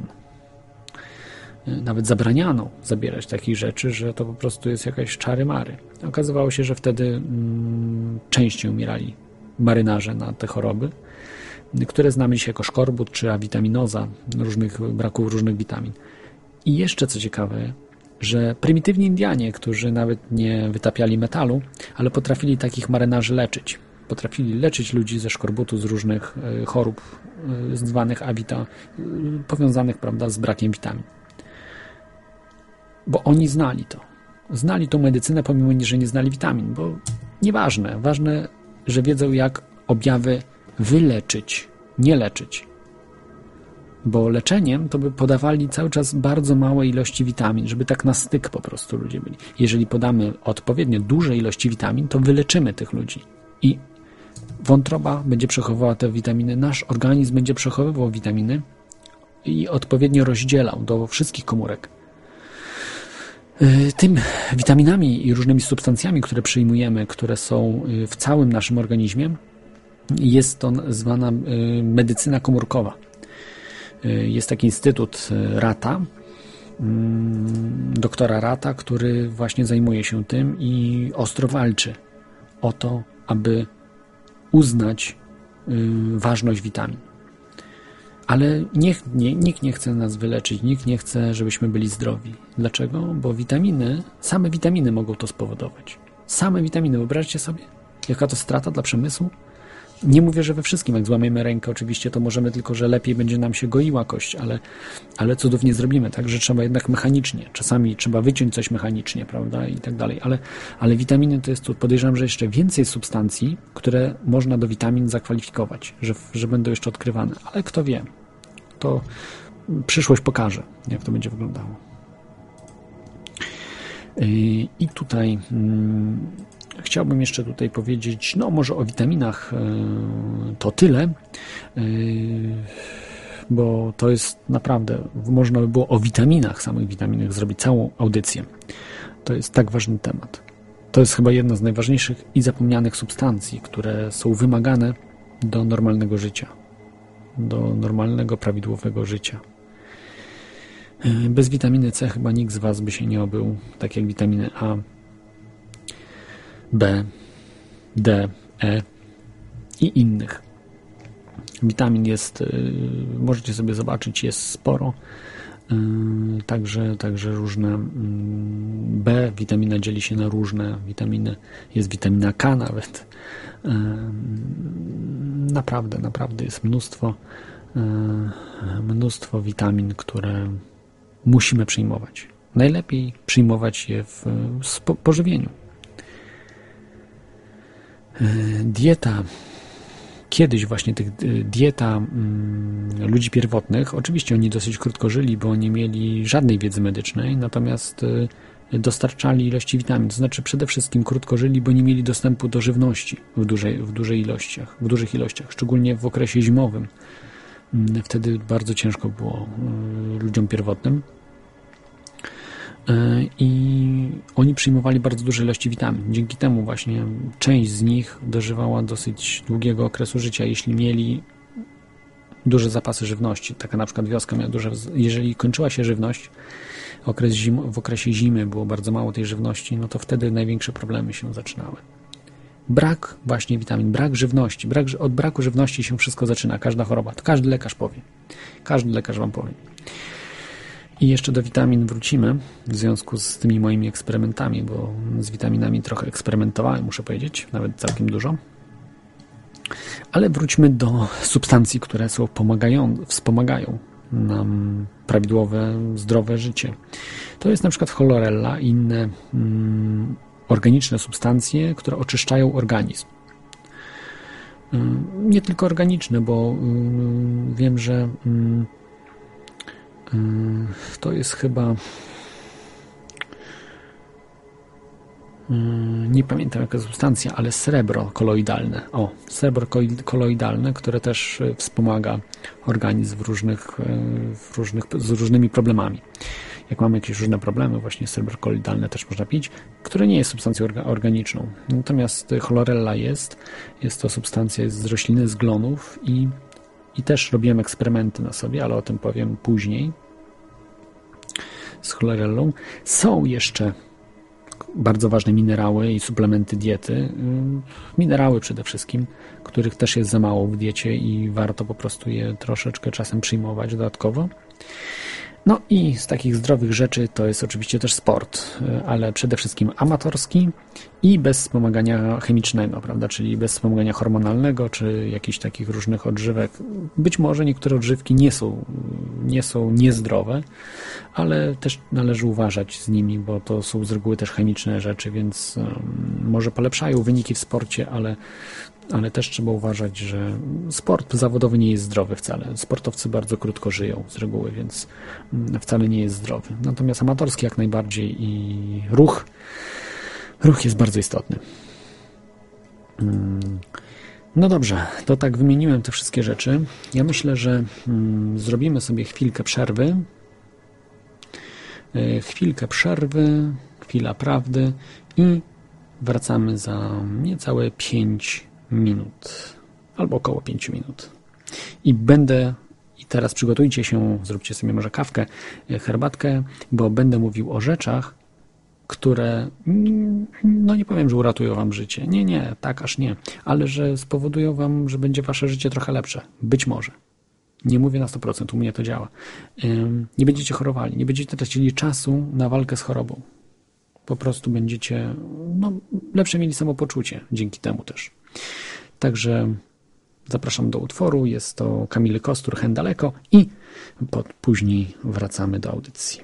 Nawet zabraniano zabierać takich rzeczy, że to po prostu jest jakaś czary mary. Okazywało się, że wtedy mm, częściej umierali marynarze na te choroby, które znamy dzisiaj jako szkorbut czy awitaminoza, różnych braków różnych witamin. I jeszcze co ciekawe, że prymitywni Indianie, którzy nawet nie wytapiali metalu, ale potrafili takich marynarzy leczyć. Potrafili leczyć ludzi ze szkorbutu, z różnych e, chorób e, zwanych awita, e, powiązanych prawda, z brakiem witamin. Bo oni znali to. Znali tą medycynę, pomimo że nie znali witamin, bo nieważne. Ważne że wiedzą jak objawy wyleczyć, nie leczyć. Bo leczeniem to by podawali cały czas bardzo małe ilości witamin, żeby tak na styk po prostu ludzie byli. Jeżeli podamy odpowiednio duże ilości witamin, to wyleczymy tych ludzi. I wątroba będzie przechowywała te witaminy, nasz organizm będzie przechowywał witaminy i odpowiednio rozdzielał do wszystkich komórek. Y, Tym witaminami i różnymi substancjami, które przyjmujemy, które są y, w całym naszym organizmie, jest to zwana y, medycyna komórkowa. Y, Jest taki instytut y, Rata, mm, doktora Rata, który właśnie zajmuje się tym i ostro walczy o to, aby uznać y, ważność witamin. Ale nie, nikt nie chce nas wyleczyć, nikt nie chce, żebyśmy byli zdrowi. Dlaczego? Bo witaminy, same witaminy mogą to spowodować. Same witaminy, wyobraźcie sobie, jaka to strata dla przemysłu? Nie mówię, że we wszystkim, jak złamiemy rękę, oczywiście to możemy, tylko że lepiej będzie nam się goiła kość, ale, ale cudów nie zrobimy, tak, że trzeba jednak mechanicznie. Czasami trzeba wyciąć coś mechanicznie, prawda, i tak dalej, ale, ale witaminy to jest tu, podejrzewam, że jeszcze więcej substancji, które można do witamin zakwalifikować, że, że będą jeszcze odkrywane, ale kto wie, to przyszłość pokaże, jak to będzie wyglądało. Yy, I tutaj mm, chciałbym jeszcze tutaj powiedzieć, no może o witaminach yy, to tyle, yy, bo to jest naprawdę, można by było o witaminach, samych witaminach zrobić całą audycję. To jest tak ważny temat. To jest chyba jedna z najważniejszych i zapomnianych substancji, które są wymagane do normalnego życia, do normalnego, prawidłowego życia. Yy, Bez witaminy C chyba nikt z Was by się nie obył, tak jak witaminy A, B, D, E i innych. Witamin jest, yy, możecie sobie zobaczyć, jest sporo. Yy, Także, także różne mm, B, witamina dzieli się na różne witaminy. Jest witamina K nawet. Yy, Naprawdę, naprawdę jest mnóstwo, mnóstwo witamin, które musimy przyjmować. Najlepiej przyjmować je w pożywieniu. Yy, Dieta kiedyś właśnie tych y, dieta mm, ludzi pierwotnych, oczywiście oni dosyć krótko żyli, bo nie mieli żadnej wiedzy medycznej, natomiast y, dostarczali ilości witamin. To znaczy przede wszystkim krótko żyli, bo nie mieli dostępu do żywności w dużej, w dużej ilościach, w dużych ilościach, szczególnie w okresie zimowym. Mm, Wtedy bardzo ciężko było ludziom pierwotnym. E, i oni przyjmowali bardzo duże ilości witamin. Dzięki temu właśnie część z nich dożywała dosyć długiego okresu życia, jeśli mieli duże zapasy żywności. Taka na przykład wioska miała duże... Jeżeli kończyła się żywność, okres zim, w okresie zimy było bardzo mało tej żywności, no to wtedy największe problemy się zaczynały. Brak właśnie witamin, brak żywności. Brak, od braku żywności się wszystko zaczyna, każda choroba. To każdy lekarz powie. Każdy lekarz wam powie. I jeszcze do witamin wrócimy w związku z tymi moimi eksperymentami, bo z witaminami trochę eksperymentowałem, muszę powiedzieć, nawet całkiem dużo. Ale wróćmy do substancji, które są pomagają, wspomagają nam prawidłowe, zdrowe życie. To jest na przykład chlorella i inne mm, organiczne substancje, które oczyszczają organizm. Mm, Nie tylko organiczne, bo mm, wiem, że mm, To jest chyba. Mm, Nie pamiętam jaka substancja, ale srebro koloidalne. O, srebro koloidalne, które też e, wspomaga organizm w różnych, e, w różnych, z różnymi problemami. Jak mamy jakieś różne problemy, właśnie srebro koloidalne też można pić, które nie jest substancją orga- organiczną. Natomiast chlorella jest. Jest to substancja z rośliny, z glonów i i też robiłem eksperymenty na sobie, ale o tym powiem później. Z chlorellą. Są jeszcze bardzo ważne minerały i suplementy diety. Minerały przede wszystkim, których też jest za mało w diecie i warto po prostu je troszeczkę czasem przyjmować dodatkowo. No i z takich zdrowych rzeczy to jest oczywiście też sport, y, ale przede wszystkim amatorski i bez wspomagania chemicznego, prawda, czyli bez wspomagania hormonalnego czy jakichś takich różnych odżywek. Być może niektóre odżywki nie są, nie są niezdrowe, ale też należy uważać z nimi, bo to są z reguły też chemiczne rzeczy, więc może polepszają wyniki w sporcie, ale ale też trzeba uważać, że sport zawodowy nie jest zdrowy wcale. Sportowcy bardzo krótko żyją z reguły, więc mm, wcale nie jest zdrowy. Natomiast amatorski jak najbardziej i ruch, ruch jest bardzo istotny. Mm, No dobrze, to tak wymieniłem te wszystkie rzeczy. Ja myślę, że mm, zrobimy sobie chwilkę przerwy. E, Chwilkę przerwy, chwila prawdy i wracamy za niecałe 5 minut, albo około 5 minut. I będę, i teraz przygotujcie się, zróbcie sobie może kawkę, e, herbatkę, bo będę mówił o rzeczach, które, mm, no nie powiem, że uratują wam życie. Nie, nie, tak aż nie, ale że spowodują wam, że będzie wasze życie trochę lepsze. Być może. Nie mówię na 100%, u mnie to działa. Nie będziecie chorowali, nie będziecie tracili czasu na walkę z chorobą. Po prostu będziecie no, lepsze mieli samopoczucie dzięki temu też. Także zapraszam do utworu. Jest to Kamily Kostur, Hen Daleko i pod, później wracamy do audycji.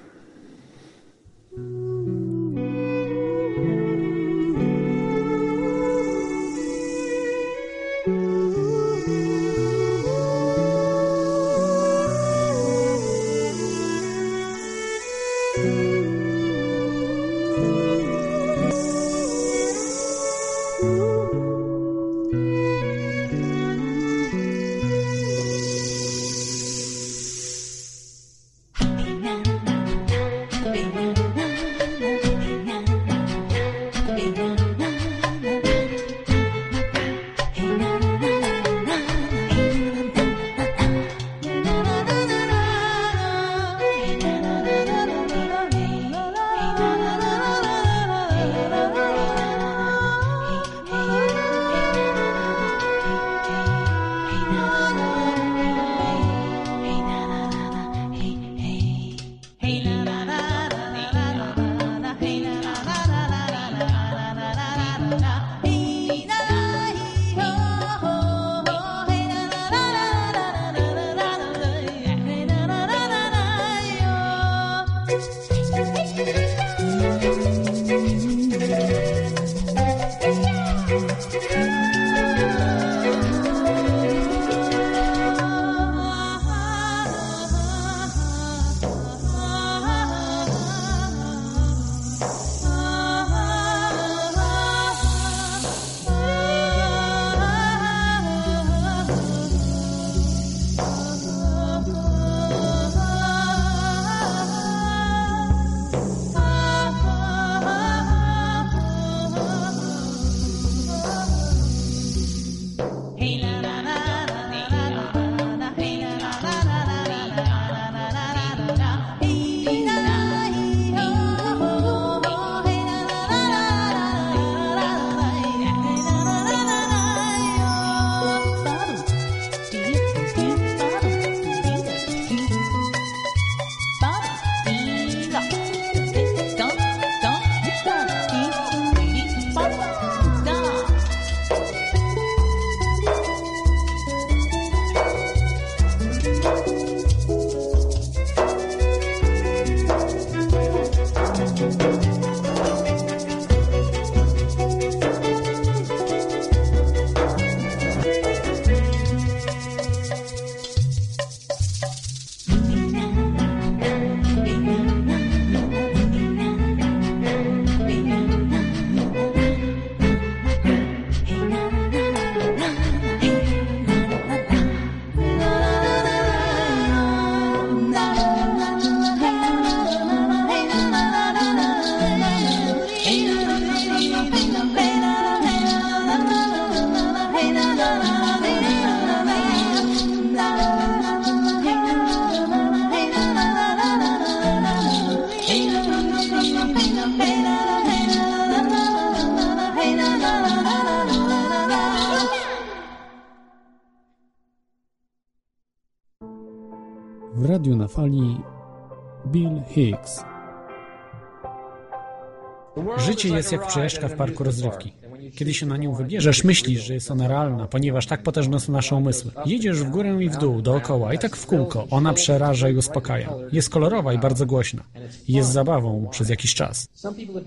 Życie jest jak przejażdżka w parku rozrywki. Kiedy się na nią wybierzesz, myślisz, że jest ona realna, ponieważ tak potężne są nasze umysły. Jedziesz w górę i w dół, dookoła i tak w kółko. Ona przeraża i uspokaja. Jest kolorowa i bardzo głośna. Jest zabawą przez jakiś czas.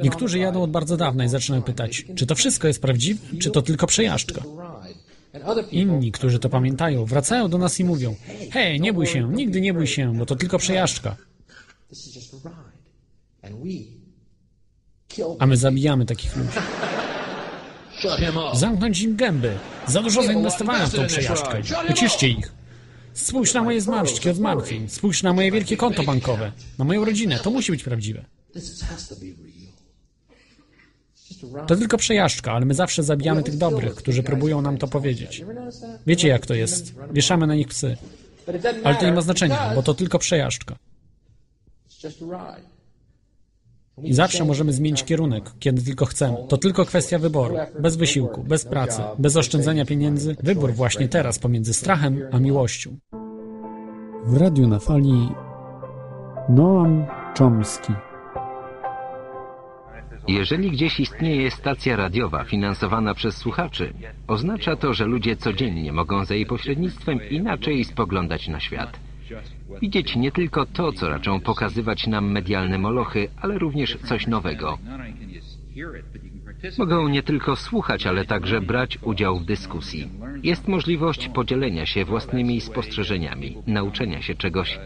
Niektórzy jadą od bardzo dawna i zaczynają pytać, czy to wszystko jest prawdziwe, czy to tylko przejażdżka. Inni, którzy to pamiętają, wracają do nas i mówią: Hej, nie bój się, nigdy nie bój się, bo to tylko przejażdżka. A my zabijamy takich ludzi. Zamknąć im gęby. Za dużo zainwestowałem w tą przejażdżkę. Uciszcie ich. Spójrz na moje zmarszczki od martwień. Spójrz na moje wielkie konto bankowe. Na moją rodzinę. To musi być prawdziwe. To tylko przejażdżka, ale my zawsze zabijamy tych dobrych, którzy próbują nam to powiedzieć. Wiecie jak to jest. Wieszamy na nich psy. Ale to nie ma znaczenia, bo to tylko przejażdżka. I zawsze możemy zmienić kierunek, kiedy tylko chcemy. To tylko kwestia wyboru. Bez wysiłku, bez pracy, bez oszczędzania pieniędzy. Wybór właśnie teraz pomiędzy strachem a miłością. W radiu na fali Noam Chomsky. Jeżeli gdzieś istnieje stacja radiowa finansowana przez słuchaczy, oznacza to, że ludzie codziennie mogą za jej pośrednictwem inaczej spoglądać na świat. Widzieć nie tylko to, co raczą pokazywać nam medialne molochy, ale również coś nowego. Mogą nie tylko słuchać, ale także brać udział w dyskusji. Jest możliwość podzielenia się własnymi spostrzeżeniami, nauczenia się czegoś.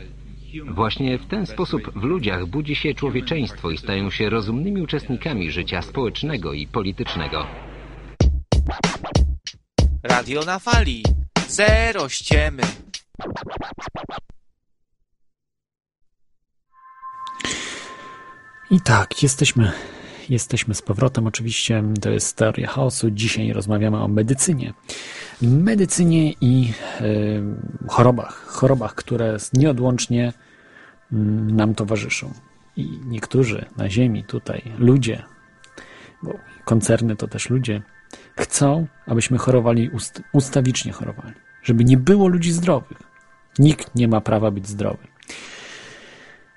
Właśnie w ten sposób w ludziach budzi się człowieczeństwo i stają się rozumnymi uczestnikami życia społecznego i politycznego. Radio na fali. Zero ściemy. I tak, jesteśmy, jesteśmy z powrotem. Oczywiście to jest teoria chaosu. Dzisiaj rozmawiamy o medycynie. Medycynie i y, chorobach. Chorobach, które nieodłącznie y, nam towarzyszą. I niektórzy na Ziemi, tutaj ludzie, bo koncerny to też ludzie, chcą, abyśmy chorowali ust ustawicznie chorowali. Żeby nie było ludzi zdrowych. Nikt nie ma prawa być zdrowy.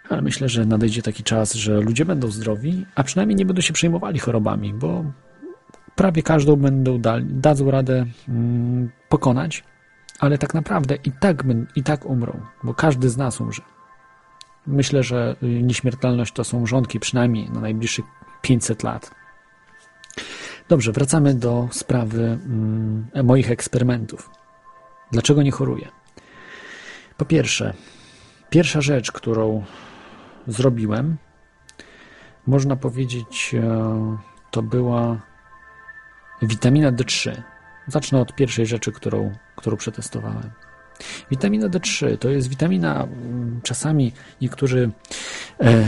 Ale myślę, że nadejdzie taki czas, że ludzie będą zdrowi, a przynajmniej nie będą się przejmowali chorobami, bo prawie każdą będą dali, dadzą radę mm, pokonać, ale tak naprawdę i tak, i tak umrą, bo każdy z nas umrze. Myślę, że nieśmiertelność to są rządki przynajmniej na najbliższych 500 lat. Dobrze, wracamy do sprawy mm, moich eksperymentów. Dlaczego nie choruję? Po pierwsze, pierwsza rzecz, którą zrobiłem, można powiedzieć, to była witamina D3. Zacznę od pierwszej rzeczy, którą, którą przetestowałem. Witamina D3 to jest witamina, czasami niektórzy e,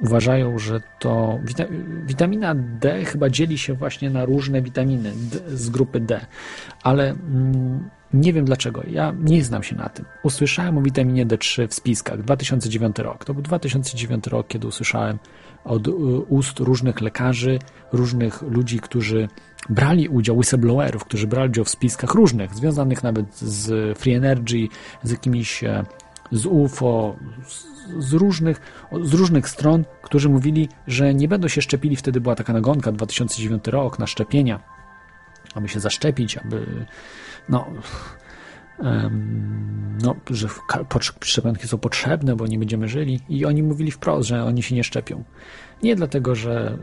uważają, że to wita, witamina D chyba dzieli się właśnie na różne witaminy z grupy D, ale mm, nie wiem dlaczego. Ja nie znam się na tym. Usłyszałem o witaminie D3 w spiskach. 2009 rok. To był 2009 rok, kiedy usłyszałem od ust różnych lekarzy, różnych ludzi, którzy brali udział, whistleblowerów, którzy brali udział w spiskach różnych, związanych nawet z Free Energy, z jakimiś, z UFO, z różnych, z różnych stron, którzy mówili, że nie będą się szczepili. Wtedy była taka nagonka, 2009 rok, na szczepienia, aby się zaszczepić, aby no, no, że szczepionki są potrzebne, bo nie będziemy żyli. I oni mówili wprost, że oni się nie szczepią. Nie dlatego, że,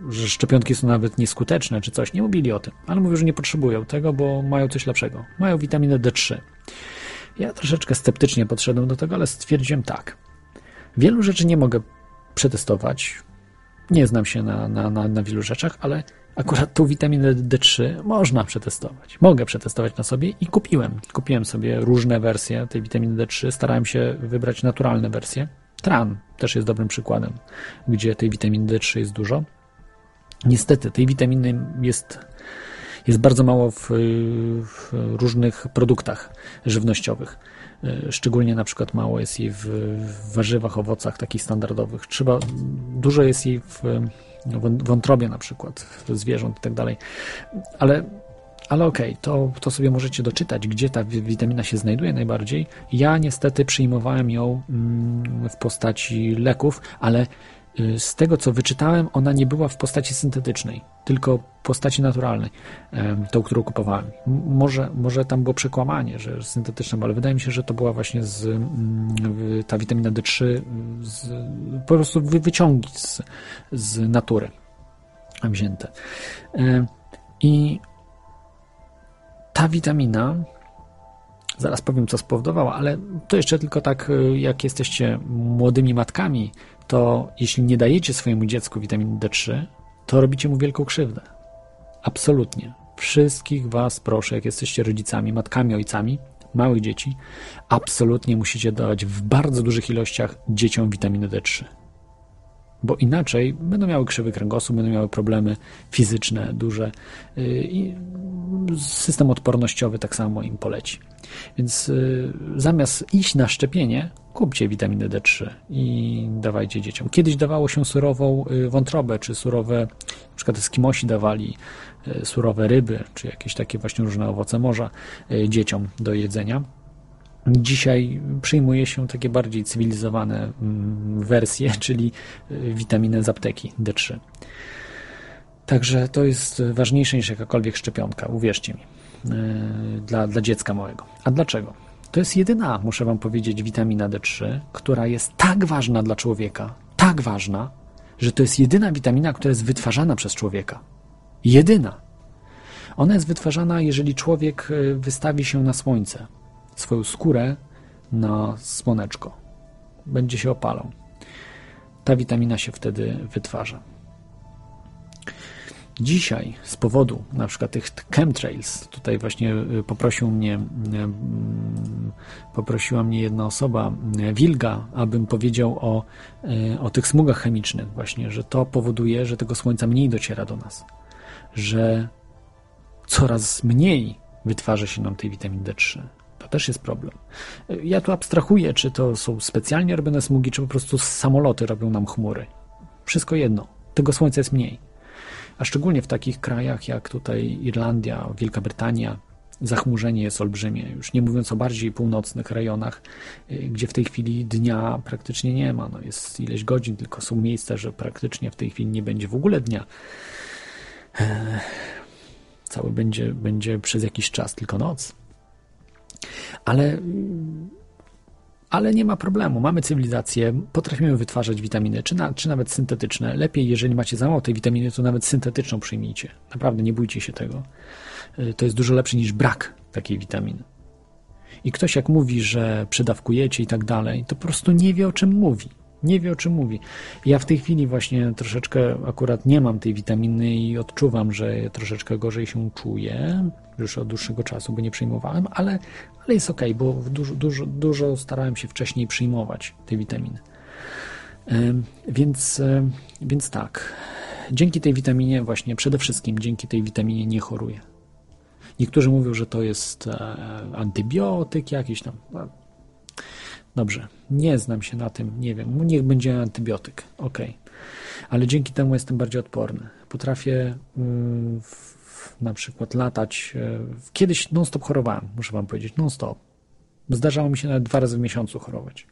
yy, że szczepionki są nawet nieskuteczne czy coś. Nie mówili o tym, ale mówią, że nie potrzebują tego, bo mają coś lepszego. Mają witaminę D3. Ja troszeczkę sceptycznie podszedłem do tego, ale stwierdziłem tak. Wielu rzeczy nie mogę przetestować. Nie znam się na, na, na, na wielu rzeczach, ale akurat tą witaminę D3 można przetestować. Mogę przetestować na sobie i kupiłem. Kupiłem sobie różne wersje tej witaminy D3. Starałem się wybrać naturalne wersje. Tran też jest dobrym przykładem, gdzie tej witaminy D3 jest dużo. Niestety, tej witaminy jest, jest bardzo mało w, w różnych produktach żywnościowych. Szczególnie na przykład mało jest jej w, w warzywach, owocach takich standardowych. Trzeba, dużo jest jej w wątrobie na przykład zwierząt i tak dalej. Ale Ale okej, to, to sobie możecie doczytać, gdzie ta wi- witamina się znajduje najbardziej. Ja niestety przyjmowałem ją mm, w postaci leków, ale z tego co wyczytałem, ona nie była w postaci syntetycznej, tylko w postaci naturalnej, tą, którą kupowałem. Może, może tam było przekłamanie, że syntetyczna, ale wydaje mi się, że to była właśnie z, mm, ta witamina D3, y, z, po prostu wy- wyciągi z, z natury wzięte. I ta witamina, zaraz powiem, co spowodowała, ale to jeszcze tylko tak, y, jak jesteście młodymi matkami, to jeśli nie dajecie swojemu dziecku witaminy D3, to robicie mu wielką krzywdę. Absolutnie. Wszystkich Was proszę, jak jesteście rodzicami, matkami, ojcami małych dzieci, absolutnie musicie dawać w bardzo dużych ilościach dzieciom witaminy D3 bo inaczej będą miały krzywy kręgosłup, będą miały problemy fizyczne duże yy, i system odpornościowy tak samo im poleci. Więc yy, zamiast iść na szczepienie, kupcie witaminę D3 i dawajcie dzieciom. Kiedyś dawało się surową yy, wątrobę, czy surowe, na przykład Eskimosi dawali yy, surowe ryby, czy jakieś takie właśnie różne owoce morza yy, dzieciom do jedzenia. Dzisiaj przyjmuje się takie bardziej cywilizowane mm, wersje, czyli y, witaminę z apteki D3. Także to jest ważniejsze niż jakakolwiek szczepionka, uwierzcie mi, y, dla, dla dziecka małego. A dlaczego? To jest jedyna, muszę Wam powiedzieć, witamina D3, która jest tak ważna dla człowieka, tak ważna, że to jest jedyna witamina, która jest wytwarzana przez człowieka. Jedyna. Ona jest wytwarzana, jeżeli człowiek y, wystawi się na słońce, swoją skórę na słoneczko. Będzie się opalał. Ta witamina się wtedy wytwarza. Dzisiaj z powodu na przykład tych chemtrails, tutaj właśnie y, poprosił mnie, y, mm, poprosiła mnie jedna osoba, y, Wilga, abym powiedział o, o tych smugach chemicznych właśnie, że to powoduje, że tego słońca mniej dociera do nas, że coraz mniej wytwarza się nam tej witaminy D3. To też jest problem. Ja tu abstrahuję, czy to są specjalnie robione smugi, czy po prostu samoloty robią nam chmury. Wszystko jedno. Tego słońca jest mniej. A szczególnie w takich krajach jak tutaj Irlandia, Wielka Brytania, zachmurzenie jest olbrzymie. Już nie mówiąc o bardziej północnych rejonach, y, gdzie w tej chwili dnia praktycznie nie ma. No jest ileś godzin, tylko są miejsca, że praktycznie w tej chwili nie będzie w ogóle dnia. Cały będzie, będzie przez jakiś czas tylko noc. Ale, ale nie ma problemu. Mamy cywilizację, potrafimy wytwarzać witaminy, czy, na, czy nawet syntetyczne. Lepiej, jeżeli macie za mało tej witaminy, to nawet syntetyczną przyjmijcie. Naprawdę, nie bójcie się tego. Y, To jest dużo lepsze niż brak takiej witaminy. I ktoś jak mówi, że przedawkujecie i tak dalej, to po prostu nie wie o czym mówi. Nie wie o czym mówi. Ja w tej chwili właśnie troszeczkę akurat nie mam tej witaminy i odczuwam, że troszeczkę gorzej się czuję już od dłuższego czasu, bo nie przyjmowałem, ale, ale jest ok, bo dużo, dużo, dużo starałem się wcześniej przyjmować tej witaminy. Więc, więc tak, dzięki tej witaminie właśnie przede wszystkim dzięki tej witaminie nie choruję. Niektórzy mówią, że to jest e, antybiotyk jakiś tam. Dobrze, nie znam się na tym, nie wiem, niech będzie antybiotyk, ok. Ale dzięki temu jestem bardziej odporny. Potrafię mm, w, w, na przykład latać. e, Kiedyś non-stop chorowałem, muszę wam powiedzieć, non-stop. Zdarzało mi się nawet dwa razy w miesiącu chorować.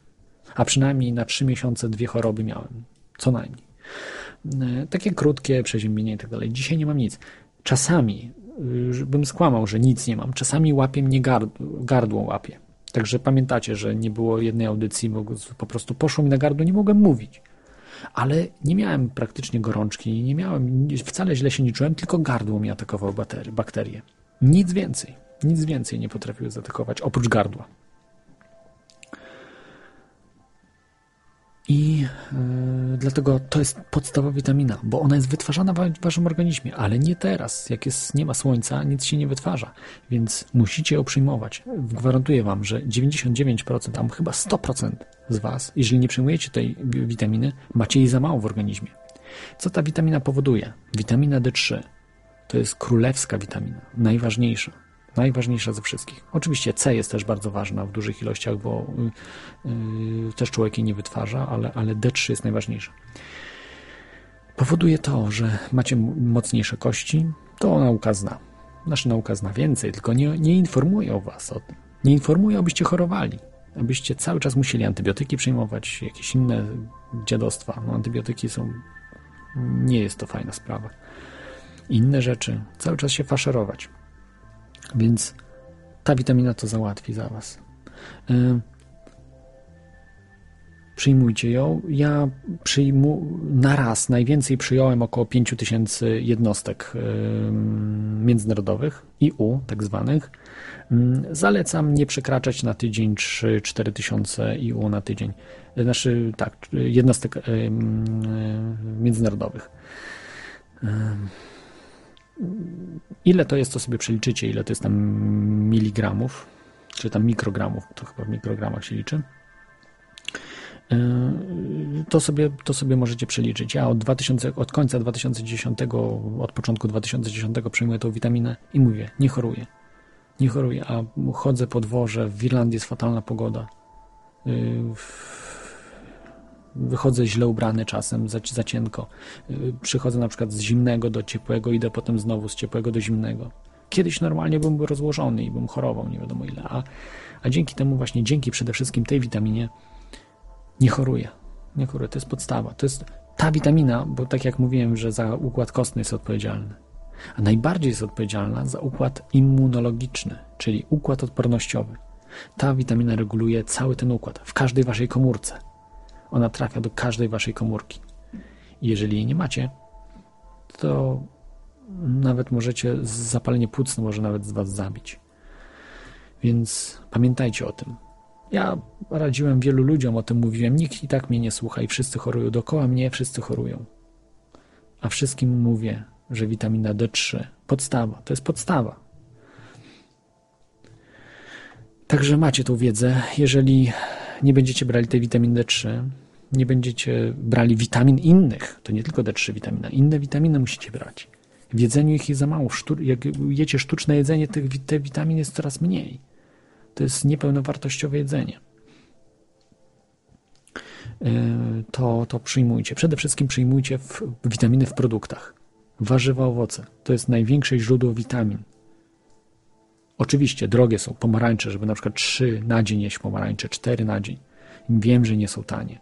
A przynajmniej na trzy miesiące dwie choroby miałem, co najmniej. E, Takie krótkie przeziębienie i tak dalej. Dzisiaj nie mam nic. Czasami, y, bym skłamał, że nic nie mam, czasami łapie mnie gardło, gardło łapie. Także pamiętacie, że nie było jednej audycji, po prostu poszło mi na gardło, nie mogłem mówić. Ale nie miałem praktycznie gorączki, nie miałem, wcale źle się nie czułem, tylko gardło mi atakowało bakterie. Nic więcej, nic więcej nie potrafiły zaatakować, oprócz gardła. I yy, dlatego to jest podstawowa witamina, bo ona jest wytwarzana w waszym organizmie, ale nie teraz. Jak jest, nie ma słońca, nic się nie wytwarza, więc musicie ją przyjmować. Gwarantuję wam, że 99%, tam chyba 100% z was, jeżeli nie przyjmujecie tej wi- witaminy, macie jej za mało w organizmie. Co ta witamina powoduje? Witamina D3 to jest królewska witamina, najważniejsza. Najważniejsza ze wszystkich. Oczywiście C jest też bardzo ważna w dużych ilościach, bo y, y, też człowiek jej nie wytwarza, ale, ale D3 jest najważniejsza. Powoduje to, że macie mocniejsze kości, to nauka zna. Nasza nauka zna więcej, tylko nie, nie informuje o was o tym. Nie informuje, abyście chorowali. Abyście cały czas musieli antybiotyki przyjmować, jakieś inne dziadostwa. No, antybiotyki są... Nie jest to fajna sprawa. Inne rzeczy. Cały czas się faszerować. Więc ta witamina to załatwi za was. Y, Przyjmujcie ją. Ja przyjmu na raz najwięcej przyjąłem około 5000 jednostek y, międzynarodowych, IU tak zwanych. Mm, Zalecam nie przekraczać na tydzień 3-4 tysiące IU na tydzień. Znaczy, tak, jednostek y, y, międzynarodowych. Ile to jest, to sobie przeliczycie, ile to jest tam miligramów, czy tam mikrogramów, to chyba w mikrogramach się liczy. Yy, To sobie, to sobie możecie przeliczyć. Ja od, 2000, od końca 2010, od początku 2010 przyjmuję tą witaminę i mówię, nie choruję. Nie choruję, a chodzę po dworze, w Irlandii jest fatalna pogoda. Yy, Wychodzę źle ubrany czasem, za, za cienko. Yy, Przychodzę na przykład z zimnego do ciepłego, idę potem znowu z ciepłego do zimnego. Kiedyś normalnie bym był rozłożony i bym chorował, nie wiadomo ile. A, a dzięki temu właśnie, dzięki przede wszystkim tej witaminie, nie choruje. Nie choruje, to jest podstawa. To jest ta witamina, bo tak jak mówiłem, że za układ kostny jest odpowiedzialny. A najbardziej jest odpowiedzialna za układ immunologiczny, czyli układ odpornościowy. Ta witamina reguluje cały ten układ w każdej waszej komórce. Ona trafia do każdej waszej komórki. I jeżeli jej nie macie, to nawet możecie zapalenie płuc może nawet z was zabić. Więc pamiętajcie o tym. Ja radziłem wielu ludziom, o tym mówiłem. Nikt i tak mnie nie słucha i wszyscy chorują. Dookoła mnie wszyscy chorują. A wszystkim mówię, że witamina D3 podstawa, to jest podstawa. Także macie tą wiedzę. Jeżeli nie będziecie brali tej witaminy D3, nie będziecie brali witamin innych, to nie tylko D3 witamina, inne witaminy musicie brać. W jedzeniu ich jest za mało. Jak jecie sztuczne jedzenie, tych te witamin jest coraz mniej. To jest niepełnowartościowe jedzenie. Yy, To, to przyjmujcie. Przede wszystkim przyjmujcie w, witaminy w produktach. Warzywa, owoce. To jest największe źródło witamin. Oczywiście drogie są pomarańcze, żeby na przykład 3 na dzień jeść pomarańcze, 4 na dzień. Wiem, że nie są tanie.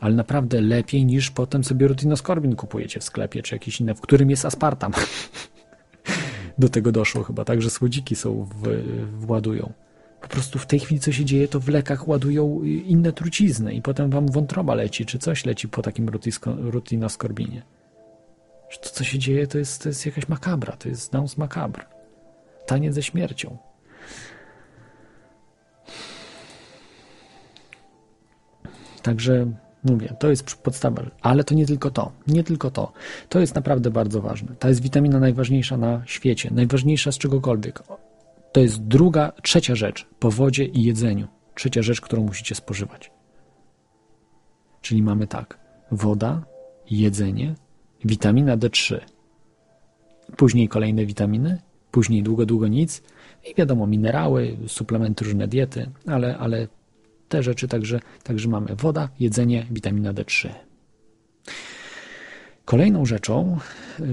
Ale naprawdę lepiej niż potem sobie rutinoskorbin kupujecie w sklepie, czy jakieś inne, w którym jest aspartam. Do tego doszło chyba, także słodziki są w, władują. Po prostu w tej chwili, co się dzieje, to w lekach ładują inne trucizny i potem wam wątroba leci, czy coś leci po takim. Że To, co się dzieje, to jest, to jest jakaś makabra, to jest dance macabre. Taniec ze śmiercią. Także mówię, to jest podstawa, ale to nie tylko to. Nie tylko to. To jest naprawdę bardzo ważne. To jest witamina najważniejsza na świecie, najważniejsza z czegokolwiek. To jest druga, trzecia rzecz po wodzie i jedzeniu. Trzecia rzecz, którą musicie spożywać. Czyli mamy tak: woda, jedzenie, witamina D3. Później kolejne witaminy, później długo, długo nic i wiadomo, minerały, suplementy, różne diety, ale, ale te rzeczy także, także mamy woda, jedzenie, witamina D3. Kolejną rzeczą, yy,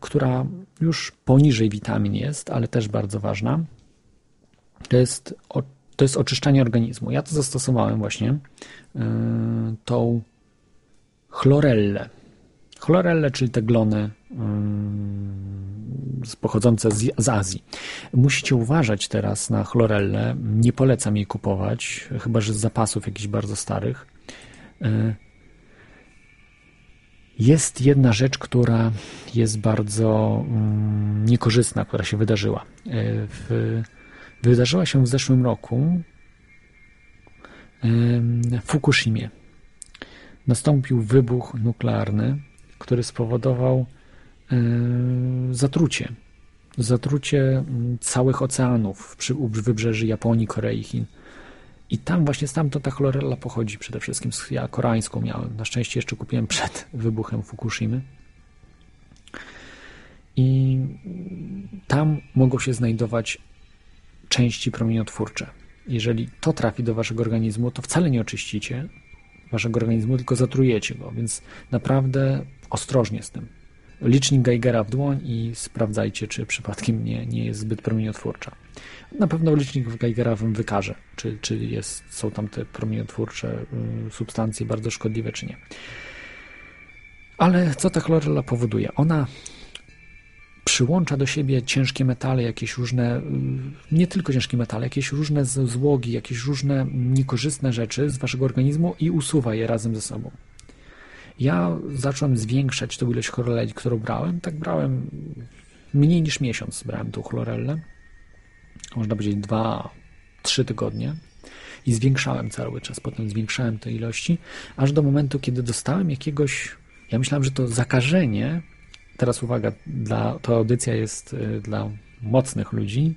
która już poniżej witamin jest, ale też bardzo ważna, to jest, o, to jest oczyszczanie organizmu. Ja to zastosowałem właśnie, yy, tą chlorellę. Chlorellę, czyli te glony yy, pochodzące z, z Azji. Musicie uważać teraz na chlorellę. Nie polecam jej kupować, chyba że z zapasów jakichś bardzo starych. Yy, jest jedna rzecz, która jest bardzo mm, niekorzystna, która się wydarzyła. E, W, wydarzyła się w zeszłym roku w Fukushimie. Nastąpił wybuch nuklearny, który spowodował e, zatrucie. Zatrucie mm, całych oceanów przy wybrzeży Japonii, Korei, Chin. I tam właśnie stamtąd ta chlorella pochodzi przede wszystkim. Ja koreańską miałem. Na szczęście jeszcze kupiłem przed wybuchem Fukushimy. I tam mogą się znajdować części promieniotwórcze. Jeżeli to trafi do waszego organizmu, to wcale nie oczyścicie waszego organizmu, tylko zatrujecie go, więc naprawdę ostrożnie z tym. Licznik Geigera w dłoń i sprawdzajcie, czy przypadkiem nie, nie jest zbyt promieniotwórcza. Na pewno licznik Geigera wam wykaże, czy, czy jest, są tam te promieniotwórcze y, substancje bardzo szkodliwe, czy nie. Ale co ta chlorella powoduje? Ona przyłącza do siebie ciężkie metale, jakieś różne, y, nie tylko ciężkie metale, jakieś różne złogi, jakieś różne niekorzystne rzeczy z waszego organizmu i usuwa je razem ze sobą. Ja zacząłem zwiększać tą ilość chloreli, którą brałem. Tak brałem mniej niż miesiąc brałem tą chlorellę. Można powiedzieć dwa, trzy tygodnie. I zwiększałem cały czas. Potem zwiększałem te ilości, aż do momentu, kiedy dostałem jakiegoś. Ja myślałem, że to zakażenie. Teraz uwaga, dla, ta audycja jest y, dla mocnych ludzi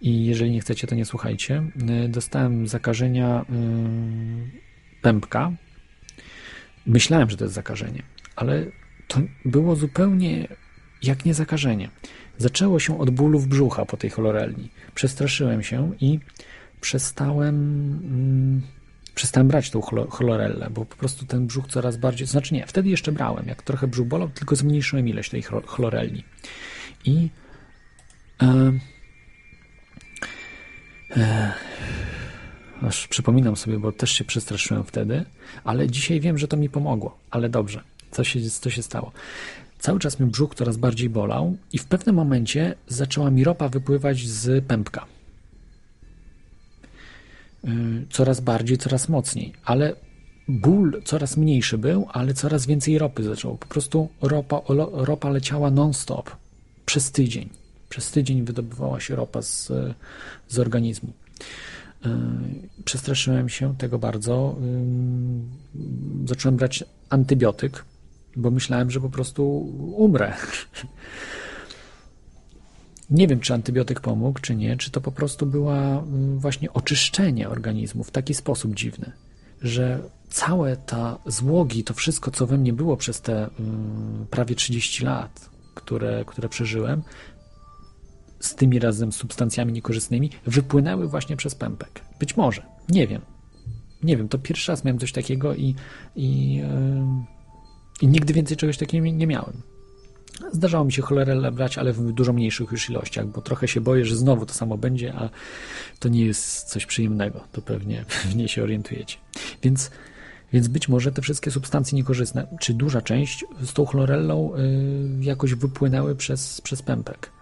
i jeżeli nie chcecie, to nie słuchajcie. Y, Dostałem zakażenia y, pępka, Myślałem, że to jest zakażenie, ale to było zupełnie jak nie zakażenie. Zaczęło się od bólów brzucha po tej chlorelli. Przestraszyłem się i przestałem, mm, przestałem brać tą chlo- chlorellę, bo po prostu ten brzuch coraz bardziej, znaczy nie, wtedy jeszcze brałem, jak trochę brzuch bolał, tylko zmniejszyłem ilość tej chlo- chlorelli. I e, e, Aż przypominam sobie, bo też się przestraszyłem wtedy, ale dzisiaj wiem, że to mi pomogło. Ale dobrze, co się, co się stało? Cały czas mi brzuch coraz bardziej bolał i w pewnym momencie zaczęła mi ropa wypływać z pępka. Yy, Coraz bardziej, coraz mocniej, ale ból coraz mniejszy był, ale coraz więcej ropy zaczęło. Po prostu ropa, ropa leciała non-stop przez tydzień. Przez tydzień wydobywała się ropa z, z organizmu. Yy, Przestraszyłem się tego bardzo. Yy, Zacząłem brać antybiotyk, bo myślałem, że po prostu umrę. Nie wiem, czy antybiotyk pomógł, czy nie, czy to po prostu była yy, właśnie oczyszczenie organizmu w taki sposób dziwny, że całe ta złogi, to wszystko, co we mnie było przez te prawie 30 lat, które, które przeżyłem, z tymi razem substancjami niekorzystnymi wypłynęły właśnie przez pępek. Być może. Nie wiem. Nie wiem. To pierwszy raz miałem coś takiego i, i, yy, i nigdy więcej czegoś takiego nie- miałem. Zdarzało mi się cholerę brać, ale w dużo mniejszych już ilościach, bo trochę się boję, że znowu to samo będzie, a to nie jest coś przyjemnego. To pewnie, pewnie się orientujecie. Więc, więc być może te wszystkie substancje niekorzystne, czy duża część z tą chlorellą yy, jakoś wypłynęły przez, przez pępek.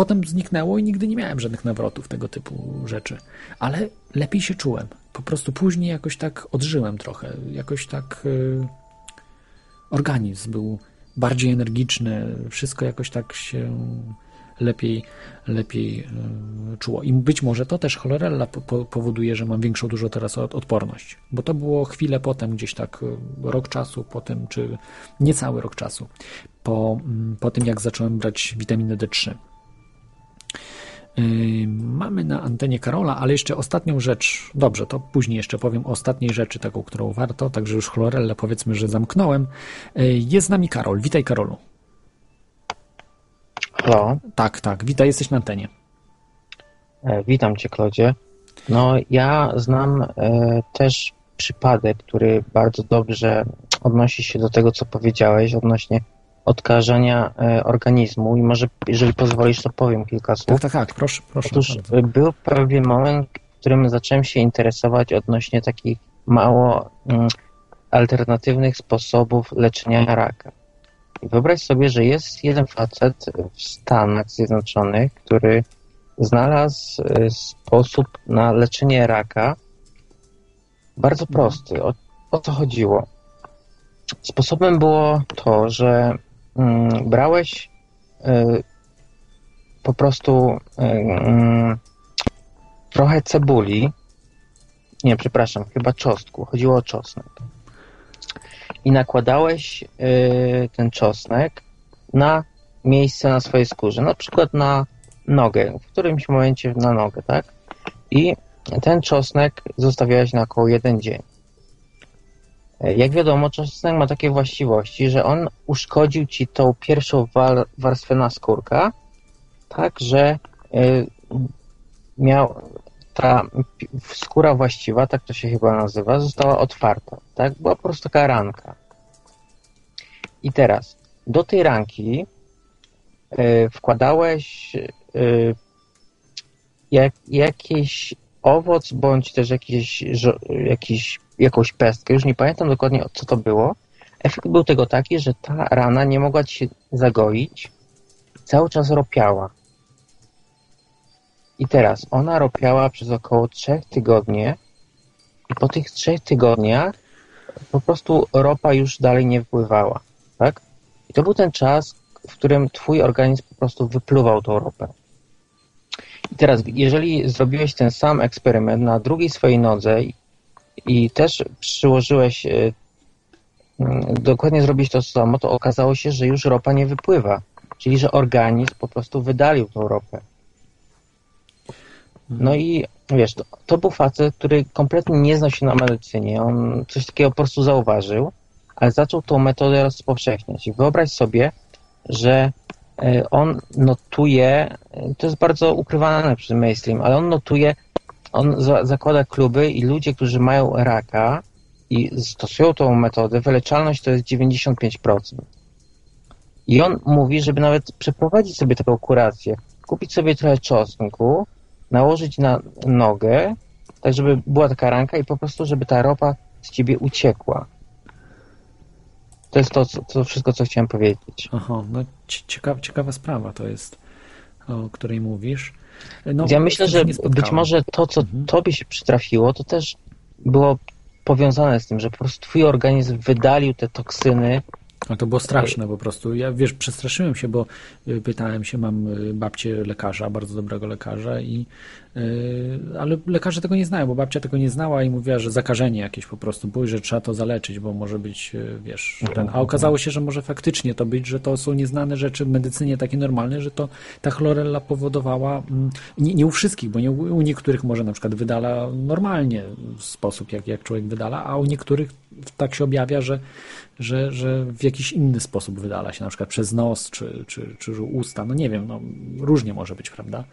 Potem zniknęło i nigdy nie miałem żadnych nawrotów tego typu rzeczy. Ale lepiej się czułem. Po prostu później jakoś tak odżyłem trochę. Jakoś tak y, organizm był bardziej energiczny. Wszystko jakoś tak się lepiej, lepiej y, czuło. I być może to też chlorella po, po, powoduje, że mam większą dużo teraz od, odporność. Bo to było chwilę potem, gdzieś tak y, rok czasu potem, czy niecały rok czasu, po, mm, po tym jak zacząłem brać witaminę D3. Mamy na antenie Karola, ale jeszcze ostatnią rzecz, dobrze, to później jeszcze powiem o ostatniej rzeczy, taką, którą warto, także już chlorellę powiedzmy, że zamknąłem. Yy, Jest z nami Karol, witaj Karolu. Halo, Tak, tak, witaj, jesteś na antenie. e, witam Cię, Klodzie. No, ja znam e, też przypadek, który bardzo dobrze odnosi się do tego, co powiedziałeś odnośnie odkażania e, organizmu i może, jeżeli pozwolisz, to powiem kilka słów. Tak, tak, tak, proszę, proszę. Otóż bardzo. e, był pewien moment, w którym zacząłem się interesować odnośnie takich mało mm, alternatywnych sposobów leczenia raka. I wyobraź sobie, że jest jeden facet w Stanach Zjednoczonych, który znalazł e, sposób na leczenie raka bardzo prosty. O, o co chodziło? Sposobem było to, że brałeś e, po prostu e, mm, trochę cebuli, nie, przepraszam, chyba czosnku, chodziło o czosnek. I nakładałeś e, ten czosnek na miejsce na swojej skórze, na przykład na nogę, w którymś momencie na nogę, tak? I ten czosnek zostawiałeś na około jeden dzień. E, Jak wiadomo, czosnek ma takie właściwości, że on uszkodził ci tą pierwszą wa- warstwę naskórka, tak, że y, miał ta skóra właściwa, tak to się chyba nazywa, została otwarta, tak? Była po prostu taka ranka. I teraz do tej ranki y, wkładałeś y, jak, jakiś owoc, bądź też jakiś, jakiś, jakąś pestkę, już nie pamiętam dokładnie co to było. Efekt był tego taki, że ta rana nie mogła się zagoić, cały czas ropiała. I teraz ona ropiała przez około trzech tygodni i po tych trzech tygodniach po prostu ropa już dalej nie wpływała, tak? I to był ten czas, w którym twój organizm po prostu wypluwał tą ropę. I teraz, jeżeli zrobiłeś ten sam eksperyment na drugiej swojej nodze i, też przyłożyłeś, e, mm, dokładnie zrobić to samo, to okazało się, że już ropa nie wypływa. Czyli, że organizm po prostu wydalił tą ropę. No i wiesz, to, to był facet, który kompletnie nie znał się na medycynie. On coś takiego po prostu zauważył, ale zaczął tą metodę rozpowszechniać. I wyobraź sobie, że e, on notuje, e, to jest bardzo ukrywane przez mainstream, ale on notuje, on za, zakłada kluby i ludzie, którzy mają raka i stosują tą metodę, wyleczalność to jest 95%. I on mówi, żeby nawet przeprowadzić sobie taką kurację, kupić sobie trochę czosnku, nałożyć na nogę, tak żeby była taka ranka i po prostu, żeby ta ropa z ciebie uciekła. To jest to, co, to wszystko, co chciałem powiedzieć. Aha, no cie- ciekawa, ciekawa sprawa to jest, o której mówisz. No, ja myślę, że być może to, co tobie się przytrafiło, to też było powiązane z tym, że po prostu twój organizm wydalił te toksyny. No to było straszne po prostu. Ja wiesz, przestraszyłem się, bo y, pytałem się, mam y, babcię lekarza, bardzo dobrego lekarza i y, ale lekarze tego nie znają, bo babcia tego nie znała i mówiła, że zakażenie jakieś po prostu było, i że trzeba to zaleczyć, bo może być, y, wiesz, ten, a okazało się, że może faktycznie to być, że to są nieznane rzeczy w medycynie takie normalne, że to ta chlorella powodowała, mm, nie, nie u wszystkich, bo nie, u u niektórych może na przykład wydala normalnie w sposób, jak, jak człowiek wydala, a u niektórych tak się objawia, że, że, że w jakiś inny sposób wydala się, na przykład przez nos czy, czy, czy usta, no nie wiem, no, różnie może być, prawda?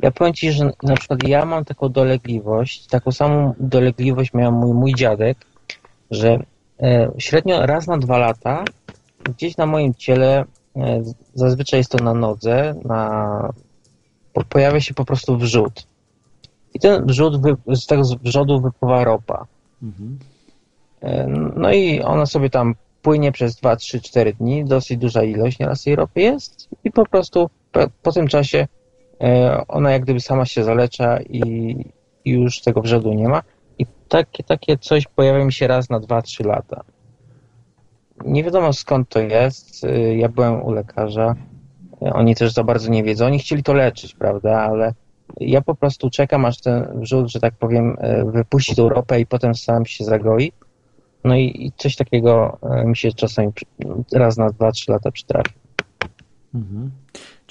Ja powiem ci, że na przykład ja mam taką dolegliwość, taką samą dolegliwość miał mój, mój dziadek, że e, średnio raz na dwa lata gdzieś na moim ciele, e, zazwyczaj jest to na nodze, na, po, pojawia się po prostu wrzód. I ten wrzód, z tego wrzodu wypływa ropa. E, No i ona sobie tam płynie przez 2, 3, 4 dni, dosyć duża ilość nieraz tej ropy jest i po prostu po, po tym czasie e, ona jak gdyby sama się zalecza i, i już tego wrzodu nie ma. I takie, takie coś pojawia mi się raz na 2-3 lata. Nie wiadomo skąd to jest. E, Ja byłem u lekarza. E, Oni też za bardzo nie wiedzą. Oni chcieli to leczyć, prawda? Ale ja po prostu czekam, aż ten wrzód, że tak powiem, e, wypuści tą ropę i potem sam się zagoi. No i, i coś takiego e, mi się czasami raz na 2-3 lata przytrafi. Mhm.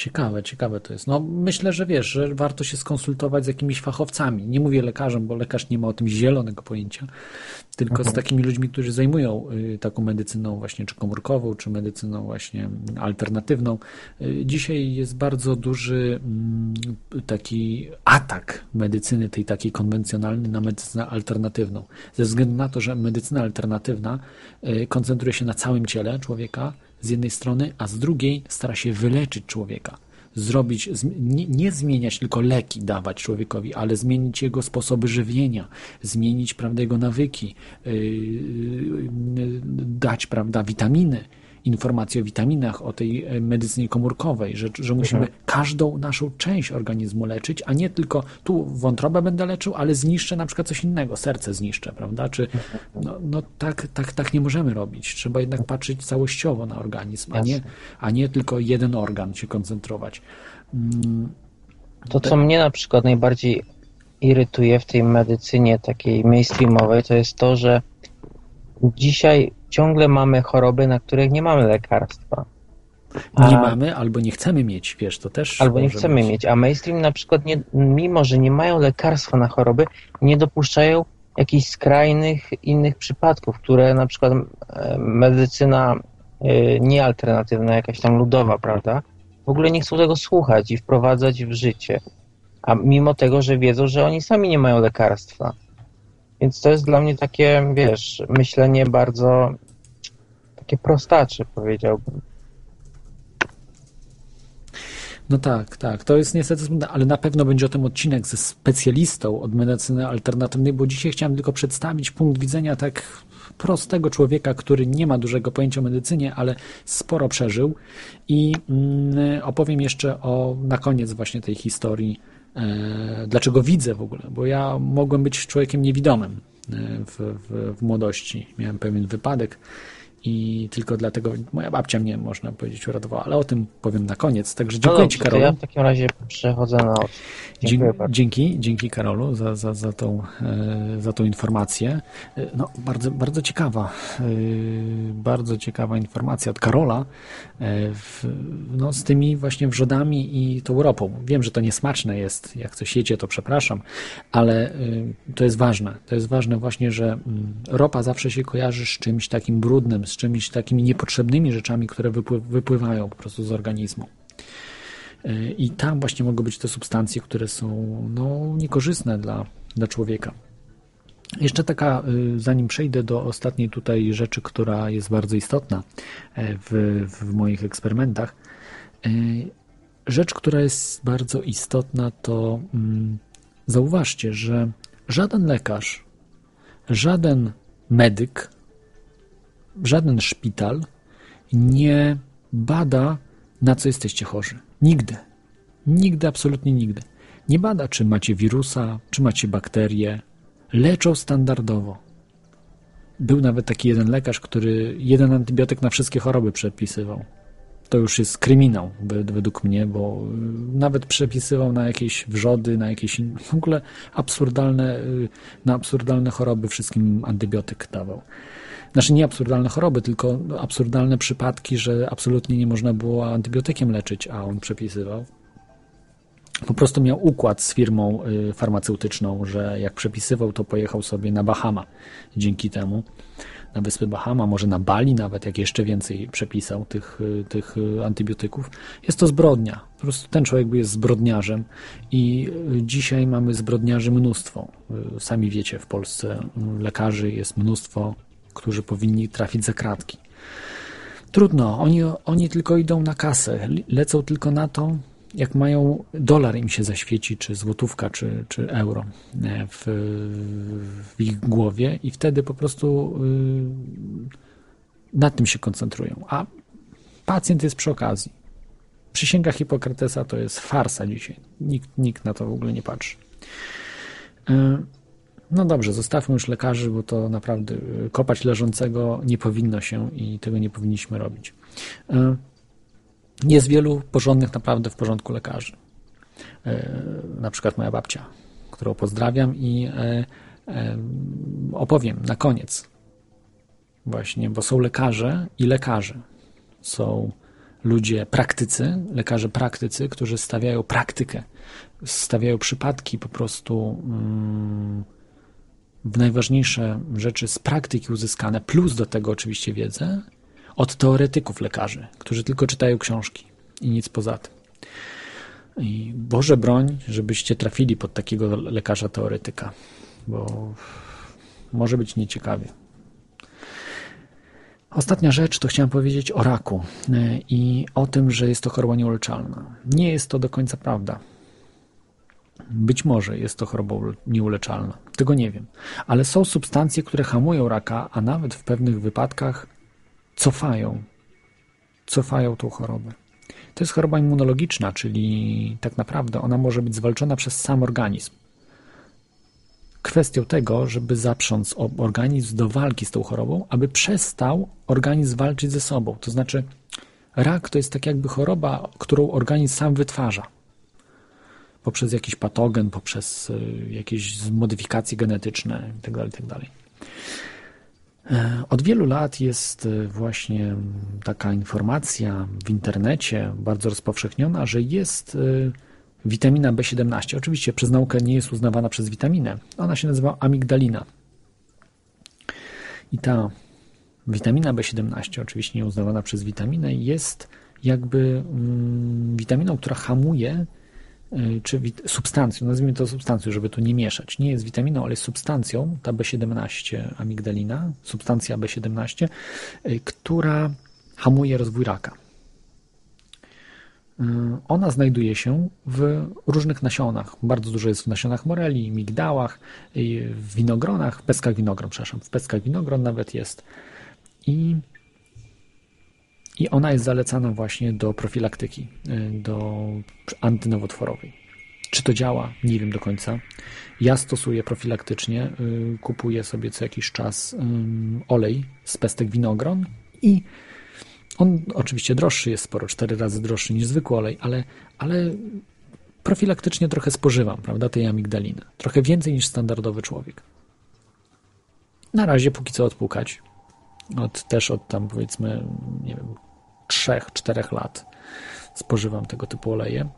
Ciekawe, ciekawe to jest. No myślę, że wiesz, że warto się skonsultować z jakimiś fachowcami. Nie mówię lekarzem, bo lekarz nie ma o tym zielonego pojęcia, tylko z Mhm. takimi ludźmi, którzy zajmują y, taką medycyną właśnie czy komórkową, czy medycyną właśnie alternatywną. Y, Dzisiaj jest bardzo duży mm, taki atak medycyny tej takiej konwencjonalnej na medycynę alternatywną. Ze względu na to, że medycyna alternatywna y, koncentruje się na całym ciele człowieka z jednej strony, a z drugiej stara się wyleczyć człowieka. Zrobić, nie, zmieniać tylko leki dawać człowiekowi, ale zmienić jego sposoby żywienia, zmienić prawda, jego nawyki, yy, yy, dać prawda, witaminy, informacje o witaminach, o tej e, medycynie komórkowej, że, że musimy Mhm. każdą naszą część organizmu leczyć, a nie tylko tu wątrobę będę leczył, ale zniszczę na przykład coś innego, serce zniszczę, prawda? Czy, no, no tak, tak, tak nie możemy robić. Trzeba jednak patrzeć całościowo na organizm, a nie, a nie tylko jeden organ się koncentrować. Mm, To, co mnie na przykład najbardziej irytuje w tej medycynie takiej mainstreamowej, to jest to, że dzisiaj ciągle mamy choroby, na których nie mamy lekarstwa. Nie A- mamy albo nie chcemy mieć, wiesz, to też Albo nie chcemy być. mieć, a mainstream na przykład, nie, mimo że nie mają lekarstwa na choroby, nie dopuszczają jakichś skrajnych innych przypadków, które na przykład medycyna e, niealternatywna, jakaś tam ludowa, prawda, w ogóle nie chcą tego słuchać i wprowadzać w życie. A mimo tego, że wiedzą, że oni sami nie mają lekarstwa. Więc to jest dla mnie takie, wiesz, myślenie bardzo Takie prostacze, powiedziałbym. No tak, tak. To jest niestety smutne, ale na pewno będzie o tym odcinek ze specjalistą od medycyny alternatywnej, bo dzisiaj chciałem tylko przedstawić punkt widzenia tak prostego człowieka, który nie ma dużego pojęcia o medycynie, ale sporo przeżył. I mm, opowiem jeszcze o na koniec właśnie tej historii, dlaczego widzę w ogóle, bo ja mogłem być człowiekiem niewidomym e, w, w, w młodości. Miałem pewien wypadek i tylko dlatego moja babcia mnie, można powiedzieć, uratowała, ale o tym powiem na koniec. Także No dziękuję dobrze, Ci, Karolu. ja w takim razie przechodzę na odcinek. Dziękuję Dzie- bardzo. Dzięki, dzięki Karolu za, za, za, tą, e, za tą informację. E, No, bardzo, bardzo ciekawa, e, bardzo ciekawa informacja od Karola w, no, z tymi właśnie wrzodami i tą ropą. Wiem, że to niesmaczne jest, jak coś jecie, to przepraszam, ale to jest ważne. To jest ważne właśnie, że mm, ropa zawsze się kojarzy z czymś takim brudnym, z czymś takimi niepotrzebnymi rzeczami, które wypły, wypływają po prostu z organizmu. I tam właśnie mogą być te substancje, które są no, niekorzystne dla, dla człowieka. Jeszcze taka, y, zanim przejdę do ostatniej tutaj rzeczy, która jest bardzo istotna e, w, w moich eksperymentach. e, Rzecz, która jest bardzo istotna, to mm, zauważcie, że żaden lekarz, żaden medyk, żaden szpital nie bada, na co jesteście chorzy. Nigdy. Nigdy, absolutnie nigdy. Nie bada, czy macie wirusa, czy macie bakterie. Leczą standardowo. Był nawet taki jeden lekarz, który jeden antybiotyk na wszystkie choroby przepisywał. To już jest kryminał wed- według mnie, bo y, nawet przepisywał na jakieś wrzody, na jakieś w ogóle absurdalne, y, na absurdalne choroby wszystkim antybiotyk dawał. Znaczy nie absurdalne choroby, tylko absurdalne przypadki, że absolutnie nie można było antybiotykiem leczyć, a on przepisywał. Po prostu miał układ z firmą y, farmaceutyczną, że jak przepisywał, to pojechał sobie na Bahama dzięki temu. Na wyspy Bahama, może na Bali nawet, jak jeszcze więcej przepisał tych, y, tych y, antybiotyków. Jest to zbrodnia. Po prostu ten człowiek jest zbrodniarzem i dzisiaj mamy zbrodniarzy mnóstwo. Sami wiecie, w Polsce lekarzy jest mnóstwo, którzy powinni trafić za kratki. Trudno, oni, oni tylko idą na kasę, lecą tylko na to, jak mają dolar im się zaświeci, czy złotówka, czy, czy euro e, w, w ich głowie i wtedy po prostu y, na tym się koncentrują. A pacjent jest przy okazji. Przysięga Hipokratesa to jest farsa dzisiaj. Nikt, nikt na to w ogóle nie patrzy. Y, no dobrze, zostawmy już lekarzy, bo to naprawdę y, kopać leżącego nie powinno się i tego nie powinniśmy robić. Y, Jest wielu porządnych, naprawdę w porządku lekarzy. E, Na przykład moja babcia, którą pozdrawiam i opowiem na koniec. Właśnie, bo są lekarze i lekarze. Są ludzie praktycy, lekarze praktycy, którzy stawiają praktykę, stawiają przypadki po prostu mm, najważniejsze rzeczy z praktyki uzyskane, plus do tego oczywiście wiedzę, od teoretyków lekarzy, którzy tylko czytają książki i nic poza tym. I Boże broń, żebyście trafili pod takiego lekarza teoretyka, bo może być nieciekawie. Ostatnia rzecz to chciałem powiedzieć o raku e, i o tym, że jest to choroba nieuleczalna. Nie jest to do końca prawda. Być może jest to choroba nieuleczalna. Tego nie wiem. Ale są substancje, które hamują raka, a nawet w pewnych wypadkach cofają. Cofają tą chorobę. To jest choroba immunologiczna, czyli tak naprawdę ona może być zwalczona przez sam organizm. Kwestią tego, żeby zaprząc organizm do walki z tą chorobą, aby przestał organizm walczyć ze sobą. To znaczy, rak to jest tak jakby choroba, którą organizm sam wytwarza poprzez jakiś patogen, poprzez y, jakieś modyfikacje genetyczne itd. itd. E, Od wielu lat jest y, właśnie taka informacja w internecie bardzo rozpowszechniona, że jest y, witamina B17. Oczywiście przez naukę nie jest uznawana przez witaminę. Ona się nazywa amigdalina. I ta witamina B17, oczywiście nie uznawana przez witaminę, jest jakby mm, witaminą, która hamuje czy wit- substancją, nazwijmy to substancją, żeby tu nie mieszać. Nie jest witaminą, ale jest substancją, ta B17 amigdalina, substancja B17, y, która hamuje rozwój raka. Y, Ona znajduje się w różnych nasionach. Bardzo dużo jest w nasionach moreli, migdałach, y, w winogronach, w peskach winogron, przepraszam, w peskach winogron nawet jest. I, I ona jest zalecana właśnie do profilaktyki, y, do antynowotworowej. Czy to działa? Nie wiem do końca. Ja stosuję profilaktycznie, y, kupuję sobie co jakiś czas olej z pestek winogron i on oczywiście droższy jest sporo, cztery razy droższy niż zwykły olej, ale, ale profilaktycznie trochę spożywam, prawda, tej amigdaliny. Trochę więcej niż standardowy człowiek. Na razie póki co odpukać. Od, też od tam powiedzmy, nie wiem, trzech, czterech lat spożywam tego typu oleje.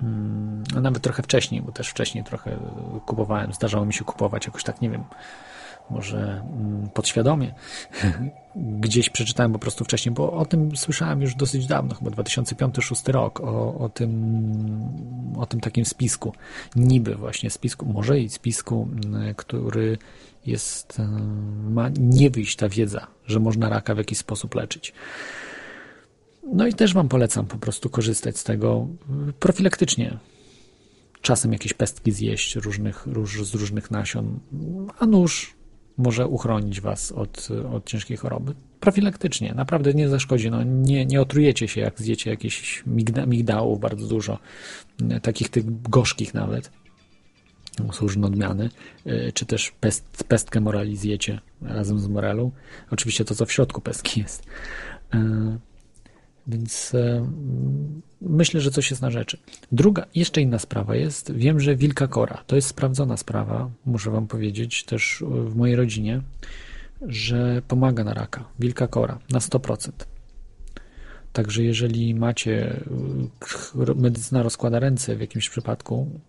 Mm, A nawet trochę wcześniej, bo też wcześniej trochę kupowałem, zdarzało mi się kupować jakoś tak, nie wiem, może mm, podświadomie. Gdzieś przeczytałem po prostu wcześniej, bo o tym słyszałem już dosyć dawno, chyba 2005-2006 rok, o, o, tym, o tym takim spisku. Niby właśnie spisku, może i spisku, mm, który jest, e, ma nie wyjść ta wiedza, że można raka w jakiś sposób leczyć. No i też Wam polecam po prostu korzystać z tego profilaktycznie. Czasem jakieś pestki zjeść różnych, róż, z różnych nasion, a nóż może uchronić Was od, od ciężkiej choroby. Profilaktycznie, naprawdę nie zaszkodzi. No, nie, nie otrujecie się, jak zjecie jakieś migda, migdałów bardzo dużo, takich tych gorzkich nawet. Są różne odmiany, y, czy też pest, pestkę morali zjecie razem z morelą. Oczywiście to, co w środku pestki jest. Więc e, myślę, że coś jest na rzeczy. Druga, jeszcze inna sprawa jest, wiem, że wilka kora, to jest sprawdzona sprawa, muszę wam powiedzieć, też e, w mojej rodzinie, że pomaga na raka. Wilka kora na 100%. Także jeżeli macie, e, medycyna rozkłada ręce w jakimś przypadku,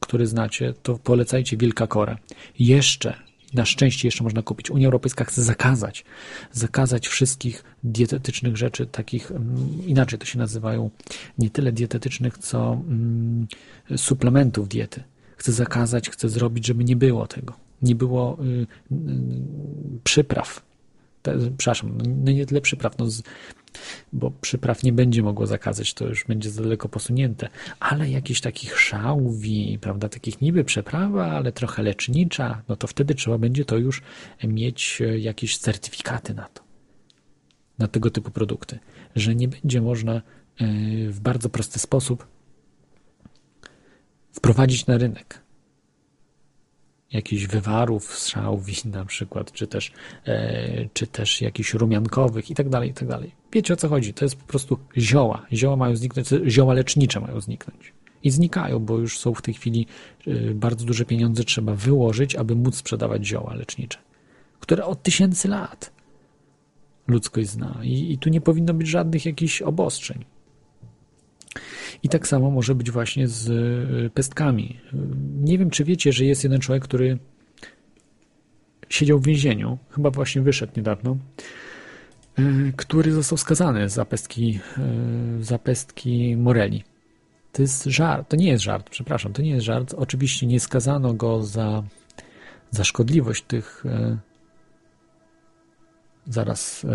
który znacie, to polecajcie wilka korę. Jeszcze na szczęście jeszcze można kupić. Unia Europejska chce zakazać, zakazać wszystkich dietetycznych rzeczy, takich, mm, inaczej to się nazywają, nie tyle dietetycznych, co mm, suplementów diety. Chce zakazać, chce zrobić, żeby nie było tego. Nie było y, y, przypraw. Te, przepraszam, no nie tyle przypraw, no z, bo przypraw nie będzie mogło zakazać, to już będzie za daleko posunięte, ale jakichś takich szałwi, prawda, takich niby przeprawa, ale trochę lecznicza, no to wtedy trzeba będzie to już mieć jakieś certyfikaty na to, na tego typu produkty, że nie będzie można w bardzo prosty sposób wprowadzić na rynek jakichś wywarów z szałwi na przykład, czy też, e, czy też jakichś rumiankowych i tak dalej, i tak dalej. Wiecie o co chodzi? To jest po prostu zioła. Zioła mają zniknąć, zioła lecznicze mają zniknąć. I znikają, bo już są w tej chwili e, bardzo duże pieniądze trzeba wyłożyć, aby móc sprzedawać zioła lecznicze, które od tysięcy lat ludzkość zna. I, i tu nie powinno być żadnych jakichś obostrzeń. I tak samo może być właśnie z pestkami. Nie wiem, czy wiecie, że jest jeden człowiek, który siedział w więzieniu, chyba właśnie wyszedł niedawno, który został skazany za pestki, za pestki Moreli. To jest żart, to nie jest żart, przepraszam, to nie jest żart. Oczywiście nie skazano go za, za szkodliwość tych Zaraz,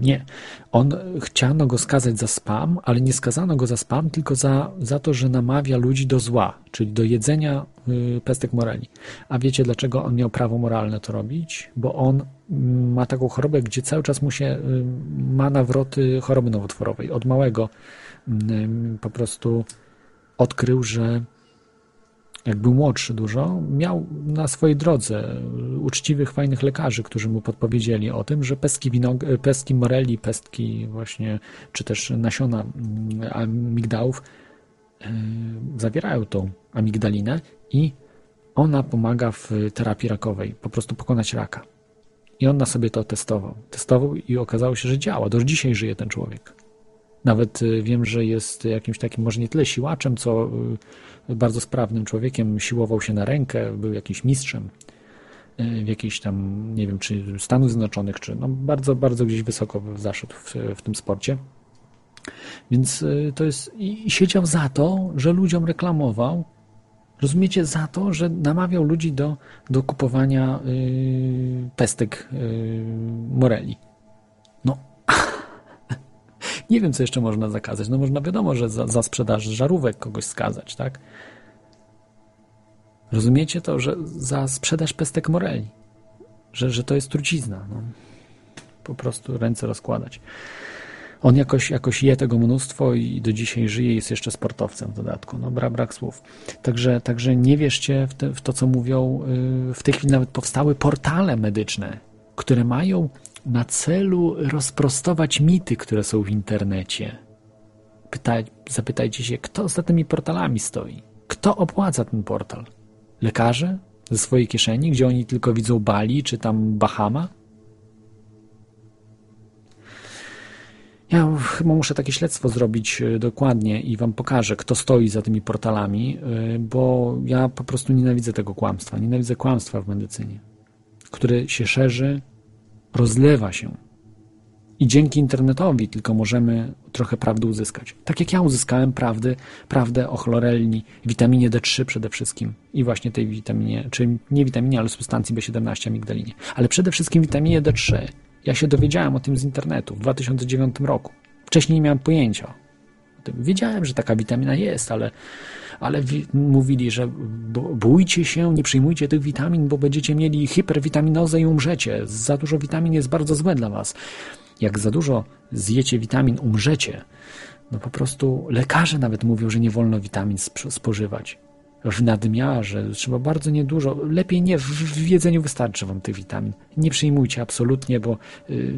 nie. On, chciano go skazać za spam, ale nie skazano go za spam, tylko za, za to, że namawia ludzi do zła, czyli do jedzenia pestek moreli. A wiecie, dlaczego on miał prawo moralne to robić? Bo on ma taką chorobę, gdzie cały czas mu się, ma nawroty choroby nowotworowej. Od małego po prostu odkrył, że jak był młodszy dużo, miał na swojej drodze uczciwych, fajnych lekarzy, którzy mu podpowiedzieli o tym, że pestki, winog- pestki moreli, pestki właśnie, czy też nasiona amigdałów yy, zawierają tą amigdalinę i ona pomaga w terapii rakowej, po prostu pokonać raka. I on na sobie to testował. Testował i okazało się, że działa. Do dzisiaj żyje ten człowiek. Nawet wiem, że jest jakimś takim, może nie tyle siłaczem, co bardzo sprawnym człowiekiem, siłował się na rękę, był jakimś mistrzem w jakiejś tam, nie wiem, czy Stanów Zjednoczonych, czy no bardzo, bardzo gdzieś wysoko zaszedł w, w tym sporcie. Więc y, to jest. I siedział za to, że ludziom reklamował. Rozumiecie, za to, że namawiał ludzi do, do kupowania y, pestek y, Morelli. Nie wiem, co jeszcze można zakazać. No można wiadomo, że za, za sprzedaż żarówek kogoś skazać, tak? Rozumiecie to, że za sprzedaż pestek Morelli, że, że to jest trucizna. No. Po prostu ręce rozkładać. On jakoś, jakoś je tego mnóstwo i do dzisiaj żyje, jest jeszcze sportowcem w dodatku. No, brak, brak słów. Także, także nie wierzcie w, te, w to, co mówią. yy, W tej chwili nawet powstały portale medyczne, które mają na celu rozprostować mity, które są w internecie. Pytaj, zapytajcie się, kto za tymi portalami stoi? Kto opłaca ten portal? Lekarze? Ze swojej kieszeni, gdzie oni tylko widzą Bali czy tam Bahama? Ja chyba muszę takie śledztwo zrobić e, dokładnie i wam pokażę, kto stoi za tymi portalami, e, bo ja po prostu nienawidzę tego kłamstwa. Nienawidzę kłamstwa w medycynie, które się szerzy, rozlewa się. I dzięki internetowi tylko możemy trochę prawdy uzyskać. Tak jak ja uzyskałem prawdy, prawdę o chlorelni, witaminie D3 przede wszystkim i właśnie tej witaminie, czy nie witaminie, ale substancji B17 amigdalinie. Ale przede wszystkim witaminie D3. Ja się dowiedziałem o tym z internetu w 2009 roku. Wcześniej nie miałem pojęcia o tym. Wiedziałem, że taka witamina jest, ale, ale wi- mówili, że bójcie się, nie przyjmujcie tych witamin, bo będziecie mieli hiperwitaminozę i umrzecie. Za dużo witamin jest bardzo złe dla was. Jak za dużo zjecie witamin, umrzecie. No po prostu lekarze nawet mówią, że nie wolno witamin sp- spożywać. W nadmiarze trzeba bardzo niedużo. Lepiej nie, w, jedzeniu wystarczy wam tych witamin. Nie przyjmujcie absolutnie, bo, yy,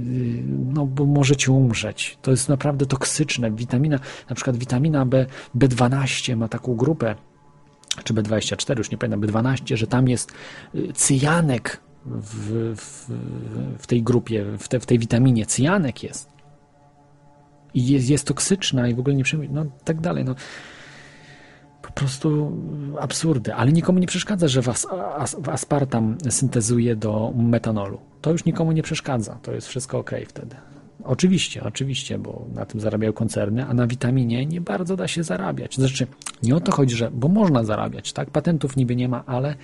no, bo możecie umrzeć. To jest naprawdę toksyczne. Witamina, na przykład witamina B, B12 ma taką grupę, czy B24, już nie pamiętam, B12, że tam jest y, cyjanek w, w, w tej grupie, w, te, w tej witaminie. Cyjanek jest. I jest, jest toksyczna i w ogóle nie przyjmuje, no tak dalej. No. Prostu absurdy, ale nikomu nie przeszkadza, że was, aspartam syntezuje do metanolu. To już nikomu nie przeszkadza, to jest wszystko ok wtedy. Oczywiście, oczywiście, bo na tym zarabiają koncerny, a na witaminie nie bardzo da się zarabiać. Znaczy, nie o to chodzi, że, bo można zarabiać, tak? Patentów niby nie ma, ale,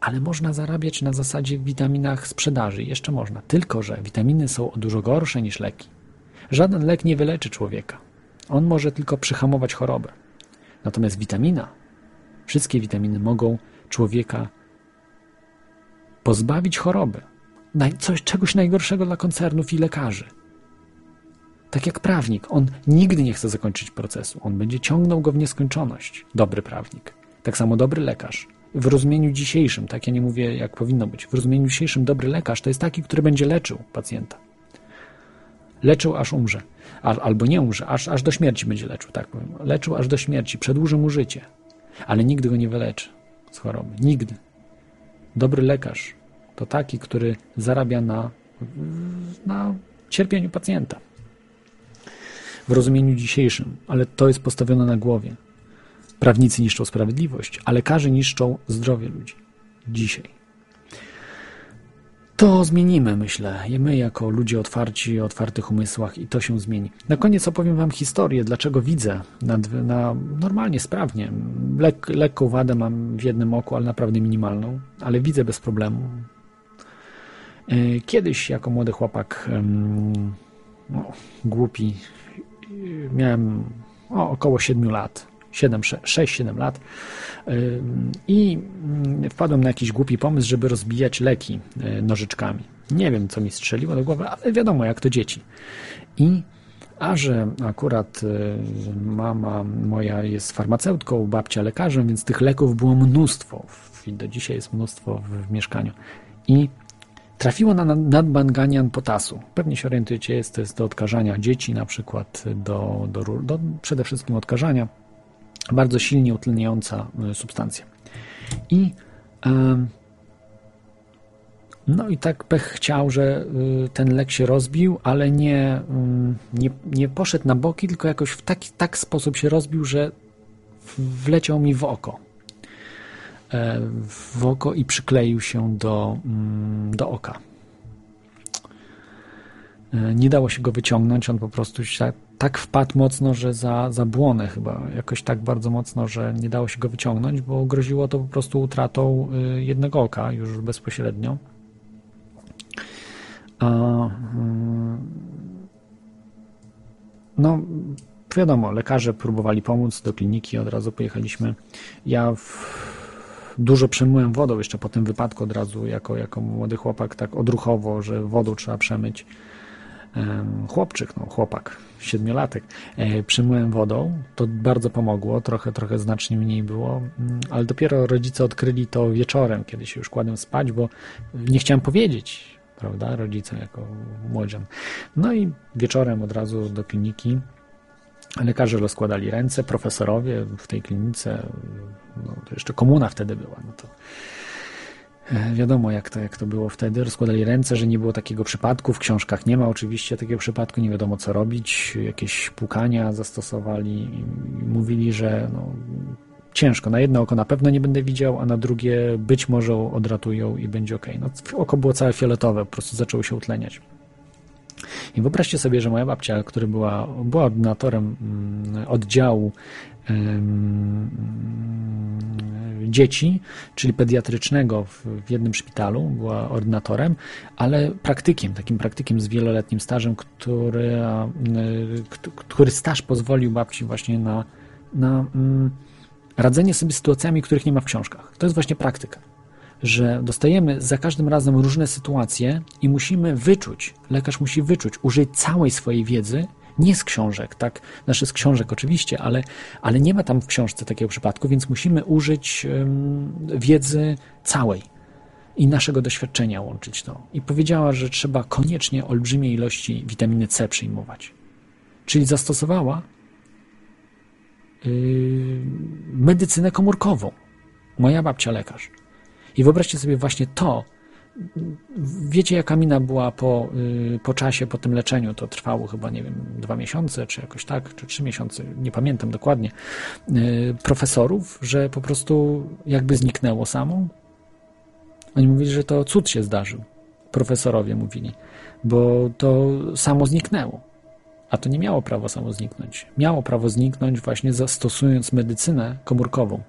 ale można zarabiać na zasadzie w witaminach sprzedaży. Jeszcze można. Tylko, że witaminy są dużo gorsze niż leki. Żaden lek nie wyleczy człowieka. On może tylko przyhamować chorobę. Natomiast witamina, wszystkie witaminy mogą człowieka pozbawić choroby. Coś, czegoś najgorszego dla koncernów i lekarzy. Tak jak prawnik, on nigdy nie chce zakończyć procesu. On będzie ciągnął go w nieskończoność. Dobry prawnik. Tak samo dobry lekarz. W rozumieniu dzisiejszym, tak ja nie mówię jak powinno być, w rozumieniu dzisiejszym dobry lekarz to jest taki, który będzie leczył pacjenta. Leczył aż umrze. Al, albo nie umrze, aż, aż do śmierci będzie leczył, tak powiem. Leczył aż do śmierci, przedłuży mu życie. Ale nigdy go nie wyleczy z choroby. Nigdy. Dobry lekarz to taki, który zarabia na, na cierpieniu pacjenta. W rozumieniu dzisiejszym, ale to jest postawione na głowie. Prawnicy niszczą sprawiedliwość, a lekarze niszczą zdrowie ludzi. Dzisiaj. To zmienimy, myślę. I my, jako ludzie otwarci, o otwartych umysłach, i to się zmieni. Na koniec opowiem Wam historię, dlaczego widzę na, na normalnie, sprawnie. Lek, lekką wadę mam w jednym oku, ale naprawdę minimalną, ale widzę bez problemu. Yy, Kiedyś, jako młody chłopak, no, głupi, miałem około 7 lat. 6-7 lat Ym, i wpadłem na jakiś głupi pomysł, żeby rozbijać leki y, nożyczkami. Nie wiem, co mi strzeliło do głowy, ale wiadomo, jak to dzieci. I a że akurat y, mama moja jest farmaceutką, babcia lekarzem, więc tych leków było mnóstwo. Do dzisiaj jest mnóstwo w, w mieszkaniu. I trafiło na nadbanganian potasu. Pewnie się orientujecie, jest to jest do odkażania dzieci, na przykład do, do, do przede wszystkim odkażania bardzo silnie utleniająca y, substancja. I no i tak pech chciał, że y, ten lek się rozbił, ale nie, ym, nie, nie poszedł na boki, tylko jakoś w taki tak sposób się rozbił, że wleciał mi w oko. E, W oko i przykleił się do, mm, do oka. E, Nie dało się go wyciągnąć, on po prostu się tak, wpadł mocno, że za, za błonę chyba, jakoś tak bardzo mocno, że nie dało się go wyciągnąć, bo groziło to po prostu utratą y, jednego oka już bezpośrednio. A, mm, no, wiadomo, lekarze próbowali pomóc, do kliniki od razu pojechaliśmy. Ja w, dużo przemyłem wodą jeszcze po tym wypadku od razu, jako, jako młody chłopak, tak odruchowo, że wodą trzeba przemyć. Chłopczyk, no chłopak, siedmiolatek, e, przemyłem wodą, to bardzo pomogło, trochę, trochę znacznie mniej było, mm, ale dopiero rodzice odkryli to wieczorem, kiedy się już kładłem spać, bo nie chciałem powiedzieć, prawda, rodzicom jako młodzian. No i wieczorem od razu do kliniki, Lekarze rozkładali ręce, profesorowie w tej klinice, no to jeszcze komuna wtedy była, no to wiadomo jak to, jak to było wtedy, rozkładali ręce, że nie było takiego przypadku, w książkach nie ma oczywiście takiego przypadku, nie wiadomo co robić, jakieś pukania zastosowali mówili, że no, ciężko, na jedno oko na pewno nie będę widział, a na drugie być może odratują i będzie ok. No, oko było całe fioletowe, po prostu zaczęło się utleniać. I wyobraźcie sobie, że moja babcia, która była, była ordynatorem mm, oddziału dzieci, czyli pediatrycznego w, jednym szpitalu, była ordynatorem, ale praktykiem, takim praktykiem z wieloletnim stażem, który, k- który staż pozwolił babci właśnie na, na mm, radzenie sobie z sytuacjami, których nie ma w książkach. To jest właśnie praktyka że dostajemy za każdym razem różne sytuacje i musimy wyczuć, lekarz musi wyczuć, użyć całej swojej wiedzy, nie z książek, tak, znaczy z książek oczywiście, ale, ale nie ma tam w książce takiego przypadku, więc musimy użyć wiedzy całej i naszego doświadczenia łączyć to. I powiedziała, że trzeba koniecznie olbrzymie ilości witaminy C przyjmować. Czyli zastosowała yy, medycynę komórkową. Moja babcia lekarz. I wyobraźcie sobie właśnie to. Wiecie, jaka mina była po, y, po czasie, po tym leczeniu? To trwało chyba, nie wiem, dwa miesiące, czy jakoś tak, czy trzy miesiące, nie pamiętam dokładnie. Y, Profesorów, że po prostu jakby zniknęło samo. Oni mówili, że to cud się zdarzył. Profesorowie mówili, bo to samo zniknęło. A to nie miało prawo samo zniknąć. Miało prawo zniknąć właśnie zastosując medycynę komórkową.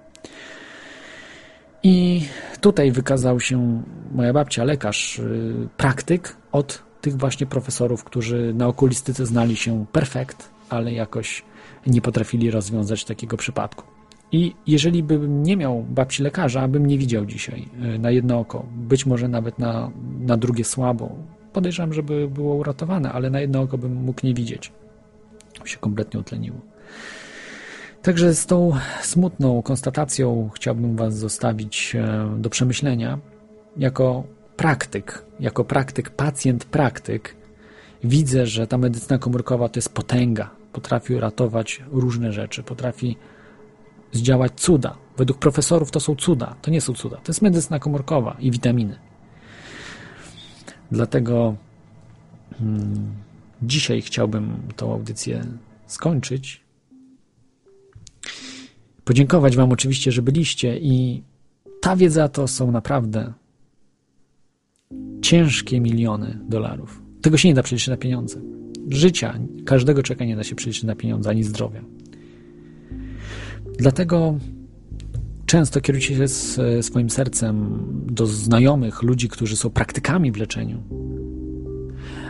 I tutaj wykazał się moja babcia, lekarz, yy, praktyk od tych właśnie profesorów, którzy na okulistyce znali się perfekt, ale jakoś nie potrafili rozwiązać takiego przypadku. I jeżeli bym nie miał babci lekarza, bym nie widział dzisiaj yy, na jedno oko, być może nawet na, na drugie słabo. Podejrzewam, żeby było uratowane, ale na jedno oko bym mógł nie widzieć. Się kompletnie utleniło. Także z tą smutną konstatacją chciałbym Was zostawić e, do przemyślenia. Jako praktyk, jako praktyk, pacjent, praktyk, widzę, że ta medycyna komórkowa to jest potęga. Potrafi uratować różne rzeczy, potrafi zdziałać cuda. Według profesorów to są cuda, to nie są cuda. To jest medycyna komórkowa i witaminy. Dlatego hmm, dzisiaj chciałbym tą audycję skończyć podziękować Wam oczywiście, że byliście i ta wiedza to są naprawdę ciężkie miliony dolarów. Tego się nie da przeliczyć na pieniądze. Życia każdego czeka nie da się przeliczyć na pieniądze, ani zdrowia. Dlatego często kierujcie się swoim sercem do znajomych, ludzi, którzy są praktykami w leczeniu.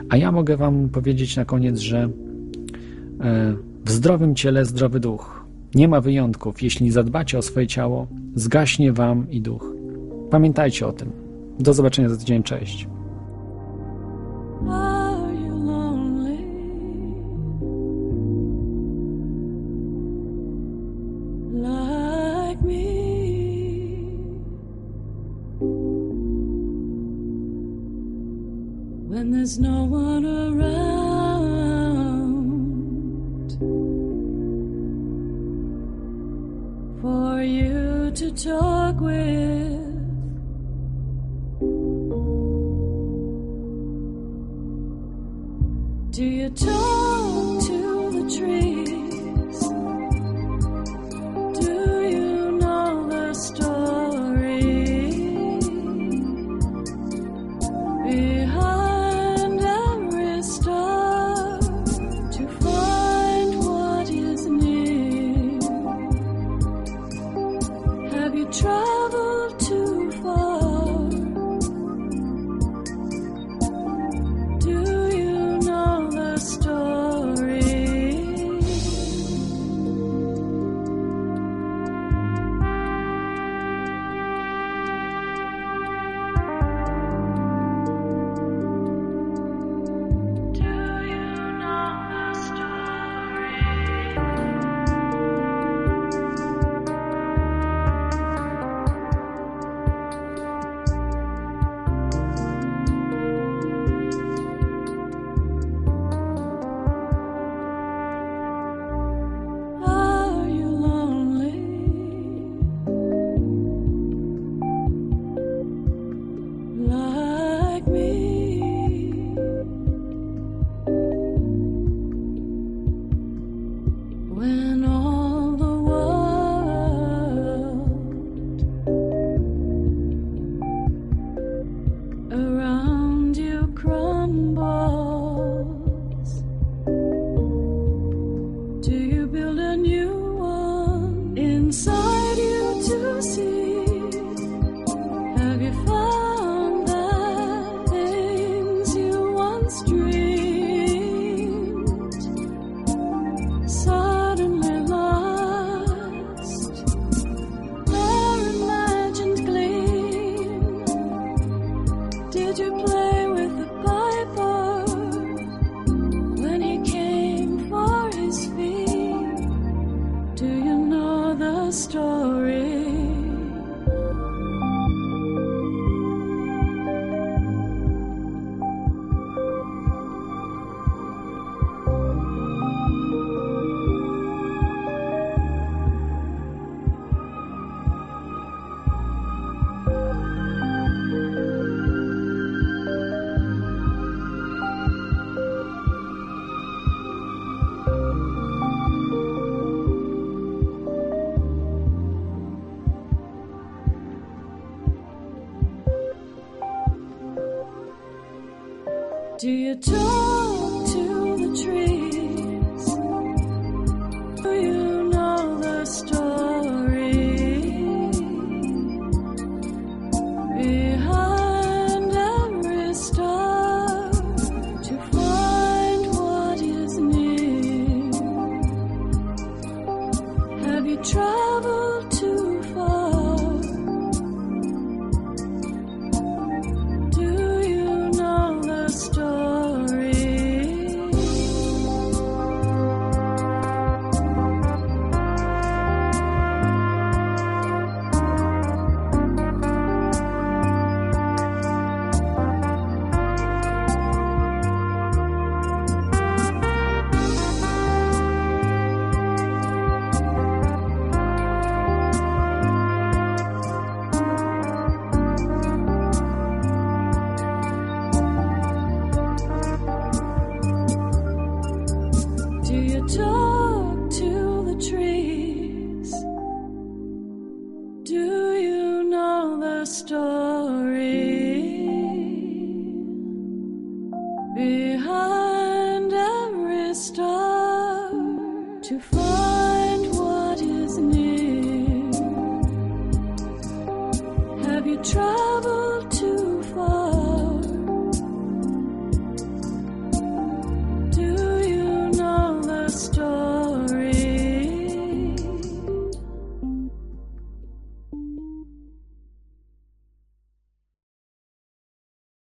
A ja mogę Wam powiedzieć na koniec, że w zdrowym ciele zdrowy duch. Nie ma wyjątków. Jeśli zadbacie o swoje ciało, zgaśnie wam i duch. Pamiętajcie o tym. Do zobaczenia za tydzień. Cześć. There's no one around for you to talk with. Do you talk to the trees?